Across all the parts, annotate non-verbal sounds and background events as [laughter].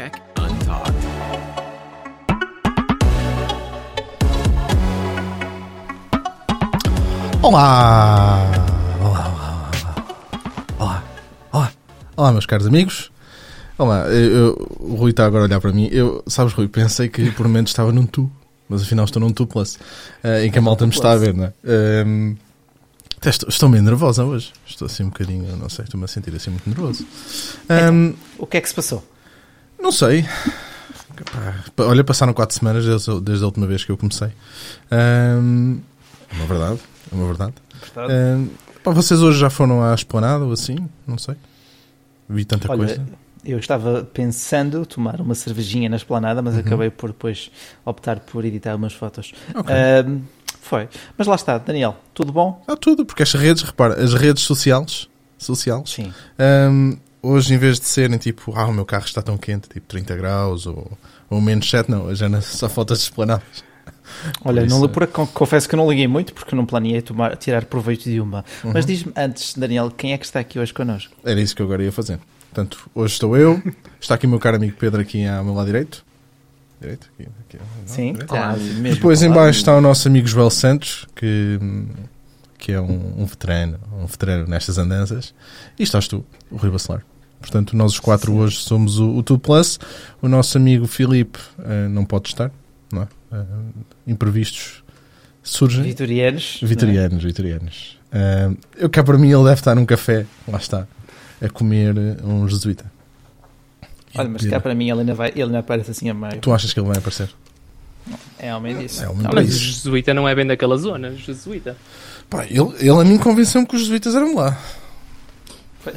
Tech Untalked. Olá! Olá, olá, olá. Olá, olá. Olá, meus caros amigos. Olá, eu- eu- o Rui está agora a olhar para mim. Eu, sabes, Rui, pensei que por momentos estava num tu, mas afinal estou num tu plus, eh, em que a malta me está a ver, não é? Ehm, até estou, estou meio nervosa hoje. Estou assim um bocadinho, não sei, estou-me a sentir assim muito nervoso. Ehm, O que é que se passou? Não sei. Olha, passaram quatro semanas desde, desde a última vez que eu comecei. Ehm, é uma verdade, é uma verdade. Ahm, pá, vocês hoje já foram à esplanada ou assim? Não sei. Vi tanta Olha, coisa. eu estava pensando tomar uma cervejinha na esplanada, mas acabei por depois optar por editar umas fotos. Uhum. Ok. Ahm, foi. Mas lá está, Daniel, tudo bom? Há tudo, porque as redes, repara, as redes sociais, sociais Sim. ahm, hoje em vez de serem tipo, ah, o meu carro está tão quente, tipo 30 graus ou, ou menos 7, não, já não, só fotos de esplanadas. [laughs] Olha, Por não, isso- por, con- confesso que não liguei muito porque não planeei tomar, tirar proveito de uma. Uhum. Mas diz-me antes, Daniel, quem é que está aqui hoje connosco? Era isso que eu agora ia fazer. Portanto, hoje estou eu, [laughs] está aqui o meu caro amigo Pedro aqui ao meu lado direito. Direito? Aqui, aqui, não, Sim, direito? tá, mesmo Depois ao em lado. baixo está o nosso amigo Joel Santos, que, que é um, um veterano, um veterano nestas andanças. E estás tu, o Rui Bacelar. Portanto, nós os quatro hoje somos o, o Tudo Plus. O nosso amigo Filipe eh, não pode estar, não é? Eh, imprevistos surgem. Vitorianos. Vitorianos, vitorianos. Eh, eu cá para mim ele deve estar num café, lá está, a comer um jesuíta. Olha, mas cá para mim ele ainda, vai, ele ainda aparece assim a meio. Tu achas que ele vai aparecer? É homem disso. É homem bem. Mas o jesuíta não é bem daquela zona, jesuíta. Pá, ele, ele a mim convenceu-me que os jesuítas eram lá.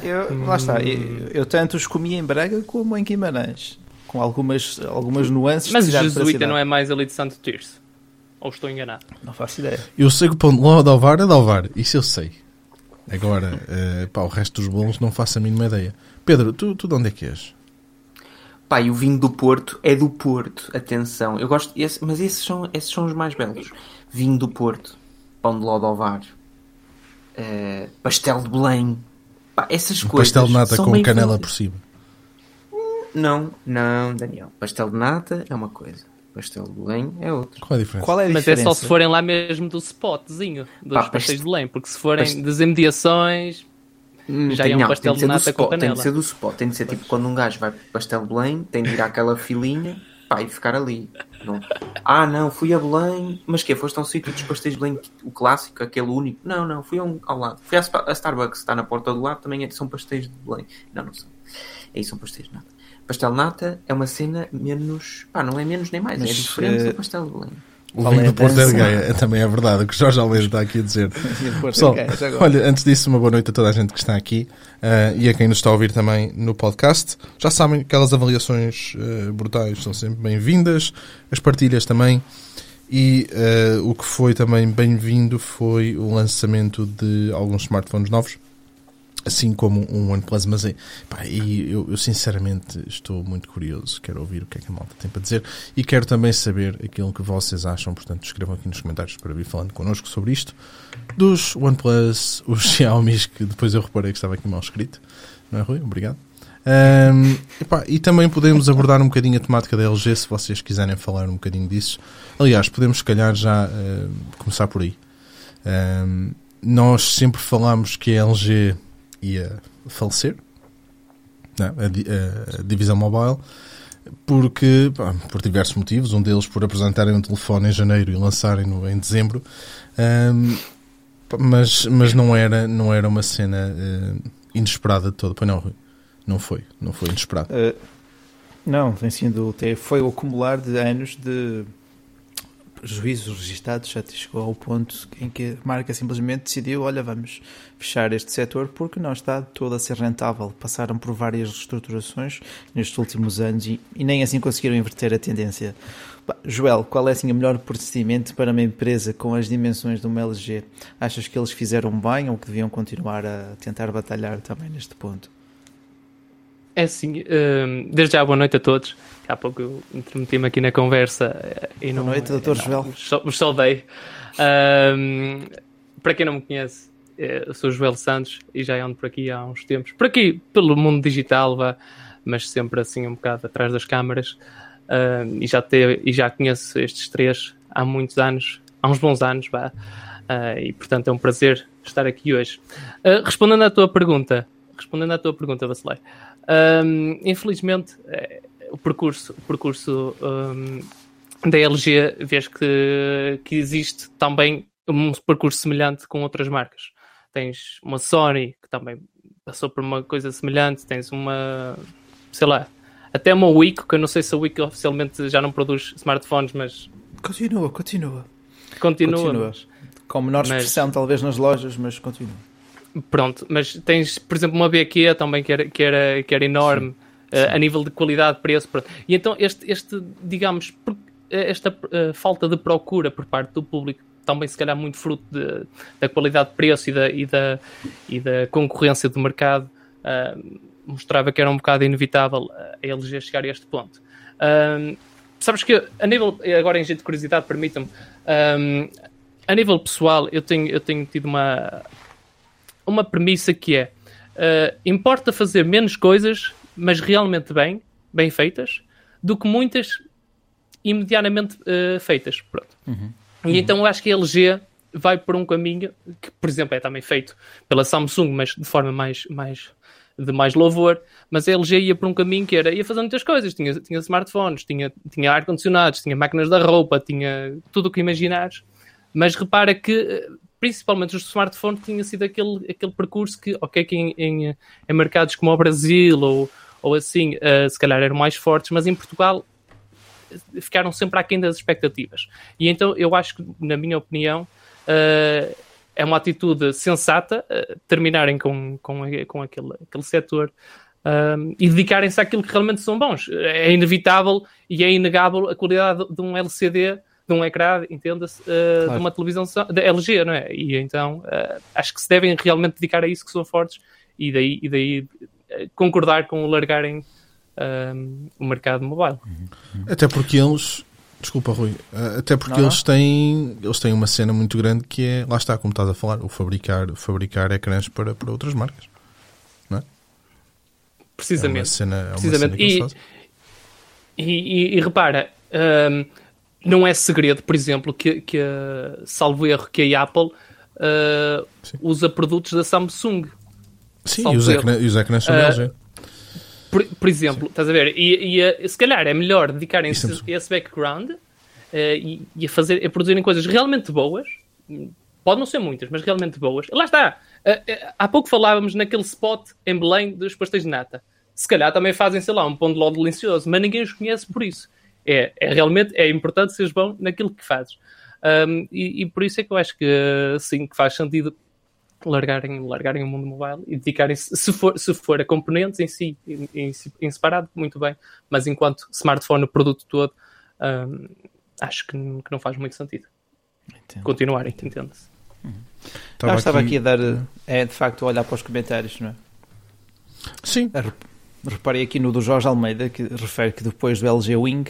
Eu- lá está, eu, eu tanto os comi em Braga como em Guimarães. Com algumas, algumas nuances Mas o jesuíta não é mais ali de Santo Tirso. Ou estou enganado? Não faço ideia. Eu sei que o pão de ló de Alvar é de Alvar. Isso eu sei. Agora, eh, pá, o resto dos bolos não faço a mínima ideia. Pedro, tu, tu de onde é que és? Pá, e o vinho do Porto é do Porto, atenção. Eu gosto, esse- mas esses são, esses são os mais belos. Vinho do Porto, pão de ló de ovar, eh, pastel de Belém. Pá, essas Um coisas. pastel de nata com canela feitas. por cima. Não, não, Daniel. Pastel de nata é uma coisa. Pastel de Belém é outra. Qual é a diferença? Qual é a Mas é só se forem lá mesmo do spotzinho, dos Pá, pastéis de Belém. Porque se forem paste- das imediações, Hum, Já tem- é um não, pastel tem de nata com spot, Tem canela. de ser do spot. Tem de ser tipo quando um gajo vai para o pastel de Belém, tem de ir àquela filinha pá, e ficar ali. Não. Ah, não, fui a Belém. Mas que Foste a um sítio dos pastéis de Belém, o clássico, aquele único? Não, não, fui um ao lado. Fui a Starbucks, está na porta do lado, também é- são pastéis de Belém. Não, não são. Aí são pastéis de nata. Pastel de nata é uma cena menos. Pá, não é menos nem mais, é Mas, diferente eh, do pastel de Belém. O Qual vinho é do Porto é de dança? Gaia. Também é verdade. O que o Jorge Almeida está aqui a dizer. [laughs] Pessoal, é que é, olha, antes disso, uma boa noite a toda a gente que está aqui eh, e a quem nos está a ouvir também no podcast. Já sabem, aquelas avaliações eh, brutais são sempre bem-vindas, as partilhas também. E eh, o que foi também bem-vindo foi o lançamento de alguns smartphones novos, assim como um OnePlus. Mas pá, e eu, eu sinceramente estou muito curioso, quero ouvir o que é que a malta tem para dizer e quero também saber aquilo que vocês acham. Portanto, escrevam aqui nos comentários para vir falando connosco sobre isto dos OnePlus, os [laughs] Xiaomi, que depois eu reparei que estava aqui mal escrito. Não é, Rui? Obrigado. Epá, e também podemos abordar um bocadinho a temática da LG, se vocês quiserem falar um bocadinho disso. Aliás, podemos, se calhar, já ah, começar por aí. Ahm, nós sempre falámos que a LG ia falecer, não, é? a, a- a divisão mobile, porque, pá, por diversos motivos, um deles por apresentarem um telefone em janeiro e lançarem-no em dezembro, pá, mas, mas não, era, não era uma cena eh, inesperada de todo. Não? Não foi, não foi inesperado. Uh, não, tem sido. Foi o acumular de anos de juízos registados. Já chegou ao ponto em que a marca simplesmente decidiu: olha, vamos fechar este setor porque não está todo a ser rentável. Passaram por várias reestruturações nestes últimos anos e, e nem assim conseguiram inverter a tendência. Bah, Joel, qual é assim o melhor procedimento para uma empresa com as dimensões de uma LG? Achas que eles fizeram bem ou que deviam continuar a tentar batalhar também neste ponto? é assim. hum, desde já, boa noite a todos. Há pouco eu intrometi-me aqui na conversa eh, e não. noite, Dr. não, Joel. vos sau- Vos saudei. Hum, para quem não me conhece, eh, eu sou Joel Santos e já ando por aqui há uns tempos. Por aqui, pelo mundo digital, vá. mas sempre assim um bocado atrás das câmaras. Uh, e, já teve, e já conheço estes três há muitos anos, há uns bons anos, vá. Uh, e portanto é um prazer estar aqui hoje. Uh, respondendo à tua pergunta, respondendo à tua pergunta, Vasilei, um, infelizmente é, o percurso, o percurso um, da LG, vês que, que existe também um percurso semelhante com outras marcas. Tens uma Sony que também passou por uma coisa semelhante, tens uma, sei lá, até uma Wiko, que eu não sei se a Wiko oficialmente já não produz smartphones, mas. Continua, continua. Continua. continua. Mas, com menor expressão, mas... talvez, nas lojas, mas continua. Pronto, mas tens, por exemplo, uma BQ também que era, que era, que era enorme sim, a nível de qualidade, preço. Pronto. E então, este, este digamos, eh, esta uh, falta de procura por parte do público, também se calhar muito fruto de, da qualidade de preço e da, e da, e da concorrência do mercado, uh, mostrava que era um bocado inevitável a LG chegar a este ponto. sabes que, a nível, agora em jeito de curiosidade, permitam-me, a nível pessoal, eu tenho, eu tenho tido uma uma premissa que é uh, importa fazer menos coisas, mas realmente bem, bem feitas, do que muitas imediatamente uh, feitas. Pronto. Uhum. E uhum. então eu acho que a LG vai por um caminho que, por exemplo, é também feito pela Samsung, mas de forma mais, mais de mais louvor, mas a LG ia por um caminho que era, ia fazer muitas coisas, tinha, tinha smartphones, tinha, tinha ar-condicionados, tinha máquinas da roupa, tinha tudo o que imaginares, mas repara que eh, principalmente os smartphones, tinha sido aquele, aquele percurso que, ok, que em, em, em mercados como o Brasil ou, ou assim, uh, se calhar eram mais fortes, mas em Portugal eh, ficaram sempre aquém das expectativas. E então eu acho que, na minha opinião, uh, é uma atitude sensata uh, terminarem com, com, com aquele, aquele setor e dedicarem-se àquilo que realmente são bons. É inevitável e é inegável a qualidade de um LCD de um ecrã, entenda-se, uh, claro. de uma televisão da LG, não é? E então uh, acho que se devem realmente dedicar a isso que são fortes e daí, e daí concordar com o largarem o mercado mobile. Até porque eles, desculpa Rui, até porque não, eles têm eles têm uma cena muito grande que é, lá está, como estás a falar, o fabricar, fabricar ecrãs para, para outras marcas. Não é? Precisamente. É uma cena, é uma Precisamente. Cena e, e, e, e, repara, um, não é segredo, por exemplo, que, que salvo erro, que a Apple uh, usa produtos da Samsung. Sim, e os, ecrã, e são uh, LG. Por, por exemplo, Sim. estás a ver? E, e, se calhar é melhor dedicarem-se a esse background uh, e, e, a, fazer, a produzirem coisas realmente boas. Pode não ser muitas, mas realmente boas. Lá está. Uh, há pouco falávamos naquele spot em Belém dos pastéis de nata. Se calhar também fazem, sei lá, um pão de ló delicioso, mas ninguém os conhece por isso. É, é realmente é importante seres bom naquilo que fazes. Um, e, e, por isso é que eu acho que sim, que faz sentido largarem, largarem o mundo mobile e dedicarem-se, se for, se for a componentes em si, em, em, em separado, muito bem, mas enquanto smartphone, o produto todo, um, acho que, que, não faz muito sentido. Entendo. Continuarem, entende-se. Uhum. Estava, não, estava aqui... aqui a dar, é de facto, olhar para os comentários, não é? Sim. A Reparei aqui no do Jorge Almeida, que refere que depois do LG Wing,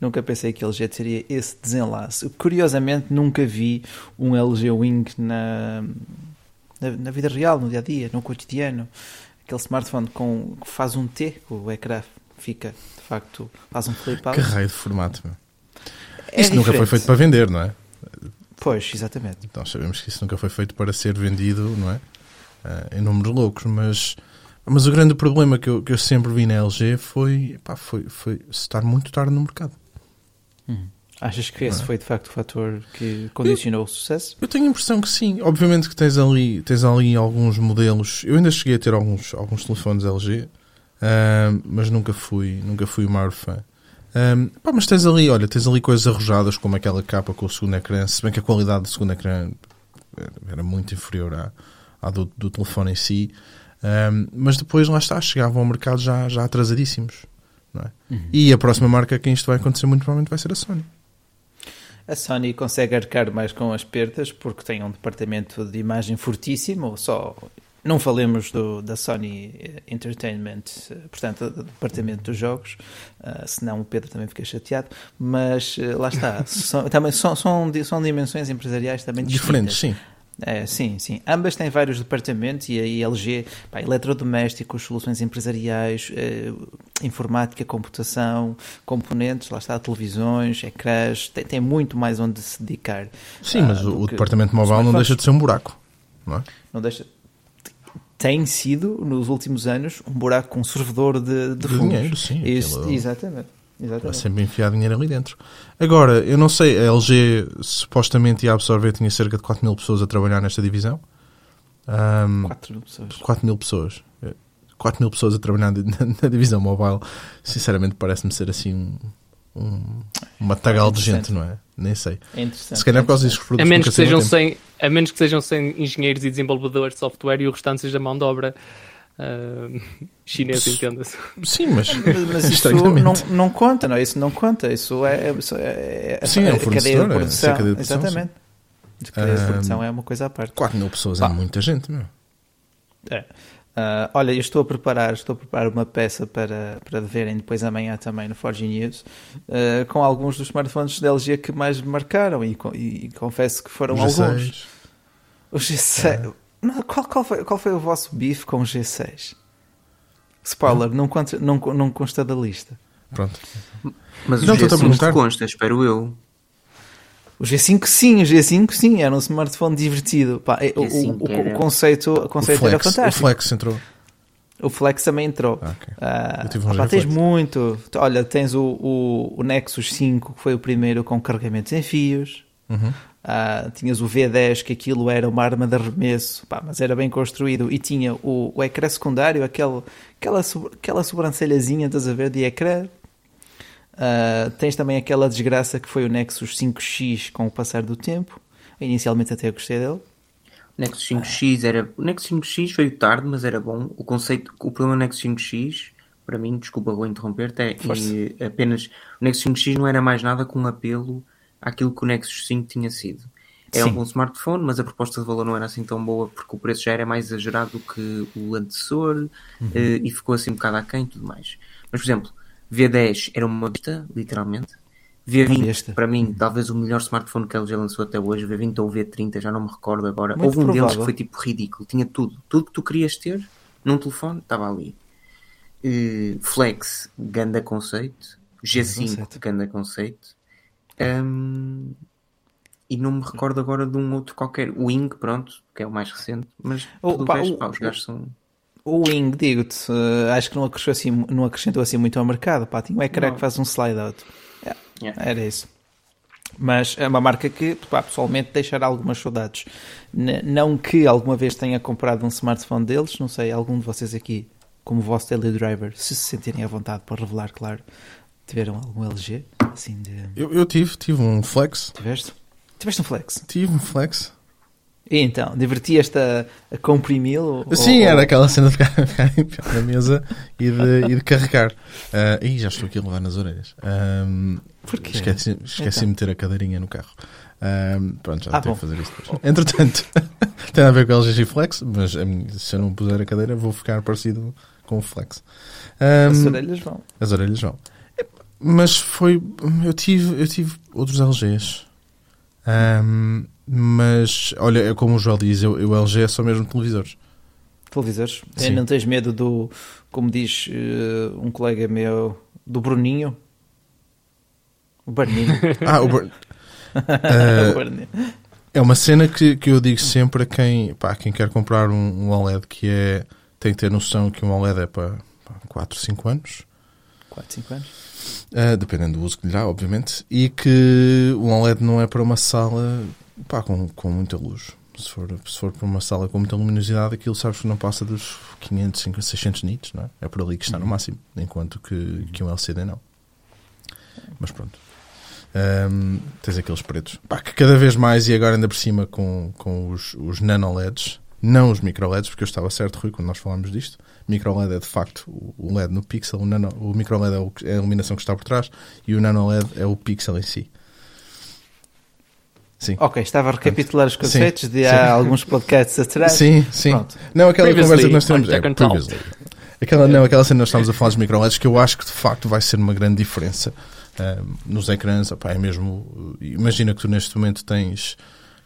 nunca pensei que o LG teria esse desenlace. Curiosamente, nunca vi um LG Wing na, na, na vida real, no dia a dia, no cotidiano. Aquele smartphone com, que faz um T, o ecrã fica, de facto, faz um flip out. Que raio de formato, meu. É isso nunca foi feito para vender, não é? Pois, exatamente. Então sabemos que isso nunca foi feito para ser vendido, não é? Uh, em números loucos, mas mas o grande problema que eu, que eu sempre vi na LG foi, pá, foi, foi estar muito tarde no mercado. Hum. Achas que esse é? foi de facto o fator que condicionou eu, o sucesso? Eu tenho a impressão que sim. Obviamente que tens ali, tens ali alguns modelos. Eu ainda cheguei a ter alguns, alguns telefones LG, uh, mas nunca fui, nunca fui o maior fã. Um, pá, mas tens ali, olha, tens ali coisas arrojadas como aquela capa com o segundo ecrã, se bem que a qualidade do segundo ecrã era muito inferior à, à do, do telefone em si. Um, mas depois lá está, chegavam ao mercado já, já atrasadíssimos. É? Uhum. E a próxima marca que isto vai acontecer muito provavelmente vai ser a Sony. A Sony consegue arcar mais com as perdas porque tem um departamento de imagem fortíssimo, só não falemos do, da Sony Entertainment, portanto, do departamento dos jogos, uh, senão o Pedro também fica chateado, mas uh, lá está, [laughs] são, também são, são, são dimensões empresariais também diferentes, sim. É, sim, sim. Ambas têm vários departamentos e a LG, pá, eletrodomésticos, soluções empresariais, eh, informática, computação, componentes, lá está, televisões, ecrãs, tem, tem muito mais onde se dedicar. Sim, ah, mas o, o departamento mobile não deixa de ser um buraco. Não é? Não deixa. Tem sido, nos últimos anos, um buraco com um servidor de, de De fundos. dinheiro, sim, Isso, aquilo- exatamente. Vai exatamente. sempre enfiar dinheiro ali dentro. Agora, eu não sei, a LG supostamente ia absorver, tinha cerca de 4 mil pessoas a trabalhar nesta divisão. Ahm, 4 mil pessoas. 4 mil pessoas. 4 mil pessoas a trabalhar na, na divisão mobile, sinceramente parece-me ser assim um, um- uma tagal de gente, não é? Nem sei. É interessante. Se calhar por causa é disso os A produtos menos, que sejam saíram a tempo. 100, a menos que sejam 100 engenheiros e desenvolvedores de software e o restante seja mão de obra ah, [laughs] chinesa, entenda-se. Sim, mas, [laughs] Mas, isso não, não conta, não é? Isso não conta. Isso é, isso é, Sim, é um a cadeia de é, produção. essa cadeia de produção, Exatamente. A cadeia de Ah, produção é uma coisa à parte. 4 mil pessoas Pá. é muita gente, meu. É. Ah, olha, eu estou a preparar, estou a preparar uma peça para, para verem depois amanhã também no Forge News, ah, com alguns dos smartphones da LG que mais me marcaram e, co- e confesso que foram Os alguns. G6. O G6. Não, qual, qual, foi, qual foi o vosso bife com o G6? Spoiler, não, conta, não, não consta da lista. Pronto. Mas Não, o estou-te a G5 perguntar. consta, espero eu. O G5 sim, o G5 sim, era um smartphone divertido. Pá, é, o, G5 o- o- era- o conceito, o O conceito era Flex, o fantástico. Flex entrou. O Flex também entrou. Ah, ok. Ah, Eu tive um opá, G tens muito. Olha, tens o, o, o Nexus 5, que foi o primeiro com carregamentos em fios. Uhum. Ah, tinhas o V10, que aquilo era uma arma de arremesso, pá, mas era bem construído. E tinha o, o ecrã secundário, aquele, aquela, aquela sobrancelhazinha, estás a ver, de ecrã. Ah, tens também aquela desgraça que foi o Nexus 5X com o passar do tempo. Inicialmente até eu gostei dele. O Nexus 5X era. O Nexus 5X veio tarde, mas era bom. O conceito. O problema do Nexus 5X, para mim, desculpa, vou interromper-te, é apenas. O Nexus 5X não era mais nada que um apelo àquilo que o Nexus 5 tinha sido. É Sim. um bom smartphone, mas a proposta de valor não era assim tão boa porque o preço já era mais exagerado do que o antecessor Uhum. eh, e ficou assim um bocado aquém e tudo mais. Mas, por exemplo, V10 era uma besta, literalmente. Uma V20, besta. para mim, talvez o melhor smartphone que ele já lançou até hoje, V20 ou V30, já não me recordo agora. Muito Houve um deles provável. que foi tipo ridículo, tinha tudo. Tudo que tu querias ter num telefone estava ali. Eh, Flex, ganda conceito. G5, conceito. ganda conceito. Ahm, e não me recordo agora de um outro qualquer. O Wing, pronto, que é o mais recente. Mas Oh, o pá, resto, o- pá, os gajos são. O Wing, digo-te, eh, acho que não acrescentou, assim, não acrescentou assim muito ao mercado. Pá, tinha um ecrã Não. que faz um slide out. É, Yeah. Era isso. Mas é uma marca que, pá, pessoalmente, deixará algumas saudades. N- não que alguma vez tenha comprado um smartphone deles, não sei, algum de vocês aqui, como vosso daily driver, se se sentirem à vontade para revelar, claro, tiveram algum LG? Assim de. Eu, eu tive, tive um Flex. Tiveste? Tiveste um flex? Tive um Flex. E então, divertias-te a, a comprimi-lo? Sim, Ou- era aquela cena de ficar, [laughs] ficar em pé na mesa e de, e de carregar. Ah, ih, já estou aqui a levar nas orelhas. Ahm, Porquê? esqueci esqueci Então. de meter a cadeirinha no carro. Ahm, pronto, já Ah, tenho que fazer isso depois. Entretanto, [laughs] tem a ver com o LG Flex, mas minha- se eu não puser a cadeira, vou ficar parecido com o Flex. Ahm, As orelhas vão. as orelhas vão. Mas foi. Eu tive, eu tive outros LGs. Ahm, mas, olha, é como o Joel diz, eu, eu LG é só mesmo televisores. Televisores. Eh, Sim. Não tens medo do, como diz eh, um colega meu, do Bruninho? O Barninho. [laughs] Ah, o Bur- [laughs] O Ah, Barninho. é uma cena que, que eu digo sempre a quem, pá, quem quer comprar um, um OLED que é. Tem que ter noção que um OLED é para 4, 5 anos. 4, 5 anos. Uh, dependendo do uso que lhe dá, obviamente, e que o OLED não é para uma sala pá, com, com muita luz. Se for, se for para uma sala com muita luminosidade, aquilo sabes que não passa dos 500, 500 600 nits, não é? É por ali que está no máximo, enquanto que, que um LCD não. Mas pronto. Um, tens aqueles pretos. Pá, que cada vez mais, e agora ainda por cima com, com os, os nano LEDs, não os micro LEDs, porque eu estava certo, Rui, quando nós falámos disto. Micro LED é de facto o LED no pixel, o, nano, o micro LED é, o é a iluminação que está por trás e o nano LED é o pixel em si. Sim. Ok, estava a recapitular os conceitos de sim. há alguns podcasts atrás. Sim, sim. Pronto. Não, aquela Previously conversa que nós temos. É, previously. Aquela, não, aquela cena que nós estamos a falar dos micro LEDs que eu acho que de facto vai ser uma grande diferença ahm, nos ecrãs. Opá, é mesmo. Imagina que tu neste momento tens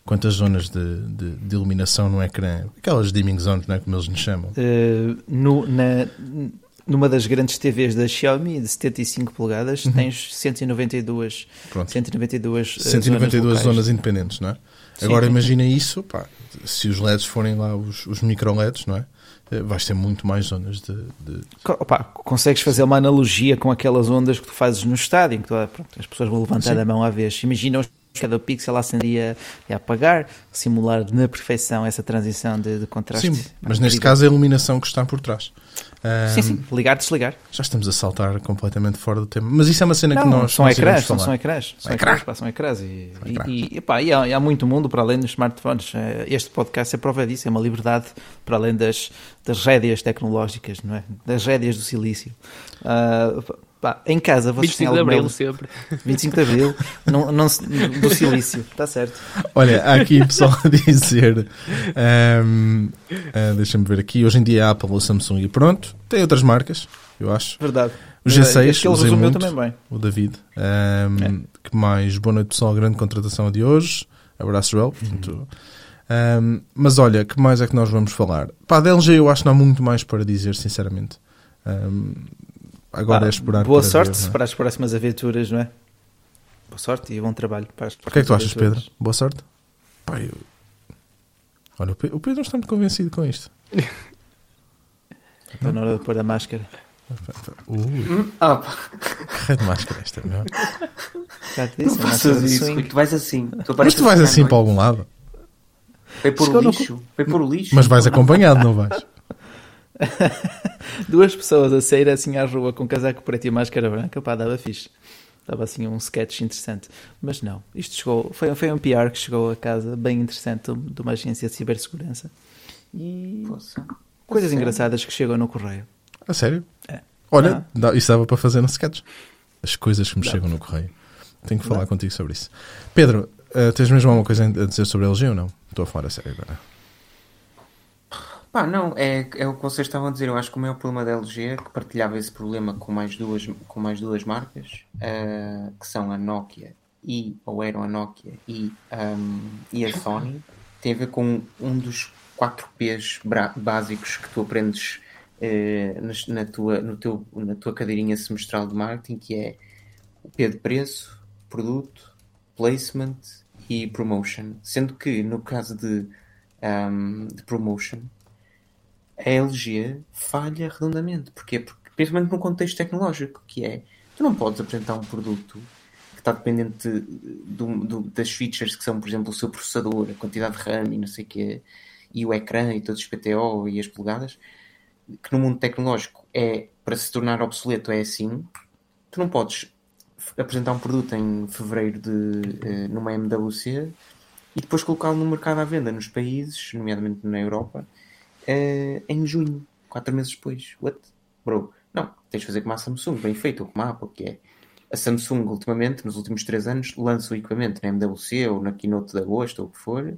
quantas zonas de, de, de iluminação no ecrã, aquelas dimming zones, não é, como eles nos chamam. Uh, no, na, numa das grandes TVs da Xiaomi de 75 polegadas Uhum. tens 192, Pronto. 192, uh, 192 zonas, zonas, independentes, não é? Sim, Agora sim, imagina isso, pá, se os LEDs forem lá os, os micro LEDs, não é? Eh, Vais ter muito mais zonas de. de- Opa, consegues fazer uma analogia com aquelas ondas que tu fazes no estádio, em que tu, pronto, as pessoas vão levantar Sim. a mão à vez. Imagina os- cada pixel a acender e a apagar, simular na perfeição essa transição de, de contraste. Sim, mas É neste incrível. caso é a iluminação que está por trás. Sim, Ahm, sim, ligar, desligar. Já estamos a saltar completamente fora do tema. Mas isso é uma cena que Não, nós são nós ecrãs, são, são ecrãs, são Ecrã. ecrãs, pá, são ecrãs e, Ecrã. e, e, epá, e há, e há muito mundo para além dos smartphones. Eh, Este podcast é prova disso, é uma liberdade para além das, das rédeas tecnológicas, não é? Das rédeas do silício. Ah, pá, em casa vocês têm 25 de alguma Abril sempre. [laughs] 25 de Abril, não, não do silício, está certo. Olha, há aqui pessoal a dizer. ahm, ah, Deixa-me ver aqui. Hoje em dia a Apple, a Samsung e pronto. Tem outras marcas, eu acho. Verdade. O G6, Acho que ele resumiu muito. também bem. O David. Ahm, Que mais? Boa noite, pessoal. Grande contratação de hoje. Abraço, Joel. Portanto, ahm, mas olha, que mais é que nós vamos falar? Pá, da LG eu acho que não há muito mais para dizer, sinceramente. Ahm, agora Pá, é esperar Boa para sorte ver, não é? para as próximas aventuras, não é? Boa sorte e bom trabalho para as O que é que tu achas, Pedro? aventuras. Boa sorte. Pá, eu... Olha, o Pe- o Pedro não está muito convencido com isto. Está na hora de pôr a máscara. Ui, Ah, pá, que raio de máscara é esta, meu? Já te não disse, faças de isso, swing. Tu vais assim. Tu Mas tu vais assim noite, para algum lado. Vai pôr Chegou o no- lixo. Vai pôr o lixo. Mas vais [laughs] acompanhado, não vais? [laughs] Duas pessoas a sair assim à rua com casaco preto e máscara branca, pá, dava fixe. Dava assim um sketch interessante. Mas não, isto chegou, foi, foi um PR que chegou a casa, bem interessante, de uma agência de cibersegurança. E Poça. coisas Sério? engraçadas que chegam no correio. A sério? É. Olha, dá- isso dava para fazer no sketch. As coisas que me Dá. chegam no correio. Tenho que falar contigo sobre isso. Pedro, eh, tens mesmo alguma coisa a dizer sobre a LG ou não? Estou a falar a sério agora. Pá, não, é, é o que vocês estavam a dizer. Eu acho que o maior problema da LG é que partilhava esse problema com mais duas, com mais duas marcas, eh, que são a Nokia e, ou eram a Nokia e, ahm, e a Sony. Tem a ver com um dos 4 P's básicos que tu aprendes eh, nas- na, tua, no teu, na tua cadeirinha semestral de marketing, que é o P de preço, produto, placement e promotion. Sendo que no caso de, ahm, de promotion, a LG falha redondamente. Porquê? Porque, principalmente num contexto tecnológico, que é tu não podes apresentar um produto que está dependente do- do- das features que são, por exemplo, o seu processador, a quantidade de RAM e não sei o quê, e o ecrã e todos os PTO e as polegadas, que no mundo tecnológico é para se tornar obsoleto é assim, tu não podes apresentar um produto em fevereiro de, eh, numa MWC e depois colocá-lo no mercado à venda nos países, nomeadamente na Europa, eh, em junho, quatro meses depois. What? Bro, não, tens de fazer como a Samsung, bem feito, ou como a Apple, que é a Samsung, ultimamente, nos últimos três anos, lança o equipamento na MWC ou na Keynote de agosto, ou o que for,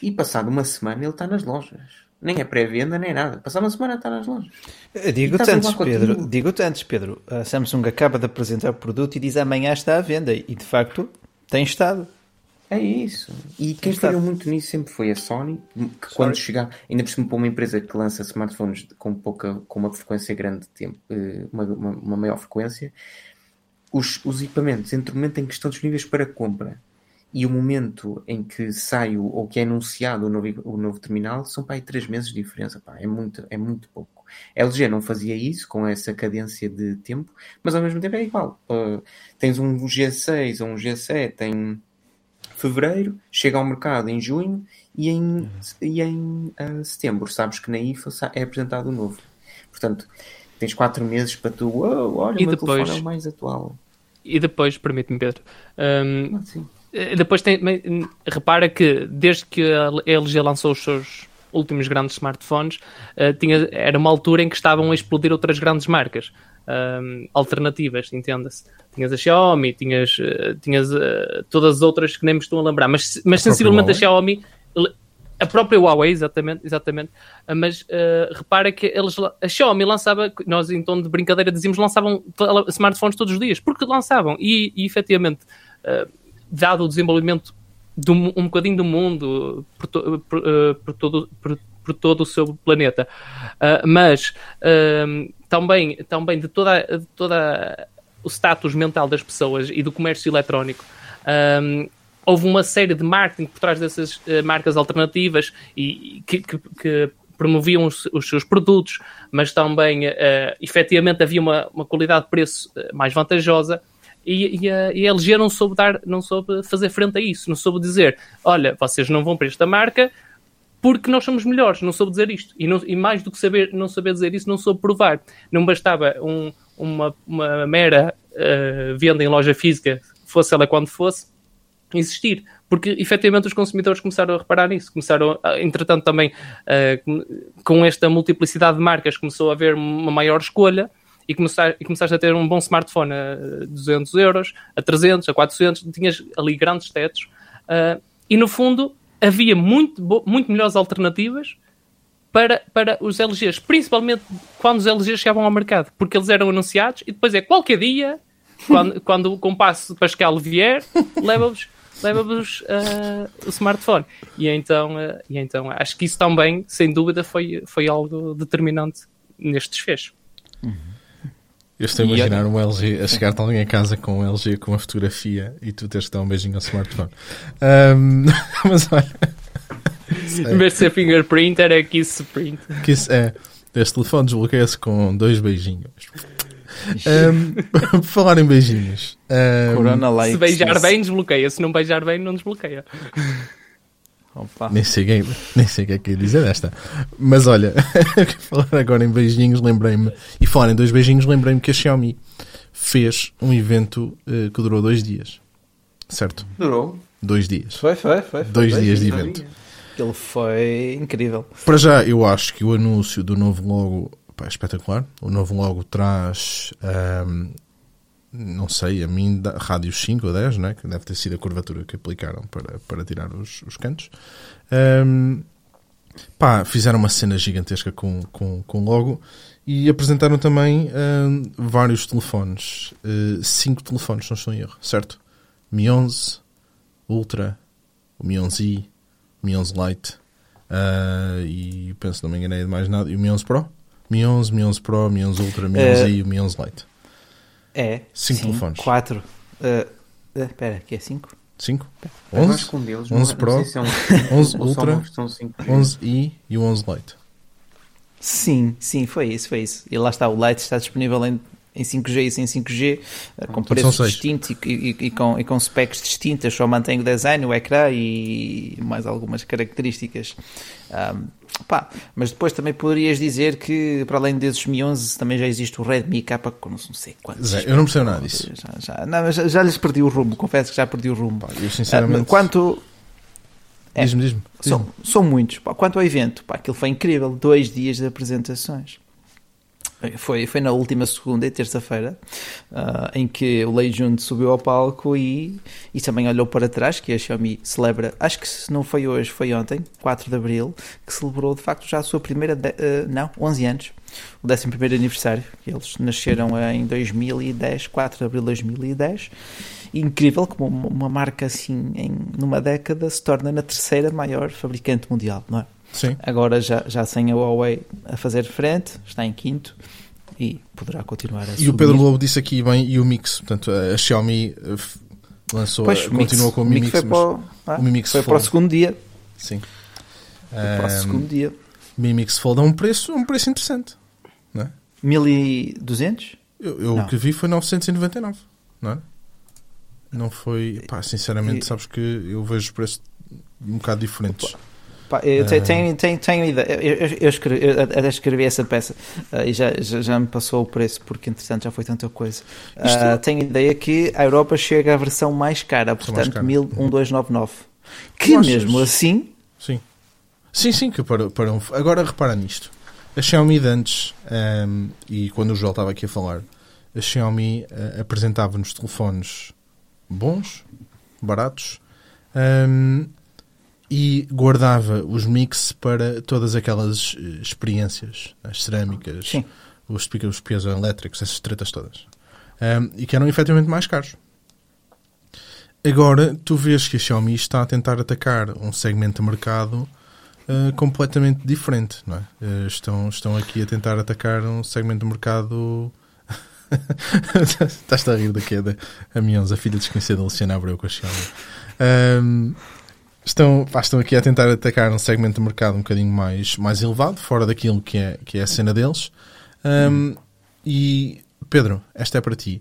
e passado uma semana ele está nas lojas. Nem é pré-venda, nem nada. Passado uma semana está nas lojas. Eu Digo-te antes, Pedro, digo-te antes, Pedro, a Samsung acaba de apresentar o produto e diz amanhã está à venda e de facto tem estado. É isso. E quem falhou muito nisso sempre foi a Sony, que quando chegar, ainda por cima para uma empresa que lança smartphones com pouca, com uma frequência grande de tempo, eh, uma, uma, uma maior frequência, os, os equipamentos, entre o momento em que estão disponíveis para compra e o momento em que sai o, ou que é anunciado o novo, o novo terminal, são para aí três meses de diferença. Pá, é, muito, é muito pouco. A LG não fazia isso com essa cadência de tempo, mas ao mesmo tempo é igual. Uh, tens um G6 ou um G7 em fevereiro, chega ao mercado em junho e em, e em ah, setembro sabes que na IFA é apresentado o novo. Portanto, tens quatro meses para tu, "Uou, olha, E o depois? é o mais atual. E depois, permite-me, Pedro, hum, Ah. Eh, Depois tem, me- repara que desde que a LG lançou os seus últimos grandes smartphones, eh, tinha, era uma altura em que estavam a explodir outras grandes marcas ahm, alternativas, entenda-se. Tinhas a Xiaomi, tinhas, eh, tinhas eh, todas as outras que nem me estou a lembrar, mas, mas A sensivelmente a? Xiaomi, a própria Huawei, exatamente, exatamente. Ah, mas eh, repara que eles, a Xiaomi lançava, nós em tom de brincadeira dizíamos, lançavam smartphones todos os dias, porque lançavam, e, e efetivamente, eh, dado o desenvolvimento do, um bocadinho do mundo, por, to, por, uh, por todo, por, por, todo o seu planeta. Uh, mas uh, também, também de toda, de toda o status mental das pessoas e do comércio eletrónico. Um, houve uma série de marketing por trás dessas uh, marcas alternativas e que, que, que promoviam os, os, seus produtos, mas também uh, efetivamente havia uma, uma qualidade de preço mais vantajosa e, e, a, e a LG não soube, dar, não soube fazer frente a isso, não soube dizer, olha, vocês não vão para esta marca porque nós somos melhores, não soube dizer isto. E, não, e mais do que saber, não saber dizer isso, não soube provar. Não bastava um, uma, uma mera uh, venda em loja física, fosse ela quando fosse, existir. Porque efetivamente os consumidores começaram a reparar nisso, começaram, entretanto, também uh, com esta multiplicidade de marcas, começou a haver uma maior escolha e, começar, e começaste a ter um bom smartphone a 200 euros, a 300, a 400, tinhas ali grandes tetos. Uh, e no fundo havia muito, muito melhores alternativas para, para os LGs, principalmente quando os LGs chegavam ao mercado, porque eles eram anunciados e depois é qualquer dia, quando, [laughs] quando o compasso Pascal vier, leva-vos leva-vos uh, o smartphone. E então, uh, e então acho que isso também, sem dúvida, foi, foi algo determinante neste desfecho. Uhum. Eu estou a imaginar um LG, a chegar-te alguém a casa com um LG com uma fotografia e tu teres que dar um beijinho ao smartphone. Um, [laughs] mas olha. Em vez de ser fingerprint, era kiss print. Kiss, é. Este telefone desbloqueia-se com dois beijinhos. Um, [laughs] por falar em beijinhos. Um, Corona likes Se beijar bem, desbloqueia. Se não beijar bem, não desbloqueia. Opa. Nem sei, quem, nem sei o que é que ia dizer desta. Mas olha, [laughs] falar agora em beijinhos, lembrei-me. E falar em dois beijinhos, lembrei-me que a Xiaomi fez um evento uh, que durou dois dias. Certo? Durou. Dois dias. Foi, foi, foi. foi dois dias de evento. Ele foi incrível. Para já, eu acho que o anúncio do novo logo pá, é espetacular. O novo logo traz, um, não sei, a mim, da, rádios 5 ou 10, né? que deve ter sido a curvatura que aplicaram para, para tirar os, os cantos. Um, pá, fizeram uma cena gigantesca com, com, com logo e apresentaram também um, vários telefones. Uh, cinco telefones, não estou em erro, certo? Mi 11 Ultra, o Mi 11i, o Mi 11 Lite uh, e penso não me enganei de mais nada, e o Mi 11 Pro? Mi 11, Mi 11 Pro, Mi 11 Ultra, Mi 11i e o Mi 11 Lite. É. Cinco telefones. Quatro. Uh, espera, que é cinco? 5? Eu 11? acho que um deles, 11 não, Pro, não sei se é um, [laughs] 11 ou só Ultra, uma versão 5G. 11i e o 11 Lite. Sim, sim, foi isso, foi isso. E lá está, o Lite está disponível em, em 5G e sem 5G, eh, com Então preços distintos e, e- e com, e com specs distintas, só mantém o design, o ecrã e mais algumas características. Ahm, pá, mas depois também poderias dizer que, para além desses Mi 11, também já existe o Redmi K com não sei quantos. Eu não percebo nada disso. Já, já, não, mas já, já lhes perdi o rumo, confesso que já perdi o rumo. Pá, eu sinceramente. Ah, quanto, é. Diz-me, diz-me. São, são muitos. Pá, quanto ao evento, pá, aquilo foi incrível. Dois dias de apresentações. Foi, foi na última segunda e terça-feira ah, em que o Lei Junto subiu ao palco e, e também olhou para trás, que a Xiaomi celebra, acho que se não foi hoje, foi ontem, 4 de Abril, que celebrou de facto já a sua primeira, de- ah, não, 11 anos, o 11 primeiro aniversário. Eles nasceram em 2010, 4 de Abril de 2010. Incrível como uma marca assim, em, numa década, se torna na terceira maior fabricante mundial, não é? Sim. Agora já, já sem a Huawei a fazer frente, está em quinto e poderá continuar a E subir. o Pedro Lobo disse aqui bem, e o Mix, portanto, a Xiaomi eh, lançou, Pois, eh, Mix- continuou com o Mi Mix, foi, mas- para o, ah, o Mi Mix foi para o Fold. segundo dia. sim. Foi para o Ahm, segundo dia. Mi Mix Fold é um preço, um preço interessante. Não é? 1200? Eu, eu o que vi foi 999, não é? Não foi. Pá, sinceramente, E- sabes que eu vejo os preços um bocado diferentes. Pá, eu Ah. te- tenho, tenho, tenho ideia. Eu, eu, escrevi, eu até escrevi essa peça ah, e já, já, já me passou o preço, porque entretanto já foi tanta coisa. Isto- Ah, tenho ideia que a Europa chega à versão mais cara, mais portanto cara. 1299. Que Achas? mesmo assim, Sim. Sim, sim, que para, para um- Agora repara nisto. A Xiaomi de antes, ahm, e quando o Joel estava aqui a falar, a Xiaomi ah, apresentava-nos telefones bons, baratos, ahm, e guardava os mix para todas aquelas eh, experiências, as cerâmicas, Sim. os os piezoelétricos, essas tretas todas. Ahm, e que eram efetivamente mais caros. Agora, tu vês que a Xiaomi está a tentar atacar um segmento de mercado uh, completamente diferente, não é? Uh, estão, estão aqui a tentar atacar um segmento de mercado. [laughs] Estás a rir daqui a, a Mionza, a filha desconhecida de Luciana Abreu com a Xiaomi. Um, estão, pá, estão aqui a tentar atacar um segmento de mercado um bocadinho mais, mais elevado, fora daquilo que é, que é a cena deles. Um, E, Pedro, esta é para ti.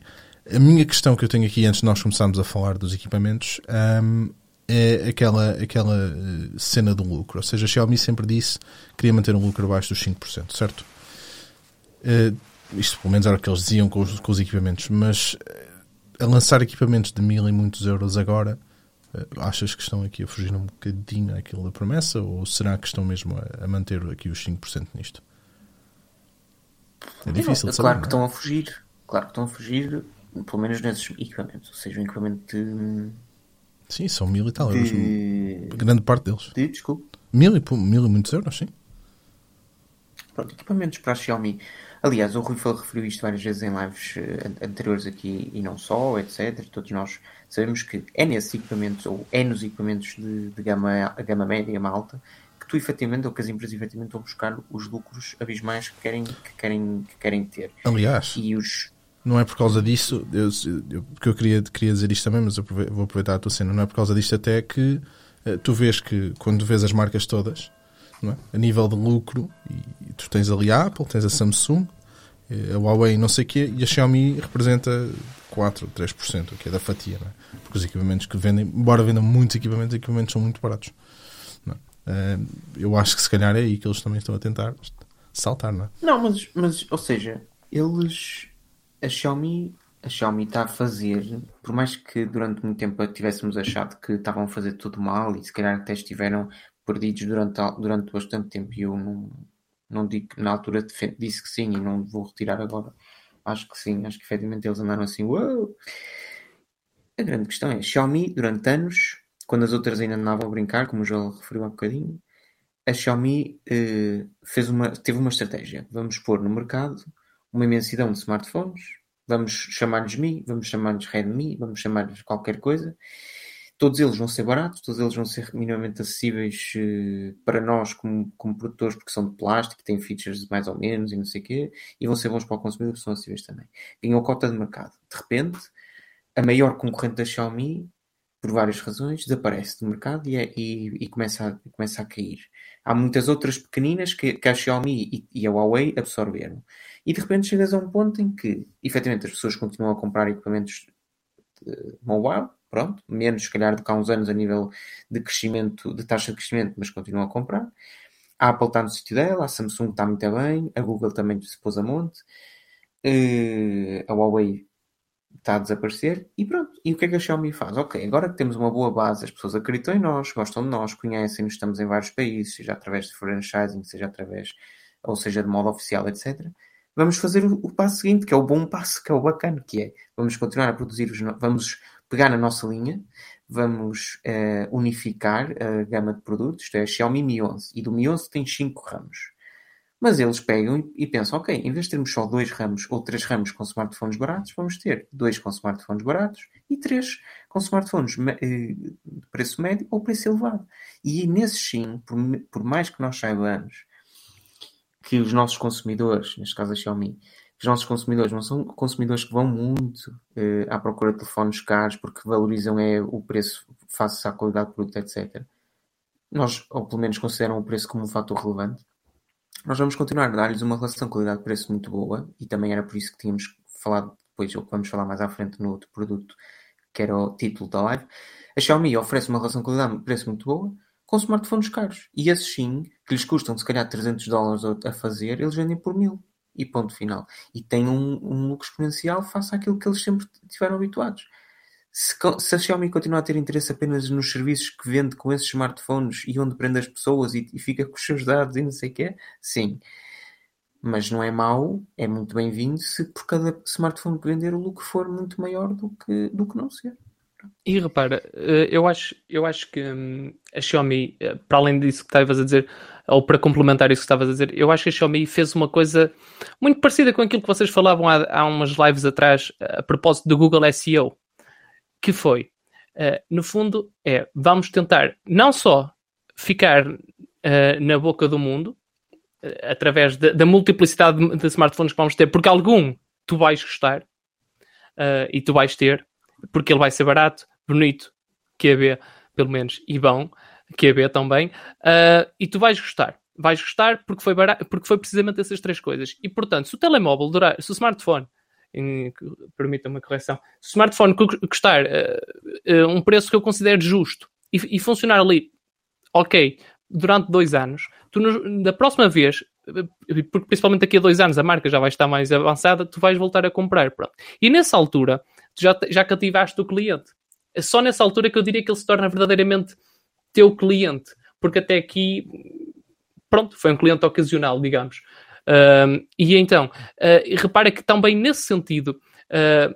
A minha questão que eu tenho aqui, antes de nós começarmos a falar dos equipamentos, um, é aquela, aquela eh, cena do lucro. Ou seja, a Xiaomi sempre disse que queria manter um lucro abaixo dos 5%, certo? Uh, isto pelo menos era o que eles diziam com os, com os equipamentos, mas uh, a lançar equipamentos de mil e muitos euros agora, achas que estão aqui a fugir um bocadinho àquilo da promessa ou será que estão mesmo a, a manter aqui os 5% nisto? É difícil de saber. Claro que estão a fugir, claro que estão a fugir, pelo menos nesses equipamentos, ou seja, um equipamento de. Sim, são mil e tal euros. Grande parte deles. De, desculpe. Mil e, mil e muitos euros, sim. Pronto, equipamentos para a Xiaomi. Aliás, o Rui referiu isto várias vezes em lives uh, anteriores aqui e não só, etc. Todos nós sabemos que é nesses equipamentos, ou é nos equipamentos de, de gama, gama média, gama alta, que tu efetivamente, ou que as empresas efetivamente vão buscar os lucros abismais que querem, que querem, que querem ter. Aliás, e os... não é por causa disso, eu, eu, porque eu queria, queria dizer isto também, mas eu vou aproveitar a tua cena, não é por causa disto até que uh, tu vês que quando vês as marcas todas, é? a nível de lucro, e, e, tu tens ali a Apple, tens a Samsung, eh, a Huawei não sei o quê, e a Xiaomi representa 4 ou 3%, que é da fatia, é? porque os equipamentos que vendem, embora vendam muitos equipamentos, os equipamentos são muito baratos. Uh, eu acho que se calhar é aí que eles também estão a tentar saltar, não é? Não, mas, mas ou seja, eles. A Xiaomi, a Xiaomi está a fazer, por mais que durante muito tempo tivéssemos achado que estavam a fazer tudo mal e se calhar até estiveram perdidos durante, durante bastante tempo e eu não, não digo na altura disse que sim e não vou retirar agora. Acho que sim, acho que efetivamente eles andaram assim, uau! A grande questão é, Xiaomi durante anos quando as outras ainda andavam a brincar, como o Joel referiu há bocadinho, a Xiaomi eh, fez uma, teve uma estratégia. Vamos pôr no mercado uma imensidão de smartphones, vamos chamar-lhes Mi, vamos chamar-lhes Redmi, vamos chamar-lhes qualquer coisa. Todos eles vão ser baratos, todos eles vão ser minimamente acessíveis eh, para nós como, como produtores, porque são de plástico, têm features mais ou menos e não sei o quê, e vão ser bons para o consumidor, porque são acessíveis também. Ganhou cota de mercado. De repente, a maior concorrente da Xiaomi por várias razões, desaparece do mercado e, é, e, e começa, a, começa a cair. Há muitas outras pequeninas que, que a Xiaomi e, e, a Huawei absorveram. E de repente chegas a um ponto em que, efetivamente, as pessoas continuam a comprar equipamentos mobile, pronto, menos se calhar do que há uns anos a nível de crescimento, de taxa de crescimento, mas continuam a comprar. A Apple está no sítio dela, a Samsung está muito bem, a Google também se pôs a monte, uh, a Huawei está a desaparecer e pronto. E o que é que a Xiaomi faz? Ok, agora que temos uma boa base, as pessoas acreditam em nós, gostam de nós, conhecem-nos, estamos em vários países, seja através de franchising, seja através, ou seja, de modo oficial, etc. Vamos fazer o, o passo seguinte, que é o bom passo, que é o bacana, que é vamos continuar a produzir os, vamos pegar na nossa linha, vamos uh, unificar a gama de produtos, isto é Xiaomi Mi 11, e do Mi 11 tem 5 ramos mas eles pegam e pensam, ok, em vez de termos só dois ramos ou três ramos com smartphones baratos, vamos ter dois com smartphones baratos e três com smartphones eh, de preço médio ou preço elevado. E nesses sim, por, por mais que nós saibamos que os nossos consumidores, neste caso a Xiaomi, os nossos consumidores não são consumidores que vão muito uh, à procura de telefones caros porque valorizam é, o preço face à qualidade do produto, etc. Nós, ou pelo menos consideram o preço como um fator relevante nós vamos continuar a dar-lhes uma relação qualidade-preço muito boa e também era por isso que tínhamos falado depois, ou que vamos falar mais à frente no outro produto, que era o título da live. A Xiaomi oferece uma relação qualidade-preço muito boa com smartphones caros. E esses sim, que lhes custam se calhar 300 dólares a fazer, eles vendem por mil. E ponto final. E têm um, um lucro exponencial face àquilo que eles sempre tiveram habituados. Se, se, a Xiaomi continuar a ter interesse apenas nos serviços que vende com esses smartphones e onde prende as pessoas e, e fica com os seus dados e não sei o quê, sim. Mas não é mau, é muito bem-vindo se por cada smartphone que vender o lucro for muito maior do que, do que não ser. E repara, eh, eu acho, eu acho que hum, a Xiaomi, eh, para além disso que estavas a dizer, ou para complementar isso que estavas a dizer, eu acho que a Xiaomi fez uma coisa muito parecida com aquilo que vocês falavam há, há umas lives atrás a propósito do Google SEO que foi Uh, no fundo, é vamos tentar não só ficar uh, na boca do mundo, uh, através de, da multiplicidade de, de, smartphones que vamos ter, porque algum tu vais gostar e tu vais ter, porque ele vai ser barato, bonito, QB, pelo menos, e bom, QB também, e tu vais gostar. Vais gostar porque foi, barato, porque foi precisamente essas três coisas. E portanto, se o telemóvel durar, se o smartphone permita uma correção. Se o smartphone custar uh, uh, um preço que eu considero justo e, e, funcionar ali, ok, durante dois anos, tu da próxima vez, porque principalmente daqui a dois anos a marca já vai estar mais avançada, tu vais voltar a comprar. Pronto. E nessa altura, tu já, já cativaste o cliente. É só nessa altura que eu diria que ele se torna verdadeiramente teu cliente. Porque até aqui, pronto, foi um cliente ocasional, digamos. Uh, e então, uh, repara que também nesse sentido, uh,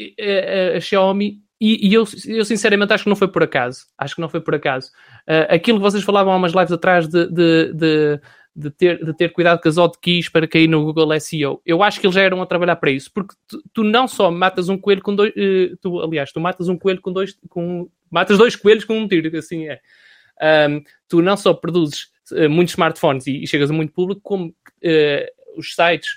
a, a, Xiaomi, e, e eu, eu, sinceramente acho que não foi por acaso, acho que não foi por acaso. Uh, aquilo que vocês falavam há umas lives atrás de, de, de, de, ter, de ter cuidado com as hotkeys para cair no Google SEO, eu acho que eles já eram a trabalhar para isso, porque tu, tu não só matas um coelho com dois, uh, tu, aliás, tu matas um coelho com dois, com, matas dois coelhos com um tiro, assim é. Um, tu não só produzes uh, muitos smartphones e, e, chegas a muito público, como uh, os sites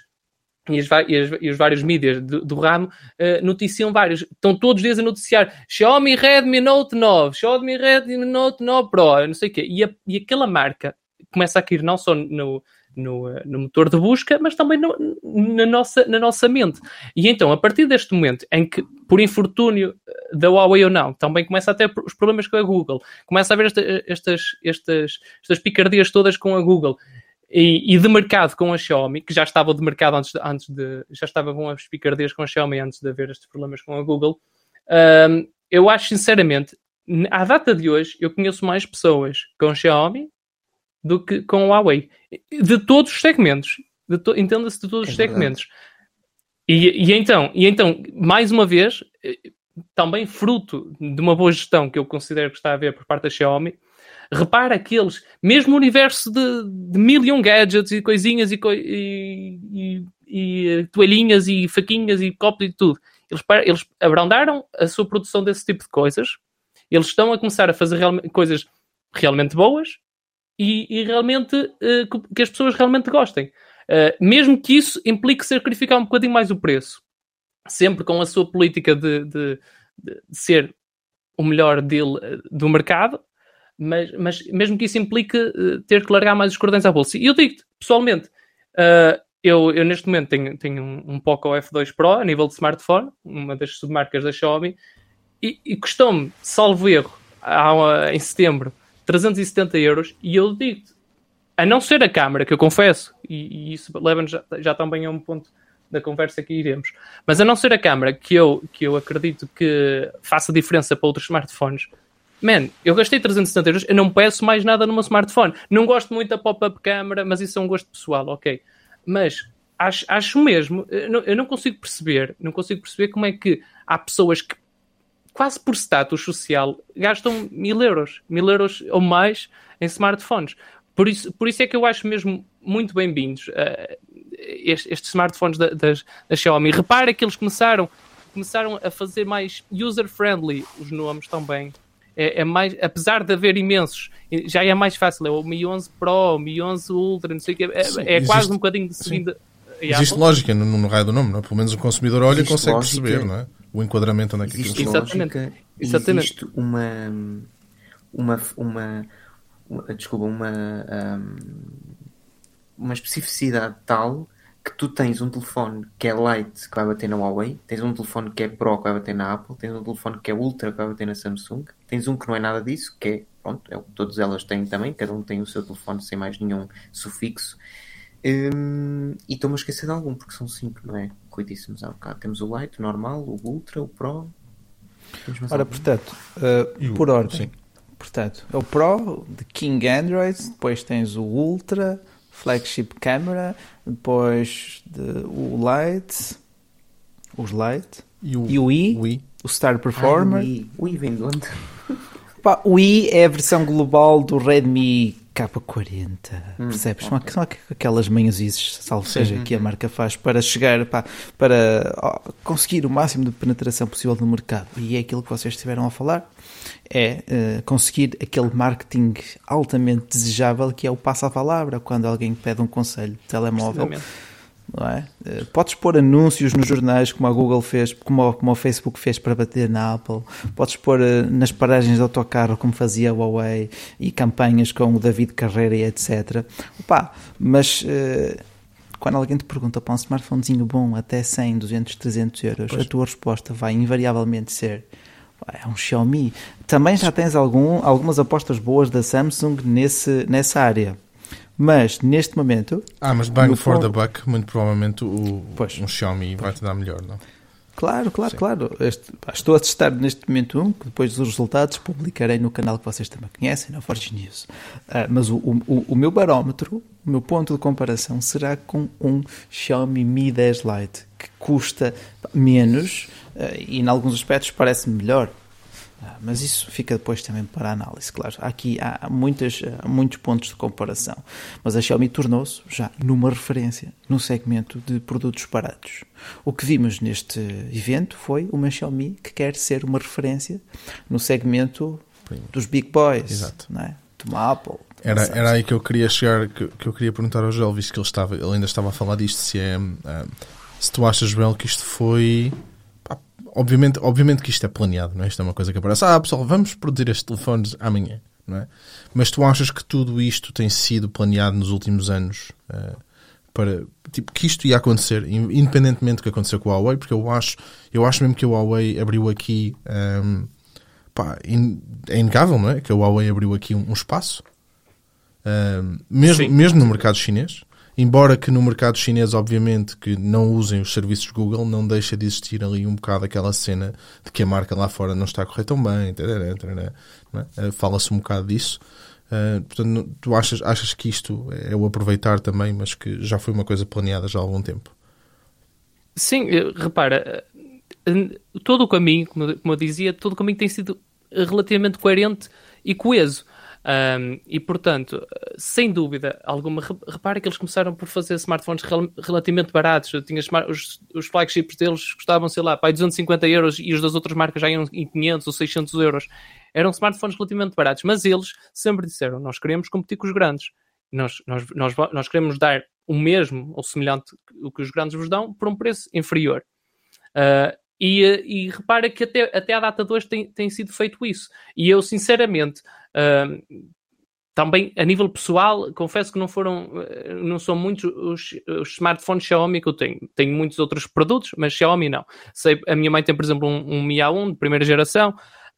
e, as, e, as, e, os vários mídias do, do ramo uh, noticiam vários. Estão todos os dias a noticiar Xiaomi Redmi Note 9, Xiaomi Redmi Note 9 Pro, não sei o quê. E, a, e aquela marca começa a cair não só no, no, no, motor de busca, mas também no, na, nossa, na nossa mente. E então, a partir deste momento em que, por infortúnio da Huawei ou não, também começa a ter os problemas com a Google, começa a haver esta, estas, estas, estas picardias todas com a Google. E, e, de mercado com a Xiaomi, que já estava de mercado antes de, antes de já estava com as picardias com a Xiaomi antes de haver estes problemas com a Google, um, eu acho sinceramente, à data de hoje, eu conheço mais pessoas com Xiaomi do que com a Huawei. De todos os segmentos. To, Entenda-se de todos é os segmentos. E, e, então, e então, mais uma vez, eh, também fruto de uma boa gestão que eu considero que está a haver por parte da Xiaomi, repara que eles, mesmo o universo de, de mil e um gadgets e coisinhas e, e, e, e eh, toalhinhas e faquinhas e copos e tudo, eles, eles abrandaram a sua produção desse tipo de coisas, eles estão a começar a fazer real, coisas realmente boas e, e realmente uh, que as pessoas realmente gostem. Uh, mesmo que isso implique sacrificar um bocadinho mais o preço, sempre com a sua política de, de, de ser o melhor deal do mercado, mas, mas mesmo que isso implique uh, ter que largar mais os cordões à bolsa. E eu digo-te, pessoalmente, eu, eu, neste momento tenho, tenho um, um Poco F2 Pro a nível de smartphone, uma das submarcas da Xiaomi, e, e custou-me, salvo erro, há, em setembro, 370 euros, e eu digo-te, a não ser a câmara, que eu confesso, e, e isso leva-nos já, já também a um ponto da conversa que iremos, mas a não ser a câmara, que eu, que eu acredito que faça diferença para outros smartphones, man, eu gastei 370 euros, eu não peço mais nada no meu smartphone. Não gosto muito da pop-up câmera, mas isso é um gosto pessoal, ok. Mas acho, acho mesmo, eu não, eu não, consigo perceber, não consigo perceber como é que há pessoas que quase por status social gastam mil euros, mil euros ou mais em smartphones. Por isso, por isso é que eu acho mesmo muito bem-vindos uh, estes, estes, smartphones da, das, da Xiaomi. Repara que eles começaram, começaram a fazer mais user-friendly os nomes também é, é, mais, apesar de haver imensos, já é mais fácil. É o Mi 11 Pro, o Mi 11 Ultra, não sei o que, é, Sim, é existe, quase um bocadinho de seguida. Existe lógica no, no, raio do nome, não é? Pelo menos o consumidor olha e consegue lógica, perceber, não é? O enquadramento onde é que existe exatamente, lógica, exatamente. Existe uma, uma, uma, uma desculpa, uma, um, uma especificidade tal que tu tens um telefone que é Lite que vai bater na Huawei, tens um telefone que é Pro que vai bater na Apple, tens um telefone que é Ultra que vai bater na Samsung, tens um que não é nada disso, que é, pronto, é o que todas elas têm também, cada um tem o seu telefone sem mais nenhum sufixo. Hum, e estou-me a esquecer de algum, porque são cinco, não é? Cuidíssimos há bocado. Temos o Lite, o normal, o Ultra, o Pro. Ora, portanto, uh, por ordem. Sim. Portanto, é o Pro de King Android, depois tens o Ultra, flagship camera, depois de, o Lite, os Lite e o, e o I, o, I. o Star Performer. Ah, o, I. o I vem de onde? Pá, o I é a versão global do Redmi K40, hum, percebes? Okay. São, aquelas manhãzes, salvo Sim. seja, que a marca faz para chegar, pá, para conseguir o máximo de penetração possível no mercado. E é aquilo que vocês estiveram a falar, é uh, conseguir aquele marketing altamente desejável que é o passo à palavra, quando alguém pede um conselho de telemóvel não é? Eh, podes pôr anúncios nos jornais como a Google fez, como, como o Facebook fez para bater na Apple, podes pôr eh, nas paragens de autocarro como fazia a Huawei e campanhas com o David Carreira e etc. Opa, mas uh, quando alguém te pergunta para um smartphonezinho bom até 100, 200, 300 euros, pois. a tua resposta vai invariavelmente ser é um Xiaomi. Também já tens algum, algumas apostas boas da Samsung nesse, nessa área. Mas neste momento. Ah, mas bang for the buck, muito provavelmente o, pois, um Xiaomi vai te dar melhor, não? Claro, claro, Sim. claro. Este, estou a testar neste momento um, que depois dos resultados publicarei no canal que vocês também conhecem, na Forge News. Uh, mas o, o, o, meu barómetro, o meu ponto de comparação será com um Xiaomi Mi 10 Lite, que custa menos uh, e, em alguns aspectos, parece melhor. Ah, mas isso fica depois também para a análise, claro. Aqui há muitas, muitos pontos de comparação. Mas a Xiaomi tornou-se já numa referência no segmento de produtos baratos. O que vimos neste evento foi uma Xiaomi que quer ser uma referência no segmento dos big boys, Exato. Não é? de uma Apple. Era, era aí que eu queria chegar, que, que eu queria perguntar ao Joel, visto que ele, estava, ele ainda estava a falar disto, se é. Uh, se tu achas, Joel, que isto foi obviamente, obviamente que isto é planeado, não é? Isto é uma coisa que aparece. Ah, pessoal, vamos produzir estes telefones amanhã, não é? Mas tu achas que tudo isto tem sido planeado nos últimos anos uh, para tipo, que isto ia acontecer, independentemente do que aconteceu com a Huawei? Porque eu acho, eu acho mesmo que a Huawei abriu aqui. Um, ehm, pá, in, é inegável, não é? Que a Huawei abriu aqui um, um espaço. Um, ehm, mesmo, mesmo no mercado chinês, Embora que no mercado chinês, obviamente, que não usem os serviços Google, não deixa de existir ali um bocado aquela cena de que a marca lá fora não está a correr tão bem, é? uh, fala-se um bocado disso. Uh, portanto, tu achas, achas que isto é o aproveitar também, mas que já foi uma coisa planeada já há algum tempo? Sim, repara, eh, todo o caminho, como eu dizia, todo o caminho tem sido relativamente coerente e coeso. Um, e portanto, sem dúvida alguma, repara que eles começaram por fazer smartphones rel relativamente baratos. Eu tinha os, os flagships deles custavam, sei lá, para 250 euros e os das outras marcas já iam em 500 ou 600 euros. Eram smartphones relativamente baratos, mas eles sempre disseram: Nós queremos competir com os grandes. Nós, nós, nós, nós queremos dar o mesmo ou semelhante o que os grandes vos dão por um preço inferior. Uh, e, e, repara que até, até à data de hoje tem, tem sido feito isso. E eu, sinceramente, Uh, também a nível pessoal, confesso que não foram, eh, não são muitos os, os, smartphones Xiaomi que eu tenho. Tenho muitos outros produtos, mas Xiaomi não. Sei, a minha mãe tem, por exemplo, um, um Mi A1 de primeira geração.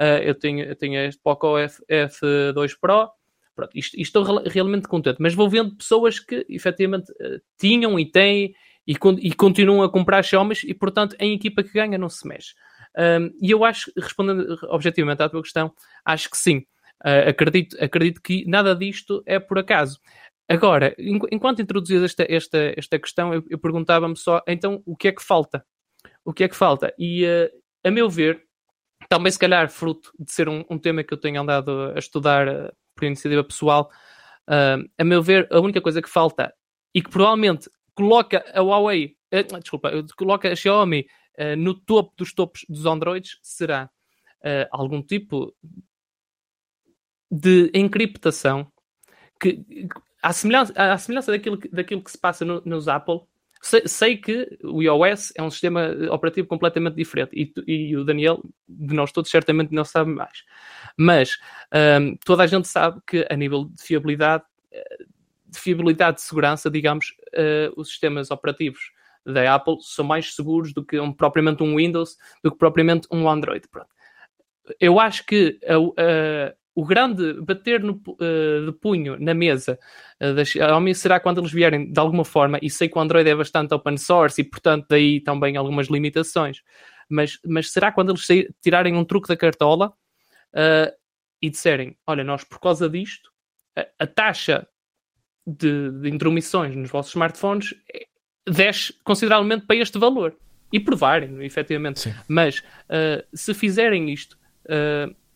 Uh, eu tenho, eu tenho este Poco F, F2 Pro. Pronto, isto, isto estou realmente contente. Mas vou vendo pessoas que efetivamente uh, tinham e têm e, e, continuam a comprar Xiaomi e, portanto, em equipa que ganha não se mexe. Um, e eu acho, respondendo objetivamente à tua questão, acho que sim. Uh, acredito, acredito que nada disto é por acaso. Agora, enquanto introduzias esta, esta, esta questão, eu, eu perguntava-me só, então, o que é que falta? O que é que falta? E, uh, a meu ver, também se calhar fruto de ser um, um tema que eu tenho andado a estudar uh, por iniciativa pessoal, a meu ver, a única coisa que falta e que provavelmente coloca a Huawei, desculpa, coloca a Xiaomi no topo dos topos dos Androids será algum tipo de encriptação que, à semelhança, à semelhança daquilo, daquilo que se passa no, nos Apple, sei, sei, que o iOS é um sistema operativo completamente diferente e, e, o Daniel, de nós todos, certamente não sabe mais. Mas um, toda a gente sabe que a nível de fiabilidade, de fiabilidade de segurança, digamos, uh, os sistemas operativos da Apple são mais seguros do que um, propriamente um Windows, do que propriamente um Android. Pronto. Eu acho que a, a, o grande bater no, uh, de punho na mesa uh, da Xiaomi será quando eles vierem de alguma forma, e sei que o Android é bastante open source e portanto daí também algumas limitações, mas, mas será quando eles tirarem um truque da cartola uh, e disserem, olha, nós por causa disto, a taxa de, de intromissões nos vossos smartphones desce consideravelmente para este valor. E provarem, efetivamente. Sim. Mas se fizerem isto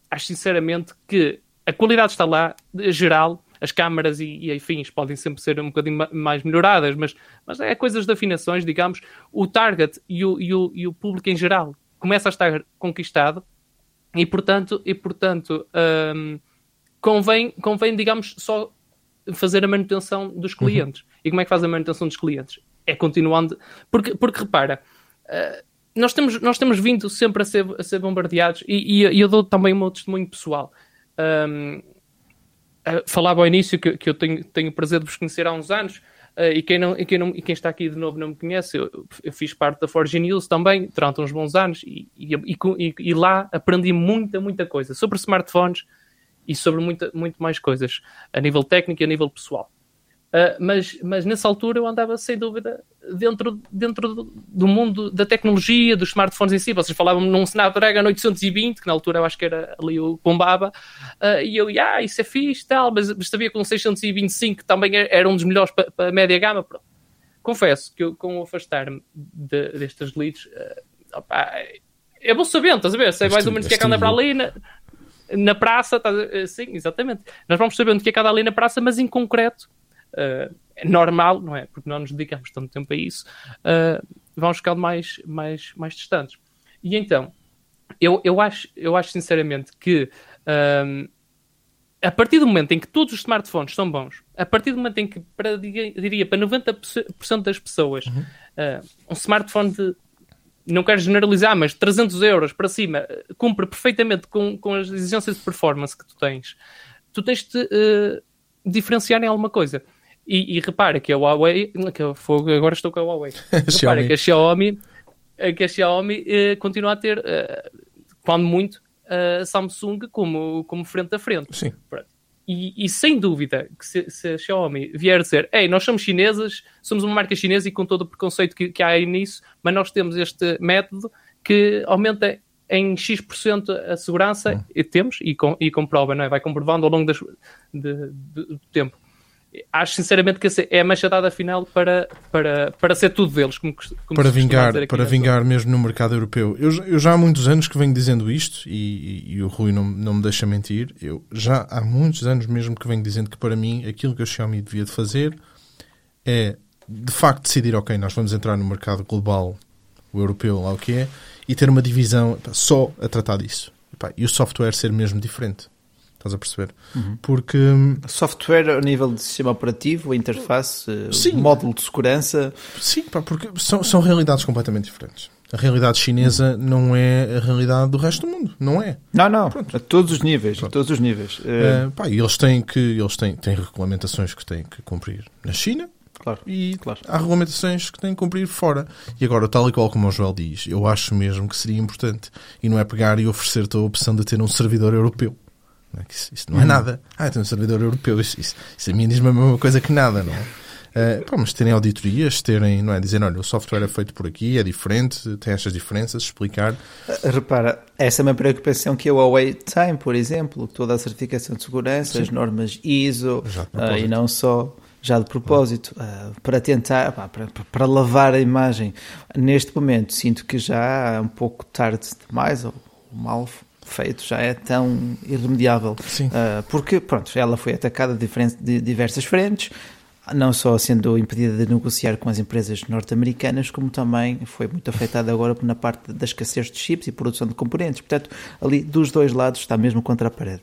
acho sinceramente que a qualidade está lá, geral, as câmaras e, e afins podem sempre ser um bocadinho mais melhoradas, mas, mas é coisas de afinações, digamos. O target e o, e o, e o público em geral começa a estar conquistado e, portanto, e, portanto um, convém, convém, digamos, só fazer a manutenção dos uhum. clientes. Uhum. E como é que faz a manutenção dos clientes? É continuando. Porque, porque repara, uh, nós, temos, nós temos vindo sempre a ser, a ser bombardeados, e, e, eu dou também um testemunho pessoal. Um, falava ao início que, que eu tenho, tenho o prazer de vos conhecer há uns anos. Uh, e, quem não, e, quem não, e quem está aqui de novo não me conhece, eu, eu fiz parte da Forge News também durante uns bons anos e, e, e, lá aprendi muita, muita coisa sobre smartphones e sobre muita, muito mais coisas a nível técnico e a nível pessoal. Uh, mas, mas nessa altura eu andava sem dúvida dentro, dentro do, do, mundo da tecnologia, dos smartphones em si. Vocês falavam num Snapdragon 820, que na altura eu acho que era ali o bombava, uh, e eu, ah, isso é fixe tal, mas, mas sabia que um 625 também era um dos melhores para pa a média gama. Pronto. Confesso que eu, com o afastar-me de, destes leads, uh, opa, é bom saber, estás a ver? Sei mais ou menos o que é que anda para ali na, na praça, tá, sim, exatamente. Nós vamos sabendo o que é que anda ali na praça, mas em concreto uh, normal, não é? Porque não nos dedicamos tanto tempo a isso, uh, vamos ficando mais, mais, mais distantes. E então, eu, eu, acho, eu acho sinceramente que um, a partir do momento em que todos os smartphones são bons, a partir do momento em que, para, diria, para 90% das pessoas, uhum. uh, um smartphone de, não quero generalizar, mas 300 euros para cima, cumpre perfeitamente com, com as exigências de performance que tu tens, tu tens de uh, diferenciar em alguma coisa. E, e repara que a Huawei, que eu, agora estou com a Huawei, [laughs] repara que a Xiaomi, que a Xiaomi uh, continua a ter, uh, quando muito, a Samsung como, como frente a frente. Sim. E, e, sem dúvida que se, se, a Xiaomi vier dizer, ei, nós somos chinesas, somos uma marca chinesa e com todo o preconceito que, que há aí nisso, mas nós temos este método que aumenta em X% a segurança, hum. e temos, e, com, e comprova, não é? vai comprovando ao longo das, de, de, do tempo acho sinceramente que é a machadada final para, para, para ser tudo deles. Como, como para vingar, para vingar mesmo no mercado europeu. Eu, eu já há muitos anos que venho dizendo isto e, e, e, o Rui não, não me deixa mentir. Eu já há muitos anos mesmo que venho dizendo que para mim aquilo que a Xiaomi devia de fazer é de facto decidir, ok, nós vamos entrar no mercado global, o europeu, lá o que é, e ter uma divisão só a tratar disso. E o software ser mesmo diferente. Estás a perceber? Uhum. Porque. Software a nível de sistema operativo, interface, Sim. módulo de segurança. Sim, pá, porque são, são realidades completamente diferentes. A realidade chinesa uhum. não é a realidade do resto do mundo, não é? Não, não, Pronto. a todos os níveis, Pronto. a todos os níveis. É, pá, e eles têm que eles têm, têm regulamentações que têm que cumprir na China, Claro, e claro. há regulamentações que têm que cumprir fora. E agora, tal e qual como o Joel diz, eu acho mesmo que seria importante. E não é pegar e oferecer-te a opção de ter um servidor europeu. Não é? Isso, não é hum. nada. Ah, tem um servidor europeu. Isso, isso, isso a mim diz-me a mesma coisa que nada, não é? Uh, pá, mas terem auditorias, terem, não é? Dizer, olha, o software é feito por aqui, é diferente, tem estas diferenças, explicar. Uh, repara, essa é uma preocupação que a Huawei tem, por exemplo, toda a certificação de segurança, Sim. as normas ISO, uh, e não só já de propósito, uh, para tentar, pá, para, para lavar a imagem. Neste momento, sinto que já é um pouco tarde demais, ou mal feito já é tão irremediável. Uh, porque, pronto, ela foi atacada de diversas frentes, não só sendo impedida de negociar com as empresas norte-americanas, como também foi muito afetada agora na parte da escassez de chips e produção de componentes. Portanto, ali dos dois lados está mesmo contra a parede.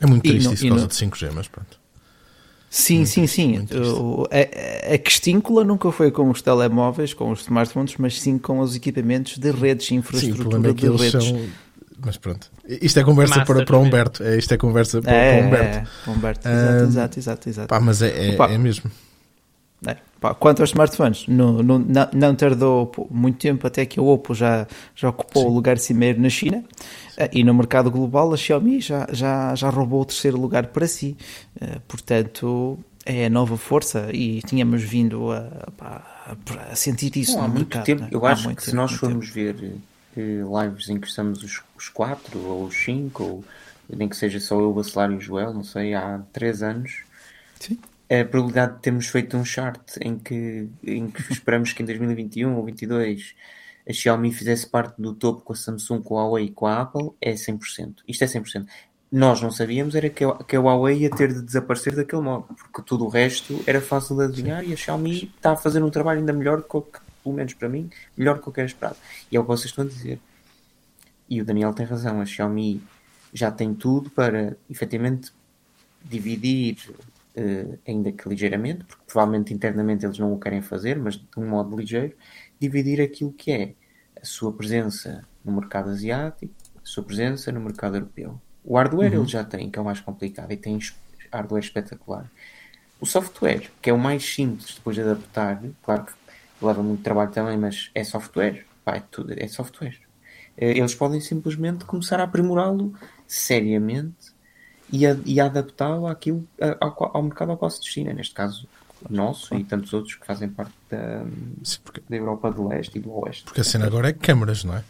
É muito triste isso por causa de 5G, mas pronto. Sim, muito, sim, sim. A, a questíncola nunca foi com os telemóveis, com os smartphones, mas sim com os equipamentos de redes, infraestrutura sim, é de redes. São mas pronto. Isto é conversa para, para Humberto. É, isto é conversa para, é, para Humberto. É, Humberto. Exato, exato, exato, exato. Pá, mas é, é, é mesmo. É. Pá, quanto aos smartphones, não, não, não tardou muito tempo até que a Oppo já, já ocupou Sim. o lugar cimeiro na China eh, e no mercado global a Xiaomi já, já, já roubou o terceiro lugar para si. Eh, portanto, é a nova força e tínhamos vindo a, a, a sentir isso não, no mercado. Tempo, eu acho que se nós formos tempo. ver lives em que estamos os, os quatro ou os cinco, ou nem que seja só eu, o Bacelar e o Joel, não sei, há três anos. Sim. A probabilidade de termos feito um chart em que, em que esperamos que em 2021 ou 2022 a Xiaomi fizesse parte do topo com a Samsung, com a Huawei e com a Apple é 100%. Isto é 100%. nós não sabíamos era que a, que a Huawei ia ter de desaparecer daquele modo, porque tudo o resto era fácil de adivinhar e a Xiaomi está a fazer um trabalho ainda melhor do que, pelo menos para mim, melhor do que eu quero esperado. E é o que vocês estão a dizer. E o Daniel tem razão, a Xiaomi já tem tudo para efetivamente dividir, uh, ainda que ligeiramente, porque provavelmente internamente eles não o querem fazer, mas de um modo ligeiro, dividir aquilo que é a sua presença no mercado asiático, a sua presença no mercado europeu. O hardware uhum. ele já tem, que é o mais complicado, e tem hardware espetacular. O software, que é o mais simples depois de adaptar, claro que leva muito trabalho também, mas é software, pá, é, tudo, é software. Eh, eles podem simplesmente começar a aprimorá-lo seriamente e, a, e adaptá-lo àquilo, ao, ao, mercado ao qual se destina, neste caso nosso e tantos outros que fazem parte da, Sim, porque... da Europa do Leste e do Oeste. Porque a cena agora é câmaras, não é?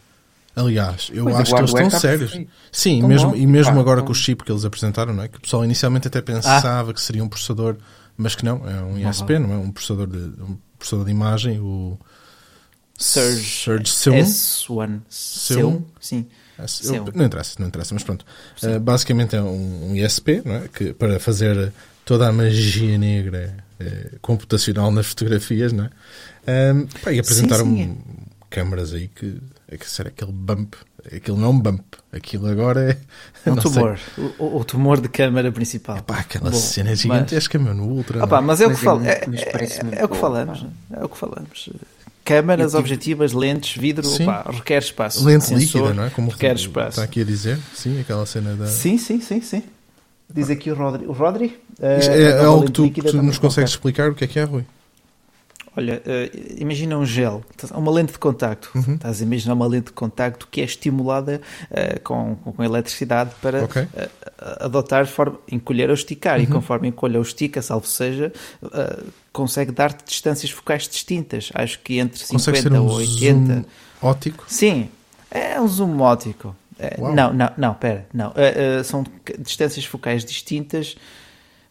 Aliás, eu pois acho que eles estão sérios. Sim, mesmo, e mesmo agora com o chip que eles apresentaram, não é? que o pessoal inicialmente até pensava ah. que seria um processador, mas que não, é um ISP, não é? Um processador de, um processador de imagem, o Surge, Surge S1. Seu? Sim. Eu, não interessa, não interessa, mas pronto. Uh, basicamente é um, um, ISP, não é? que para fazer toda a magia negra uh, computacional nas fotografias, não é? Um, pá, e apresentaram sim, sim. Câmaras aí que é que será aquele bump? Aquilo não é um bump, aquilo agora é. É um tumor. O, o, tumor de câmara principal. Epá, aquela Bom, cena é gigantesca, mas... meu, no Ultra. Opa, mas é o que, fal... é, é, é, é o que falamos. É o que falamos. Câmaras tive... objetivas, lentes, vidro, opa, requer espaço. Lente Sensor, líquida, não é? Como requer espaço. Está aqui a dizer, sim, aquela cena da. Sim, sim, sim, sim. Diz aqui o Rodri. O Rodri? Uh, é, é algo que tu, tu nos consegues explicar o que é que é, Rui? Olha, uh, imagina um gel, uma lente de contacto. Uhum. Estás a imaginar uma lente de contacto que é estimulada uh, com, com eletricidade para okay. uh, adotar, forma, encolher ou esticar. Uhum. E conforme encolha ou estica, salvo seja, consegue dar-te distâncias focais distintas. Acho que entre 50 um ou 80. Zoom ótico? Sim, é um zoom ótico. não, não, não, pera, não. são distâncias focais distintas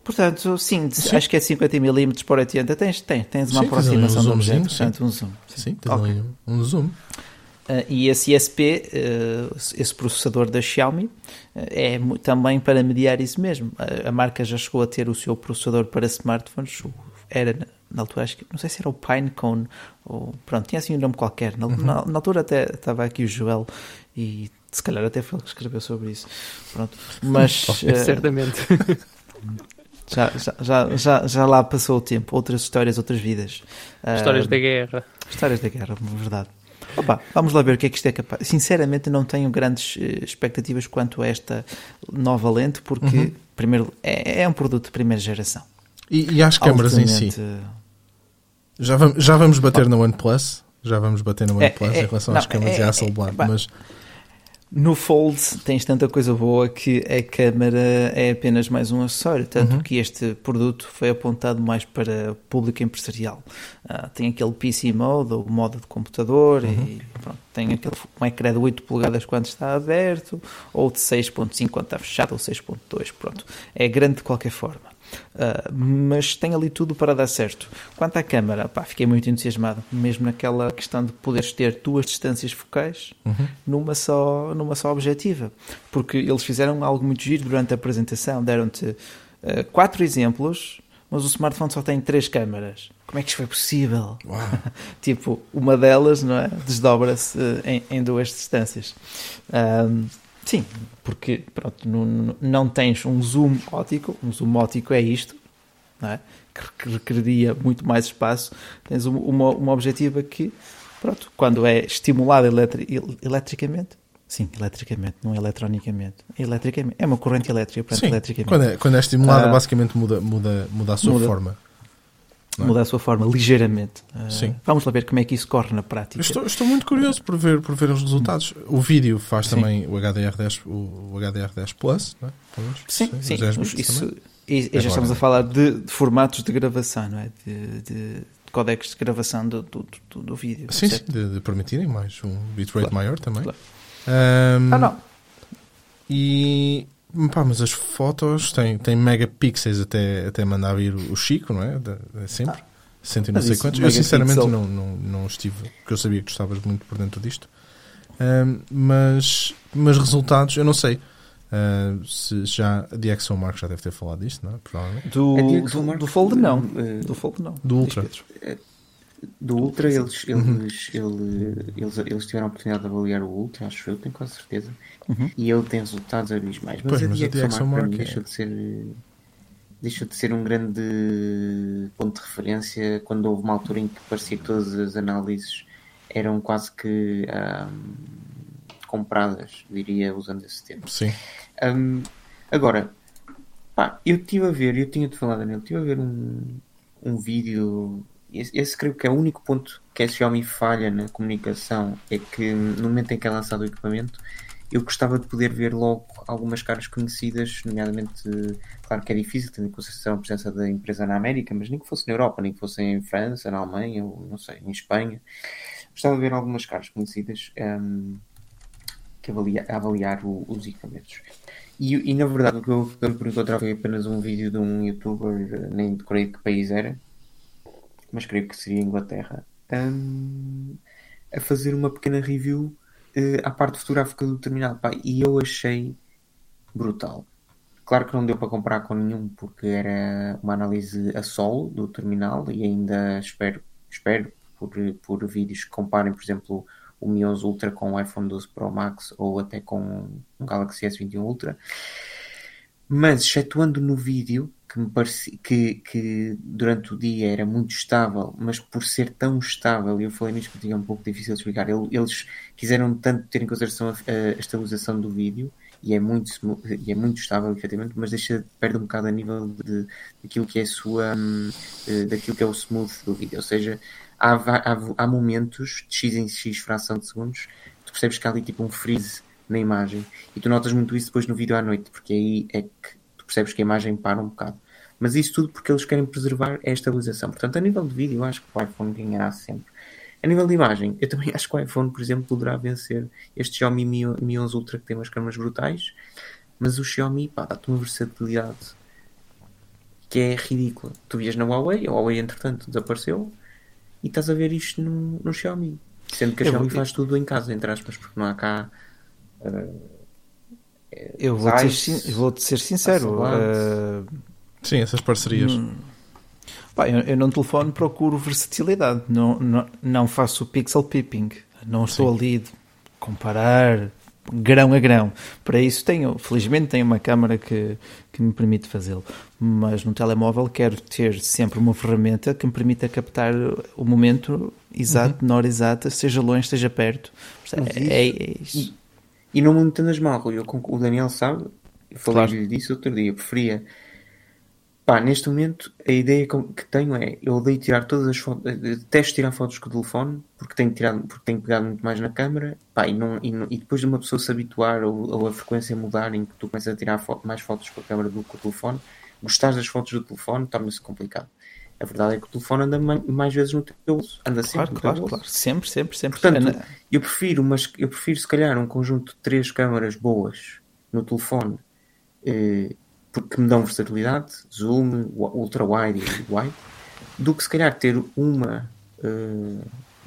Portanto, sim, sim, acho que é 50mm por 80. Tens, tens, tens uma sim, aproximação um do objeto, portanto, um zoom. Sim, sim tens okay. um, um zoom. Uh, e esse ISP, uh, esse processador da Xiaomi, uh, é também para mediar isso mesmo. a marca já chegou a ter o seu processador para smartphones, era na altura, acho que, não sei se era o Pinecone, ou pronto, tinha assim um nome qualquer. Na, uhum. na, na altura até estava aqui o Joel e se calhar até foi ele que escreveu sobre isso. Pronto, [laughs] mas. certamente. [laughs] Já, já, já, já lá passou o tempo, outras histórias, outras vidas. Histórias uh, da guerra. Histórias da guerra, verdade. Opa, vamos lá ver o que é que isto é capaz. Sinceramente, não tenho grandes uh, expectativas quanto a esta nova lente, porque, uhum. primeiro, é, é, um produto de primeira geração. E, e as câmaras em si? Já vamos, já vamos bater no OnePlus? Já vamos bater no é, OnePlus é, é, em relação não, às câmaras é, e à Hasselblad, mas... No Fold tens tanta coisa boa que a câmera é apenas mais um acessório, tanto uhum. que este produto foi apontado mais para público empresarial. Uh, tem aquele PC mode, ou modo de computador, uhum. e pronto, tem aquele, um ecrã de 8 polegadas quando está aberto, ou de 6.5 quando está fechado, ou 6.2, pronto. É grande de qualquer forma. Uh, mas tem ali tudo para dar certo. Quanto à câmara, pá, fiquei muito entusiasmado, mesmo naquela questão de poderes ter duas distâncias focais uhum. numa, só, numa só objetiva. Porque eles fizeram algo muito giro durante a apresentação, deram-te uh, quatro exemplos, mas o smartphone só tem três câmaras. Como é que isto foi possível? [laughs] tipo, uma delas não é? desdobra-se uh, em, em, duas distâncias. Um, Sim, porque pronto, não, não tens um zoom ótico, um zoom ótico é isto, é? que requeriria muito mais espaço. Tens uma, uma objetiva que, pronto, quando é estimulada eletri eletricamente, sim, eletricamente, não eletronicamente, eletricamente, é uma corrente elétrica, portanto, sim, eletricamente. Quando é, quando é estimulada, ah, basicamente muda, muda, muda a sua muda. forma. É? Muda a sua forma ligeiramente. Uh, Sim. Vamos lá ver como é que isso corre na prática. Estou, estou, muito curioso por ver, por ver os resultados. O vídeo faz sim. também o HDR10, o, HDR10 Plus, não é? Sim, sim. sim. Isso, e, e já estamos a falar de, de, formatos de gravação, não é? De, de, de códex de gravação do, do, do, do vídeo. Sim, sim de, permitirem mais um bitrate claro. maior também. Claro. Um, ah, não. E Pá, mas as fotos têm, têm megapixels até, até mandar vir o Chico, não é? é sempre. Ah, Cento e não sei quantos. Eu sinceramente não, não, não estive, porque eu sabia que tu estavas muito por dentro disto. Um, mas, mas resultados, eu não sei. Uh, se já a DxOMark já deve ter falado disto, não é? Provavelmente. Do, A do, DxOMark, do Fold não. eh, Do Fold não. Do Ultra. Do Ultra, eles, Uhum. eles, ele- eles, eles tiveram a oportunidade de avaliar o Ultra, acho eu, tenho quase certeza. Uhum. E ele tem resultados abismais. Mas Pois, a mas a DxOMark, mim é- deixou de ser deixou de ser um grande ponto de referência quando houve uma altura em que parecia que todas as análises eram quase que compradas, diria, usando esse termo. Sim. Hum, agora, pá, eu estive a ver, eu tinha-te falado nele, estive a ver um, um vídeo. Esse, creio que é o único ponto que a Xiaomi falha na comunicação é que no momento em que é lançado o equipamento, eu gostava de poder ver logo algumas caras conhecidas, nomeadamente, claro que é difícil, tendo em consideração a presença da empresa na América, mas nem que fosse na Europa, nem que fosse em França, na Alemanha, ou não sei, em Espanha. Gostava de ver algumas caras conhecidas. hum, que avalia, avaliar o- os equipamentos. E, e, na verdade o que eu acabei por encontrar foi apenas um vídeo de um youtuber, eh, nem decorei que país era, mas creio que seria Inglaterra, hum, a fazer uma pequena review eh, à parte fotográfica do terminal. Pá, e eu achei brutal. Claro que não deu para comparar com nenhum, porque era uma análise a solo do terminal e ainda espero, espero por, por vídeos que comparem, por exemplo, o Mi 11 Ultra com o iPhone 12 Pro Max ou até com um Galaxy S21 Ultra. Mas, excetuando no vídeo, que me parecia que, que durante o dia era muito estável, mas por ser tão estável, e eu falei nisto que é um pouco difícil de explicar, ele- eles quiseram tanto ter em consideração a, a estabilização do vídeo, e é muito, e é muito estável, efetivamente, mas deixa, perde um bocado a nível de, daquilo que é sua, hum, eh, daquilo que é o smooth do vídeo, ou seja, há, há, há momentos de x em x fração de segundos, tu percebes que há ali tipo um freeze na imagem, e tu notas muito isso depois no vídeo à noite, porque aí é que tu percebes que a imagem para um bocado. Mas isso tudo porque eles querem preservar a estabilização. Portanto, a nível de vídeo, eu acho que o iPhone ganhará sempre. A nível de imagem, eu também [laughs] acho que o iPhone, por exemplo, poderá vencer este Xiaomi Mi, Mi 11 Ultra que tem umas câmeras brutais, mas o Xiaomi, dá-te uma versatilidade que é ridícula. Tu vias na Huawei, a Huawei, entretanto, desapareceu, e estás a ver isto no, no Xiaomi. Sendo que a Eu Xiaomi vou- faz tudo em casa, entre aspas, porque não há cá. Eu vou-te ser, sin- vou-te ser sincero. Eh, Sim, essas parcerias. Pá, eu, eu num telefone procuro versatilidade, não, não, não faço pixel peeping, não estou ali de comparar grão a grão. Para isso tenho, felizmente tenho uma câmara que, que me permite fazê-lo, mas no telemóvel quero ter sempre uma ferramenta que me permita captar o momento exato, na hora exata, seja longe, seja perto. É, é, é isso. E, não me metas mal, Rui. Eu, o Daniel sabe, eu falei-lhe disso outro dia. Eu preferia. Pá, neste momento, a ideia que tenho é: eu odeio tirar todas as fotos, eh, detesto tirar fotos com o telefone, porque tenho, tirado, porque tenho pegado muito mais na câmera. Pá, e, não, e, não- e depois de uma pessoa se habituar ou, ou a frequência mudar, em que tu começas a tirar mais fotos com a câmera do que com o telefone, gostar das fotos do telefone torna-se complicado. A verdade é que o telefone anda ma- mais vezes no teu bolso, anda sempre Claro, no teu claro, bolso. claro. Sempre, sempre, sempre. Portanto, Ana- eu prefiro, mas eu prefiro se calhar um conjunto de três câmaras boas no telefone eh, porque me dão versatilidade, zoom, wa- ultra wide e wide, do que se calhar ter uma eh,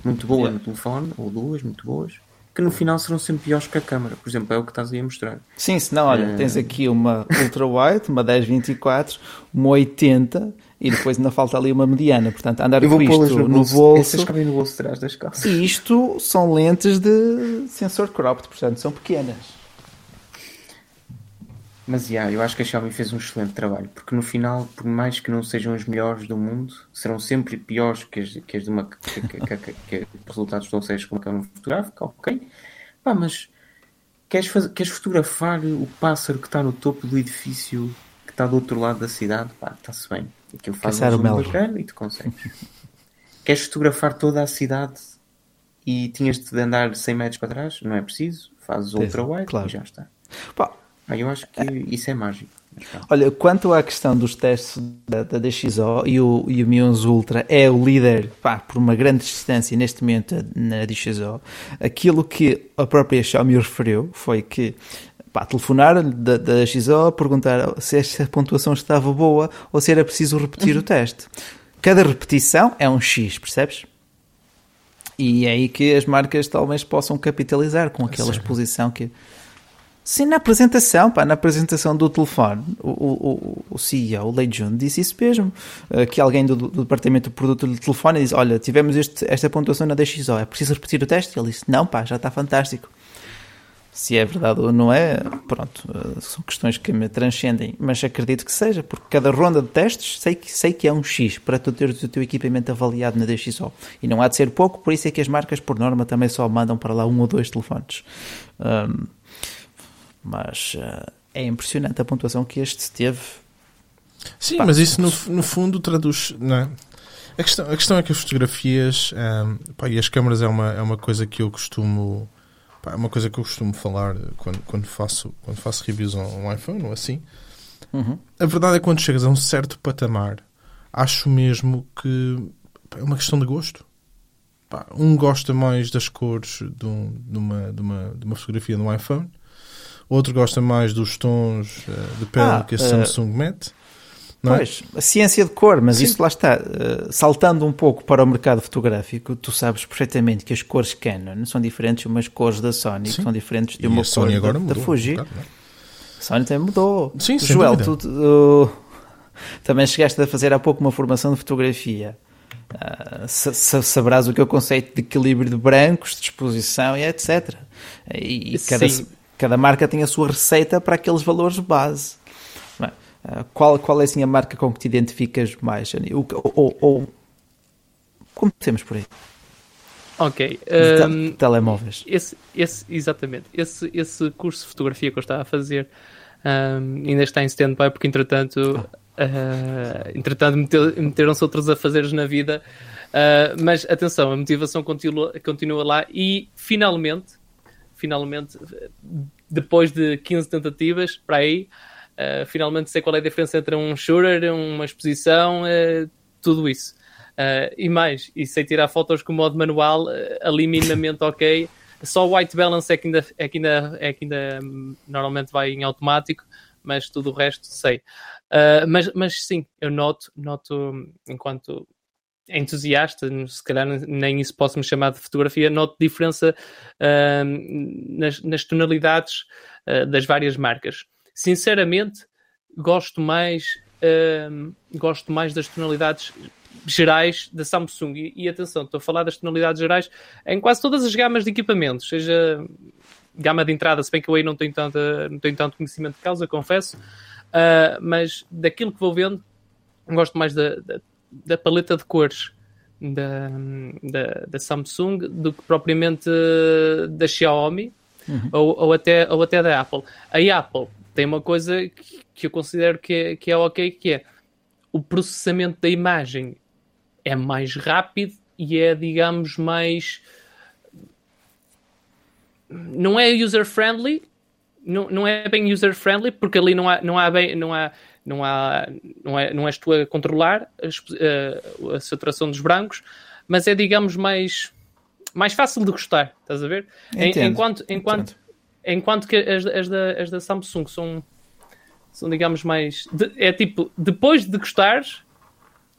muito boa Yeah. no telefone, ou duas muito boas, que no final serão sempre piores que a câmara. Por exemplo, é o que estás aí a mostrar. Sim, se não, olha, Eh, tens aqui uma ultra wide, uma 1024, uma 80 e depois ainda falta ali uma mediana. Portanto, andar com isto no no bolso. bolso. Essas cabem no bolso de trás das calças. E isto são lentes de sensor cropped, portanto, são pequenas. Mas yeah, eu acho que a Xiaomi fez um excelente trabalho, porque no final, por mais que não sejam os melhores do mundo, serão sempre piores que as, que as de uma que, que, que, que, que os resultados estão seja com uma câmera fotográfica, ok? Pá, mas queres, fazer, queres fotografar o pássaro que está no topo do edifício que está do outro lado da cidade? Pá, está-se bem. Aquilo faz Caçar um zoom bacana e tu consegues. [laughs] queres fotografar toda a cidade e tinhas de andar 100 metros para trás? Não é preciso. Fazes Pois é, ultra wide claro. e já está. Pá, Ah, eu acho que isso é mágico. Olha, quanto à questão dos testes da, da DxO e o, e o Mi 11 Ultra é o líder pá, por uma grande distância neste momento na DxO, aquilo que a própria Xiaomi referiu foi que pá, telefonaram-lhe da, da DxO, perguntaram se esta pontuação estava boa ou se era preciso repetir o teste. Cada repetição é um X, percebes? E é aí que as marcas talvez possam capitalizar com aquela exposição que. Sim, na apresentação, pá, na apresentação do telefone, o, o, o CEO, o Lei Jun, disse isso mesmo. Uh, que alguém do, do, departamento do produto do telefone disse: Olha, tivemos este, esta pontuação na DXO, é preciso repetir o teste? E ele disse: Não, pá, já está fantástico. Se é verdade ou não é, pronto, uh, são questões que me transcendem, mas acredito que seja, porque cada ronda de testes sei que, sei que é um X para tu teres o teu equipamento avaliado na DXO. E não há de ser pouco, por isso é que as marcas, por norma, também só mandam para lá um ou dois telefones. Um, mas uh, é impressionante a pontuação que este teve. Sim, pá, mas isso no, no fundo traduz. Não é? a, questão, a questão é que as fotografias um, pá, e as câmaras é uma, é uma coisa que eu costumo. Pá, é uma coisa que eu costumo falar quando, quando, faço, quando faço reviews a um iPhone ou assim. Uhum. A verdade é que quando chegas a um certo patamar, acho mesmo que é uma questão de gosto. Pá, um gosta mais das cores de, um, de, uma, de, uma, de uma fotografia no iPhone outro gosta mais dos tons uh, de pele ah, que a Samsung uh, mete. É? Pois, a ciência de cor, mas Sim. isso lá está. Uh, saltando um pouco para o mercado fotográfico, tu sabes perfeitamente que as cores Canon são diferentes de umas cores da Sony, Sim. que são diferentes de e uma cor Sony agora da, mudou, da Fuji. Claro, é? A Sony também mudou. Sim, Joel, tu, tu, também chegaste a fazer há pouco uma formação de fotografia. Uh, saberás o que é o conceito de equilíbrio de brancos, de exposição e etc. E, e cada, Cada marca tem a sua receita para aqueles valores base. Eh, qual, qual é assim a marca com que te identificas mais? Ou, ou, ou comecemos por aí. Ok. Um, telemóveis. Esse, esse, exatamente. Esse, esse curso de fotografia que eu estava a fazer um, ainda está em stand-by porque entretanto, uh, entretanto meteram-se outros a fazeres na vida. Uh, mas atenção, a motivação continua, continua lá e finalmente finalmente, depois de 15 tentativas, para aí, uh, finalmente sei qual é a diferença entre um shooter, uma exposição, uh, tudo isso. Uh, e mais, e sei tirar fotos com modo manual, ali minimamente ok. Só o white balance é que ainda, é que ainda, é que ainda um, normalmente vai em automático, mas tudo o resto sei. mas, mas sim, eu noto, noto enquanto entusiasta, se calhar nem isso posso me chamar de fotografia, noto diferença uh, nas, nas, tonalidades uh, das várias marcas. Sinceramente, gosto mais, uh, gosto mais das tonalidades gerais da Samsung. E, e, atenção, estou a falar das tonalidades gerais em quase todas as gamas de equipamentos, seja gama de entrada, se bem que eu aí não tenho, tanta, não tenho tanto conhecimento de causa, confesso, uh, mas daquilo que vou vendo, gosto mais da, da da paleta de cores da, da, da Samsung do que propriamente da Xiaomi uhum. ou, ou, até, ou até da Apple. A Apple tem uma coisa que, que eu considero que é, que é ok, que é o processamento da imagem é mais rápido e é, digamos, mais não é user-friendly, não, não é bem user-friendly, porque ali não há, não há bem, não há não, há, não, é, não és tu a controlar a, a, a saturação dos brancos, mas é, digamos, mais, mais fácil de gostar, estás a ver? Entendo, enquanto, enquanto, enquanto que as, as, da, as da Samsung são, são digamos, mais. De, é tipo, depois de gostares,